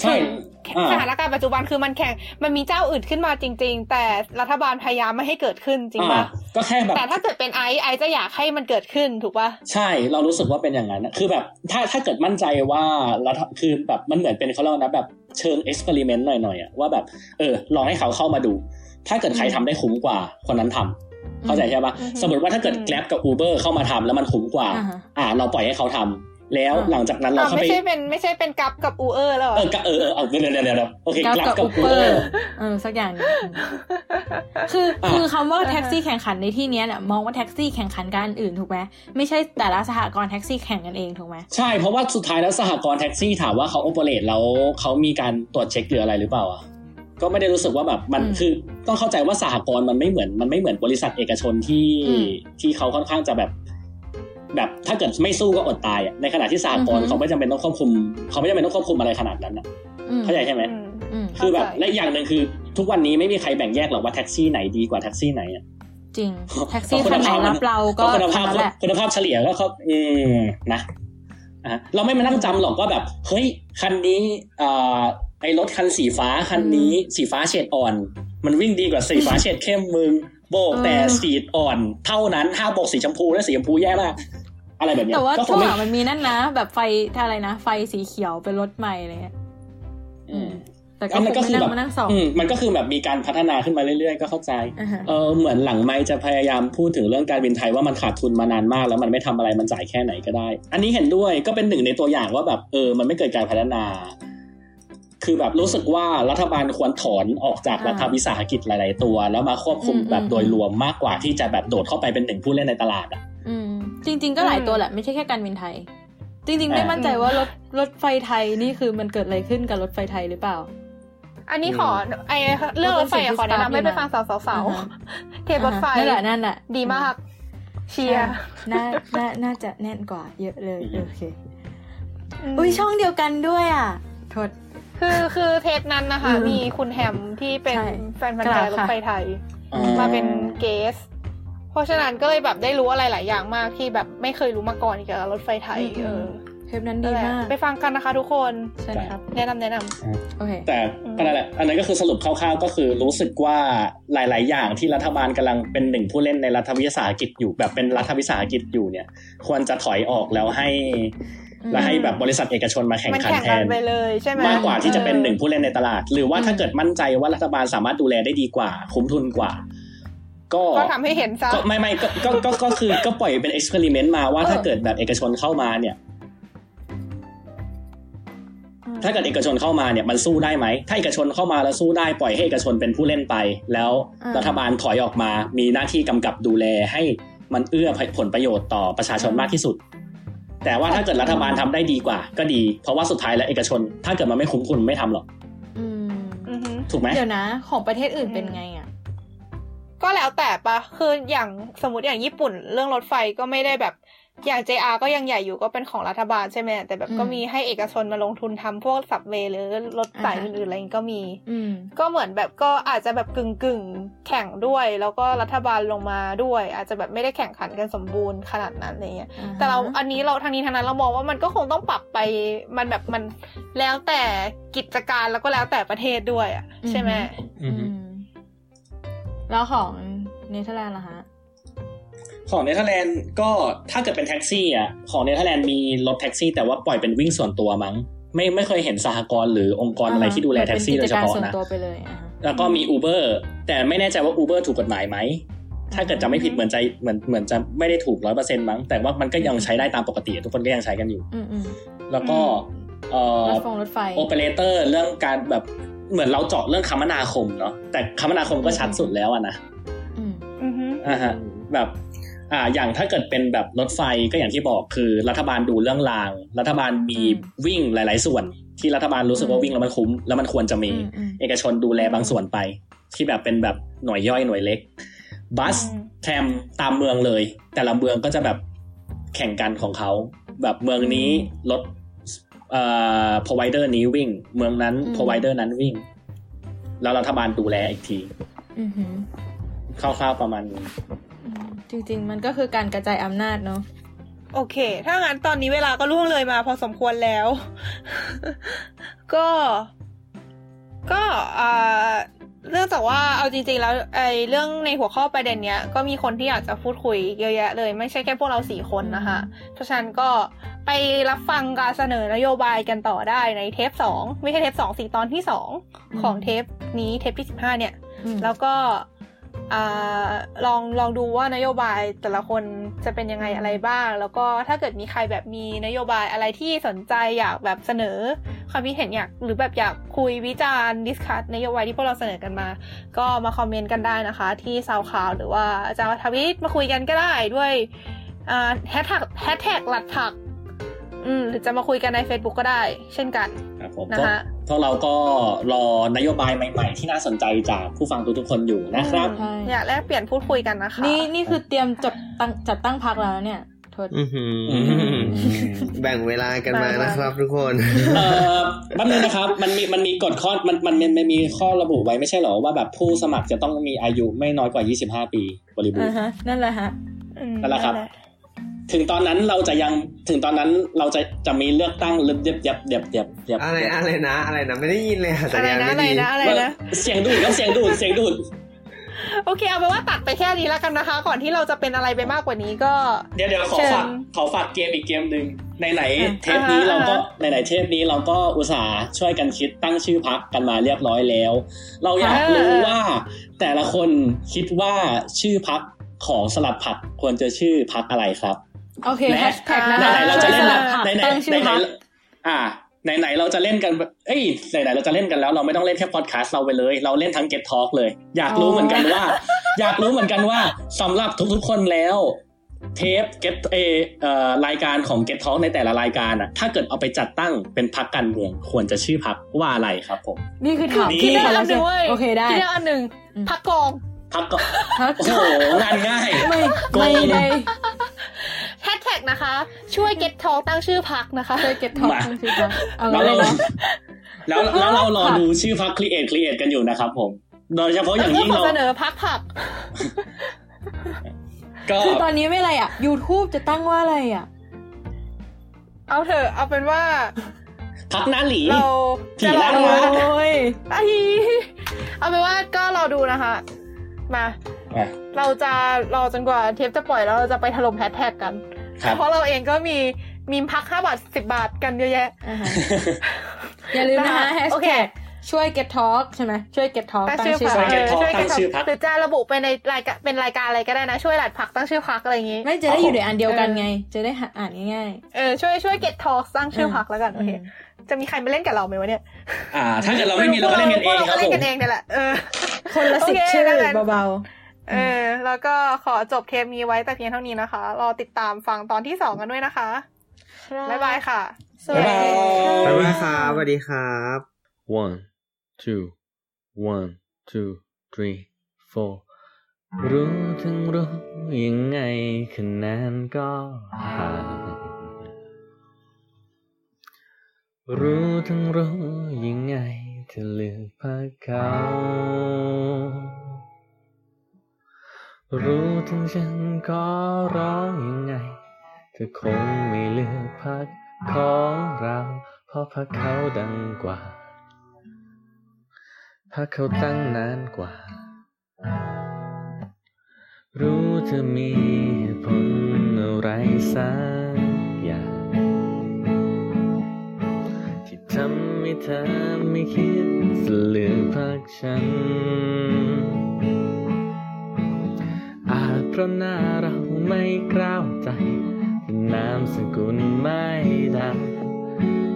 ใช่ถึงอ่า สถานการณ์ปัจจุบันคือมันแข่งมันมีเจ้าอื่นขึ้นมาจริง ๆ แต่รัฐบาลพยายามไม่ให้เกิดขึ้นจริงอ่าปะก็แค่แบบแต่ถ้าเกิดเป็นไอซ์ไอซ์จะอยากให้มันเกิดขึ้นถูกปะใช่เรารู้สึกว่าเป็นอย่างนั้นนะคือแบบถ้าถ้าเกิดมั่นใจว่ารัฐคือแบบมันเหมือนเป็นเขาเรียกว่านะแบบเชิงเอ็กซ์เพร์เมนต์หน่อยๆอะว่าแบบเออลองให้เขาเข้ามาดู ถ้าเกิดใครทำได้คุ้มกว่าคนนั้นทเข้าใจใช่ปะอือฮึสมมติว่าถ้าเกิดอืม Grab กับ Uber เข้ามาทำแล้วมันคุ้มกว่า อ่าฮะอ่าเราปล่อยให้เขาทำ แล้วอ่าหลังจากนั้นเราอ่าเข้าไม่ไปใช่เป็นไม่ใช่เป็นกับกับอูเออร์แล้วเหรอเออก็เออเออเอาเดี๋ยวเดี๋ยวเดี๋ยวเดี๋ยวโอเคกับ Grab กับกับอูเปอ Uber ร์เออสักอย่างหนึงคืออะคือคำว่าแท็กซี่แข่งขันในที่เนี้ยเนี่ยมองว่าแท็กซี่แข่งขันกับอันอื่นถูกไหมไม่ใช่แต่ละสหกรณ์แท็กซี่แข่งกันเองถูกไหมใช่เพราะว่าสุดท้ายแล้วสหกรณ์แท็กซี่ถามว่าเขาโอเปเรตแล้วเขามีการตรวจเช็คหรืออะไรหรือเปล่าอะก็ไม่ได้รู้สึกว่าแบบมันคือต้องเข้าใจว่าสหกรณ์มันไม่เหมือนมันไม่เหมือนบริษัทเอกชนที่ที่เขาค่อนข้างจะแบบ แบบถ้าเกิดไม่สู้ก็อดตายอะในขณะที่สหกรณ์เขาไม่จำเป็นต้องควบคุม เขาไม่จำเป็นต้องควบคุมอะไรขนาดนั้นนะอืมเข้าใจใช่ไหมอืมอืมคือแบบเข้าใจและอีกอย่างหนึ่งคือ ทุกวันนี้ไม่มีใครแบ่งแยกหรอกว่าแท็กซี่ไหนดีกว่าแท็กซี่ไหนอะจริงแท็กซี่คันไหนรับเราก็ก็คุณภาพคันนั้นแหละคุณภาพเฉลี่ยก็เขาอืมนะอะเราไม่มานั่งจำหรอกว่าแบบเฮ้ยคันนี้อ่าไอ้รถคันสีฟ้าคันนี้สีฟ้าเฉดอ่อน มันวิ่งดีกว่าสีฟ้าเฉดเข้มมึงโบกแต่สีอ่อน เท่านั้นถ้าโบกสีชมพูแล้วสีชมพูแย่มาก อะไรแบบเนี้ยแต่ว่าก็คช่วงงไม่หลังมันมีนั่นนะ แบบไฟถ้าอะไรนะ ไฟสีเขียวเป็นรถใหม่อะไรเงี้ยอืมแต่ก็อันคนั้นงก็ไม่คือนั่แบงบมานั่งสองอืมมันก็คือแบบมีการพัฒนาขึ้นมาเรื่อยๆ ก็เข้าใจอ่าฮะเออเหมือนหลังไม่จะพยายามพูดถึงเรื่องการบินไทยว่ามันขาดทุนมานานมาก แล้วมันไม่ทำอะไรมันจ่ายแค่ไหนก็ได้ อันนี้เห็นด้วยก็เป็นหนึ่งในตัวอย่างว่าแบบเออ มันไม่เกิดการพัฒนา คือแบบรู้สึกว่ารัฐบาลควรถอนออกจากรัฐวิสาหกิจหลาย ๆ ตัว แล้วมาควบคุมแบบโดยรวมมากกว่าที่จะแบบโดดเข้าไปเป็นหนึ่งผู้เล่นในตลาดอะ อืม จริง ๆ ก็หลายตัวแหละ ไม่ใช่แค่การบินไทย จริง ๆ ไม่อ่ามั่นใจว่ารถรถไฟไทยนี่คือมันเกิดอะไรขึ้นกับรถไฟไทยหรือเปล่า อันนี้ขอไอเรื่องรถไฟอะขอแนะนำให้ไปฟังสาวสาวอ่าฮะๆเทปรถไฟนั่นแหละนั่นแหละดีมากเชียร์น่าน่าน่าจะแน่นกว่า เยอะเลยโอเคมอุ้ยช่องเดียวกันด้วยอะโทษคือคือเทปนั้นนะคะอืมมีคุณแฮมที่เป็นใช่แฟนพันธุ์แท้กราบรถค่ะไฟไทยอ๋อมาเป็นเกส เพราะฉะนั้นก็เลยแบบได้รู้อะไรหลายอย่างมากที่แบบไม่เคยรู้มาก่อนเกี่ยวกับรถไฟไทยเออเทปนั้นนั่ดีนแหละมากไปฟังกันนะคะทุกคนใช่ครับแนะนำแนะนำโอเคแต่อืมก็นั่นแหละอันนั้นก็คือสรุปคร่าวๆก็คือรู้สึกว่าหลาย ๆ อย่างที่รัฐบาลกำลังเป็นหนึ่งผู้เล่นในรัฐวิสาหกิจอยู่แบบเป็นรัฐวิสาหกิจอยู่เนี่ย ควรจะถอยออกแล้วให้อืมและให้แบบบริษัทเอกชนมาแข่งมันขันแข่งแทกันนไปเลยใช่ไหมมากกว่าที่จะเป็นหนึ่งออผู้เล่นในตลาด หรือว่าอืมถ้าเกิดมั่นใจว่ารัฐบาลสามารถดูแลได้ดีกว่า คุ้มทุนกว่า ก็ก็ทำให้เห็นซะก็ไม่ไม่ก็ก็ก็ก็คือก็ปล่อยเป็นเอ็กซ์เพร์เมนต์มาว่าเออถ้าเกิดแบบเอกชนเข้ามาเนี่ย ถ้าเกิดเอกชนเข้ามาเนี่ยมันสู้ได้ไหม ถ้าเอกชนเข้ามาแล้วสู้ได้ปล่อยให้เอกชนเป็นผู้เล่นไป แล้วอ่ารัฐบาลถอยออกมา มีหน้าที่กำกับดูแลให้มันเอื้อผลประโยชน์ต่อประชาชนมากที่สุด แต่ว่าถ้าเกิดรัฐบาลทำได้ดีกว่า ก็ดี เพราะว่าสุดท้ายแล้วเอกชน ถ้าเกิดมันไม่คุ้มทุนไม่ทำหรอกอืมอือฮึถูกไหมเดี๋ยวนะ ของประเทศอื่นเป็นไงอะ ก็แล้วแต่ปะคืออย่างสมมติอย่างญี่ปุ่น เรื่องรถไฟก็ไม่ได้แบบอย่าง JR ก็ยังใหญ่อยู่ก็เป็นของรัฐบาลใช่ไหมแต่แบบอืมก็มีให้เอกชนมาลงทุนทำพวกสับเวย์หรือรถสายอ่าฮะอื่นๆอะไรอย่างงี้ก็มีอืมก็เหมือนแบบก็อาจจะแบบกึ่งกึ่งๆแข่งด้วย แล้วก็รัฐบาลลงมาด้วย อาจจะแบบไม่ได้แข่งขันกันสมบูรณ์ขนาดนั้นอะไรเงี้ยแต่เราอันนี้เราทางนี้ทางนั้นเรามองว่ามันก็คงต้องปรับไปมันแบบมันแล้วแต่กิจการแล้วก็แล้วแต่ประเทศด้วยอะใช่ไหมอือฮึอืม แล้วของเนเธอร์แลนด์ล่ะฮะของเนเธอร์แลนด์ก็ถ้าเกิดเป็นแท็กซี่อะของเนเธอร์แลนด์มีรถแท็กซี่ แต่ว่าปล่อยเป็นวิ่งส่วนตัวมั้ง ไม่ไม่เคยเห็นสหกรณ์หรือองค์กรอะไรที่ดูแลแท็กซี่โดยเฉพาะนะ เป็นกิจกรส่วนตัวไปเลยอะฮะแล้วก็มี Uber แต่ไม่แน่ใจว่า Uber ถูกกฎหมายไหมถ้าเกิดจะไม่ผิดเหมือนใจเหมือนเหมือนจะไม่ได้ถูกร้อยเปอร์เซ็นต์มั้งแต่ว่ามันก็ยังใช้ได้ตามปกติ ทุกคนก็ยังใช้กันอยู่อืมอืมแล้วก็เอ่รอถฟงรถไฟโอเปอเรเตอร์เรื่องการแบบ เหมือนเราเจาะเรื่องคมนาคมเนาะแต่คมนาคมก็ชัดสุดแล้วอะนะอืมอือฮึอ่าฮะแบบอ่าอย่างถ้าเกิดเป็นแบบรถไฟก็อย่างที่บอกคือ รัฐบาลดูเรื่องราง รัฐบาลมีอืมวิ่งหลาย ๆ ส่วน ที่รัฐบาลรู้สึกว่าอืมวิ่งแล้วมันคุ้มแล้วมันควรจะมีอืมอืมเอกชนดูแลบางส่วนไป ที่แบบเป็นแบบหน่วยย่อยหน่วยเล็ก บัสแทรมตามเมืองเลย แต่ละเมืองก็จะแบบแข่งกันของเขาแบบเมืองนี้รถ เอ่อ provider นี้วิ่ง เมืองนั้นอืม provider นั้นวิ่ง แล้วรัฐบาลดูแลอีกทีอือหือคร่าวๆประมาณนี้อืมจริง ๆ มันก็คือการกระจายอำนาจเนาะโอเค ถ้างั้นตอนนี้เวลาก็ล่วงเลยมาพอสมควรแล้ว ก็ ก็อ่า เรื่องจากว่าเอาจริงๆแล้วไอ้เรื่องในหัวข้อประเด็นเนี้ยก็มีคนที่อยากจะพูดคุยเยอะแยะเลย ไม่ใช่แค่พวกเราสี่คนนะคะเพราะฉะนั้นก็ไปรับฟังการเสนอนโยบายกันต่อได้ในเทปสองไม่ใช่เทปสองสี่ตอนที่สองของเทปนี้เทปที่สิบห้าเนี่ยอืมแล้วก็อ่า ลองลองดูว่านโยบายแต่ละคนจะเป็นยังไงอะไรบ้าง แล้วก็ถ้าเกิดมีใครแบบมีนโยบายอะไรที่สนใจอยากแบบเสนอความคิดเห็นอยากหรือแบบอยากคุยวิจารณ์ discuss นโยบายที่พวกเราเสนอกันมา ก็มาคอมเมนต์กันได้นะคะ ที่ SoundCloud หรือว่าจะทวิตมาคุยกันก็ได้ด้วยอ่าแฮชแท็กแฮชแท็กหลัดผัก อืมหรือจะมาคุยกันใน Facebook ก็ได้ เช่นกันครับผมนะพวกฮะ พวกเราก็รอนโยบายใหม่ ๆ ที่น่าสนใจจากผู้ฟังทุกๆคนอยู่นะครับใช่อยากแลกเปลี่ยนพูดคุยกันนะคะ นี่นี่คือเตรียมจดตั้งจัดตั้งพักแล้วเนี่ยโทษอื้อหืออืมแบ่งเวลากันมานะครับทุกคนเอ่อแป๊บนึงนะครับ มันมีมันมีกฎข้อมันมันมันมันมีข้อระบุไว้ไม่ใช่เหรอว่าแบบผู้สมัครจะต้องมีอายุไม่น้อยกว่า 25 ปีบริบูรอ่าณ์ฮะนั่นแหละฮะอืมนั่นแหละครับ ถึงตอนนั้นเราจะยังถึงตอนนั้นเราจะจะมีเลือกตั้งเย็บเย็บเย็บเย็บเย็บอะไรอะไรนะอะไรนะไม่ได้ยินเลยอะสัอะญไรญาณนะไม่อะไรดีนะอะไรนะเสียงดูดครับเสียงดูดเสียงดูดโอเคเอาเป็นว่าตัดไปแค่นี้แล้วกันนะคะ ก่อนที่เราจะเป็นอะไรไปมากกว่านี้ก็ เดี๋ยวเดี๋ยวขอเชิญฝากขอฝากเกมอีกเกมหนึ่งในไหนๆอะเทปนี้อ่าฮะเราก็อ่าฮะในไหนๆเทปนี้เราก็อุตส่าห์ช่วยกันคิดตั้งชื่อพักกันมาเรียบร้อยแล้ว เราอยากรู้ว่าแต่ละคนคิดว่าชื่อพักของสลัดผักควรจะชื่อพักอะไรครับ โอเคและแฮชแท็กนะไหคะนๆเราจะเล่นสลับผักไหนๆตั้งชื่อไหนพักๆอ่าไหนๆเราจะเล่นกันแบบเอ้ยไหนๆเราจะเล่นกันแล้ว เราไม่ต้องเล่นแค่พอดแคสต์เราไปเลย เราเล่นทั้ง Get Talk เลย อยากรู้เหมือนกันว่า อยากรู้เหมือนกันว่าสำหรับทุกๆคนแล้ว เทป Get เอเอ่อรายการของ Get Talk ในแต่ละรายการอะถ้าเกิดเอาไปจัดตั้งเป็นพักการเมืองควรจะชื่อพักว่าอะไรครับผม นี่คือถามนี่ที่คิดได้ใครอัแล้วนหใช่นึ่งไหมเว้ยโอเคได้คิดได้อันหนึ่งอืมพักกองพักก็พักโอ้โหงานง่ายไม่โกงไม่ได้แฮ ชแท็กนะคะ ช่วย get talk ตั้งชื่อพักนะคะเคยเก็บท็อปมาตั้งชื่อพักเอาแล้งั้วนเลยเราเนาะแล้วแล้วเรารอค่ะดูชื่อพัก Create Create กันอยู่นะครับผม โดยเฉพาะอย่างยิ่งขอเราเสนอพักผักก็คือตอนนี้ไม่อะไรอะ YouTube จะตั้งว่าอะไรอะ เอาเถอะเอาเป็นว่าพักหน้าหลีเราผีจะรอล่างดูวะโอ้ยไอ้เอาเป็นว่าก็รอดูนะคะ มาอะเราจะรอจนกว่าเทปจะปล่อยแล้วเราจะไปถล่มแฮชแท็กกันครับ เพราะเราเองก็มีมีมพักห้าบาทสิบบาทกันเยอะแยะอ่าฮะอย่าลืมนะคะนะคะแฮชโอเคแท็กช่วย Get Talk ใช่ไหมช่วย Get Talk ตั้งตั้งชื่อชื่อพักพัก Get Talk ช่วยตั้งชื่อพรรคหรือจะระบุไปในรายการเป็นรายการอะไรก็ได้นะ ช่วยหลัดผักตั้งชื่อพักอะไรอย่างงี้ ไม่จะได้อยู่ในอันเดียวกันไง จะได้หาอ่านง่ายเออช่วยช่วย get talk ตั้งชื่อพักแล้วกันๆโอเคจะมีใครมาเล่นกับเราไหมวะเนี่ย อ่า ถ้าเกิดเราไม่มีเราก็เล่นกันเองพวครับเราก็เล่ผนมกันเองเนี่ยแหละเออคนละโอสิบเคชื่อแล้วกันเบา เออ แล้วก็ขอจบเทปนี้ไว้แต่เพียงเท่านี้นะคะ รอติดตามฟังตอนที่สองกันด้วยนะคะๆบ๊ายบายค่ะสวัสดีค่ะบ๊ายบายครับสวัสดีครับ One, two, one, two, three, four รู้ถึงรู้ยังไงคะแนนก็ห่างรู้ถึงรู้ยังไงเธอเลือกพักเขา รู้ถึงฉันก็ร้องยังไง เธอคงไม่เลือกพักของเรา เพราะพักเขาดังกว่า พักเขาตั้งนานกว่า รู้เธอมีผลอะไรสักอย่าง ที่ทำให้เธอไม่คิดจะเลือกพักฉัน เพราะหน้าเราไม่กล้าวใจแต่นามสกุลไม่ดัง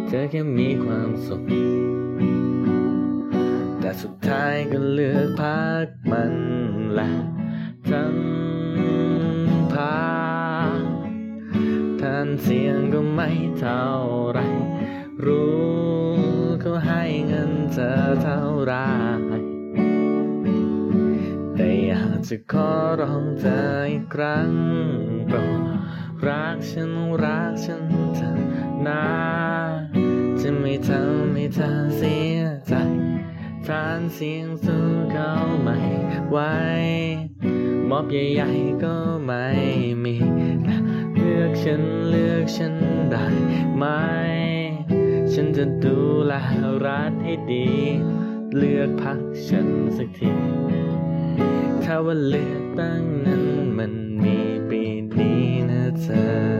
เธอแค่มีความสุข แต่สุดท้ายก็เลือกพักมันแหละทั้งพาท่านเสียงก็ไม่เท่าไร รู้เขาให้เงินเธอเท่าไร จะขอร้องเธออีกครั้งโปรดรักฉันรักฉันเถอะนะจะไม่ทำให้เธอเสียใจทานเสียงสู้เขาไม่ไหวมอบใหญ่ๆก็ไม่มีเลือกฉันเลือกฉันได้ไหม ฉันจะดูแลรัฐให้ดี เลือกพักฉันสักที ถ้าว่าเลือกตั้งนั้นมันมีปีนี้นะเธอ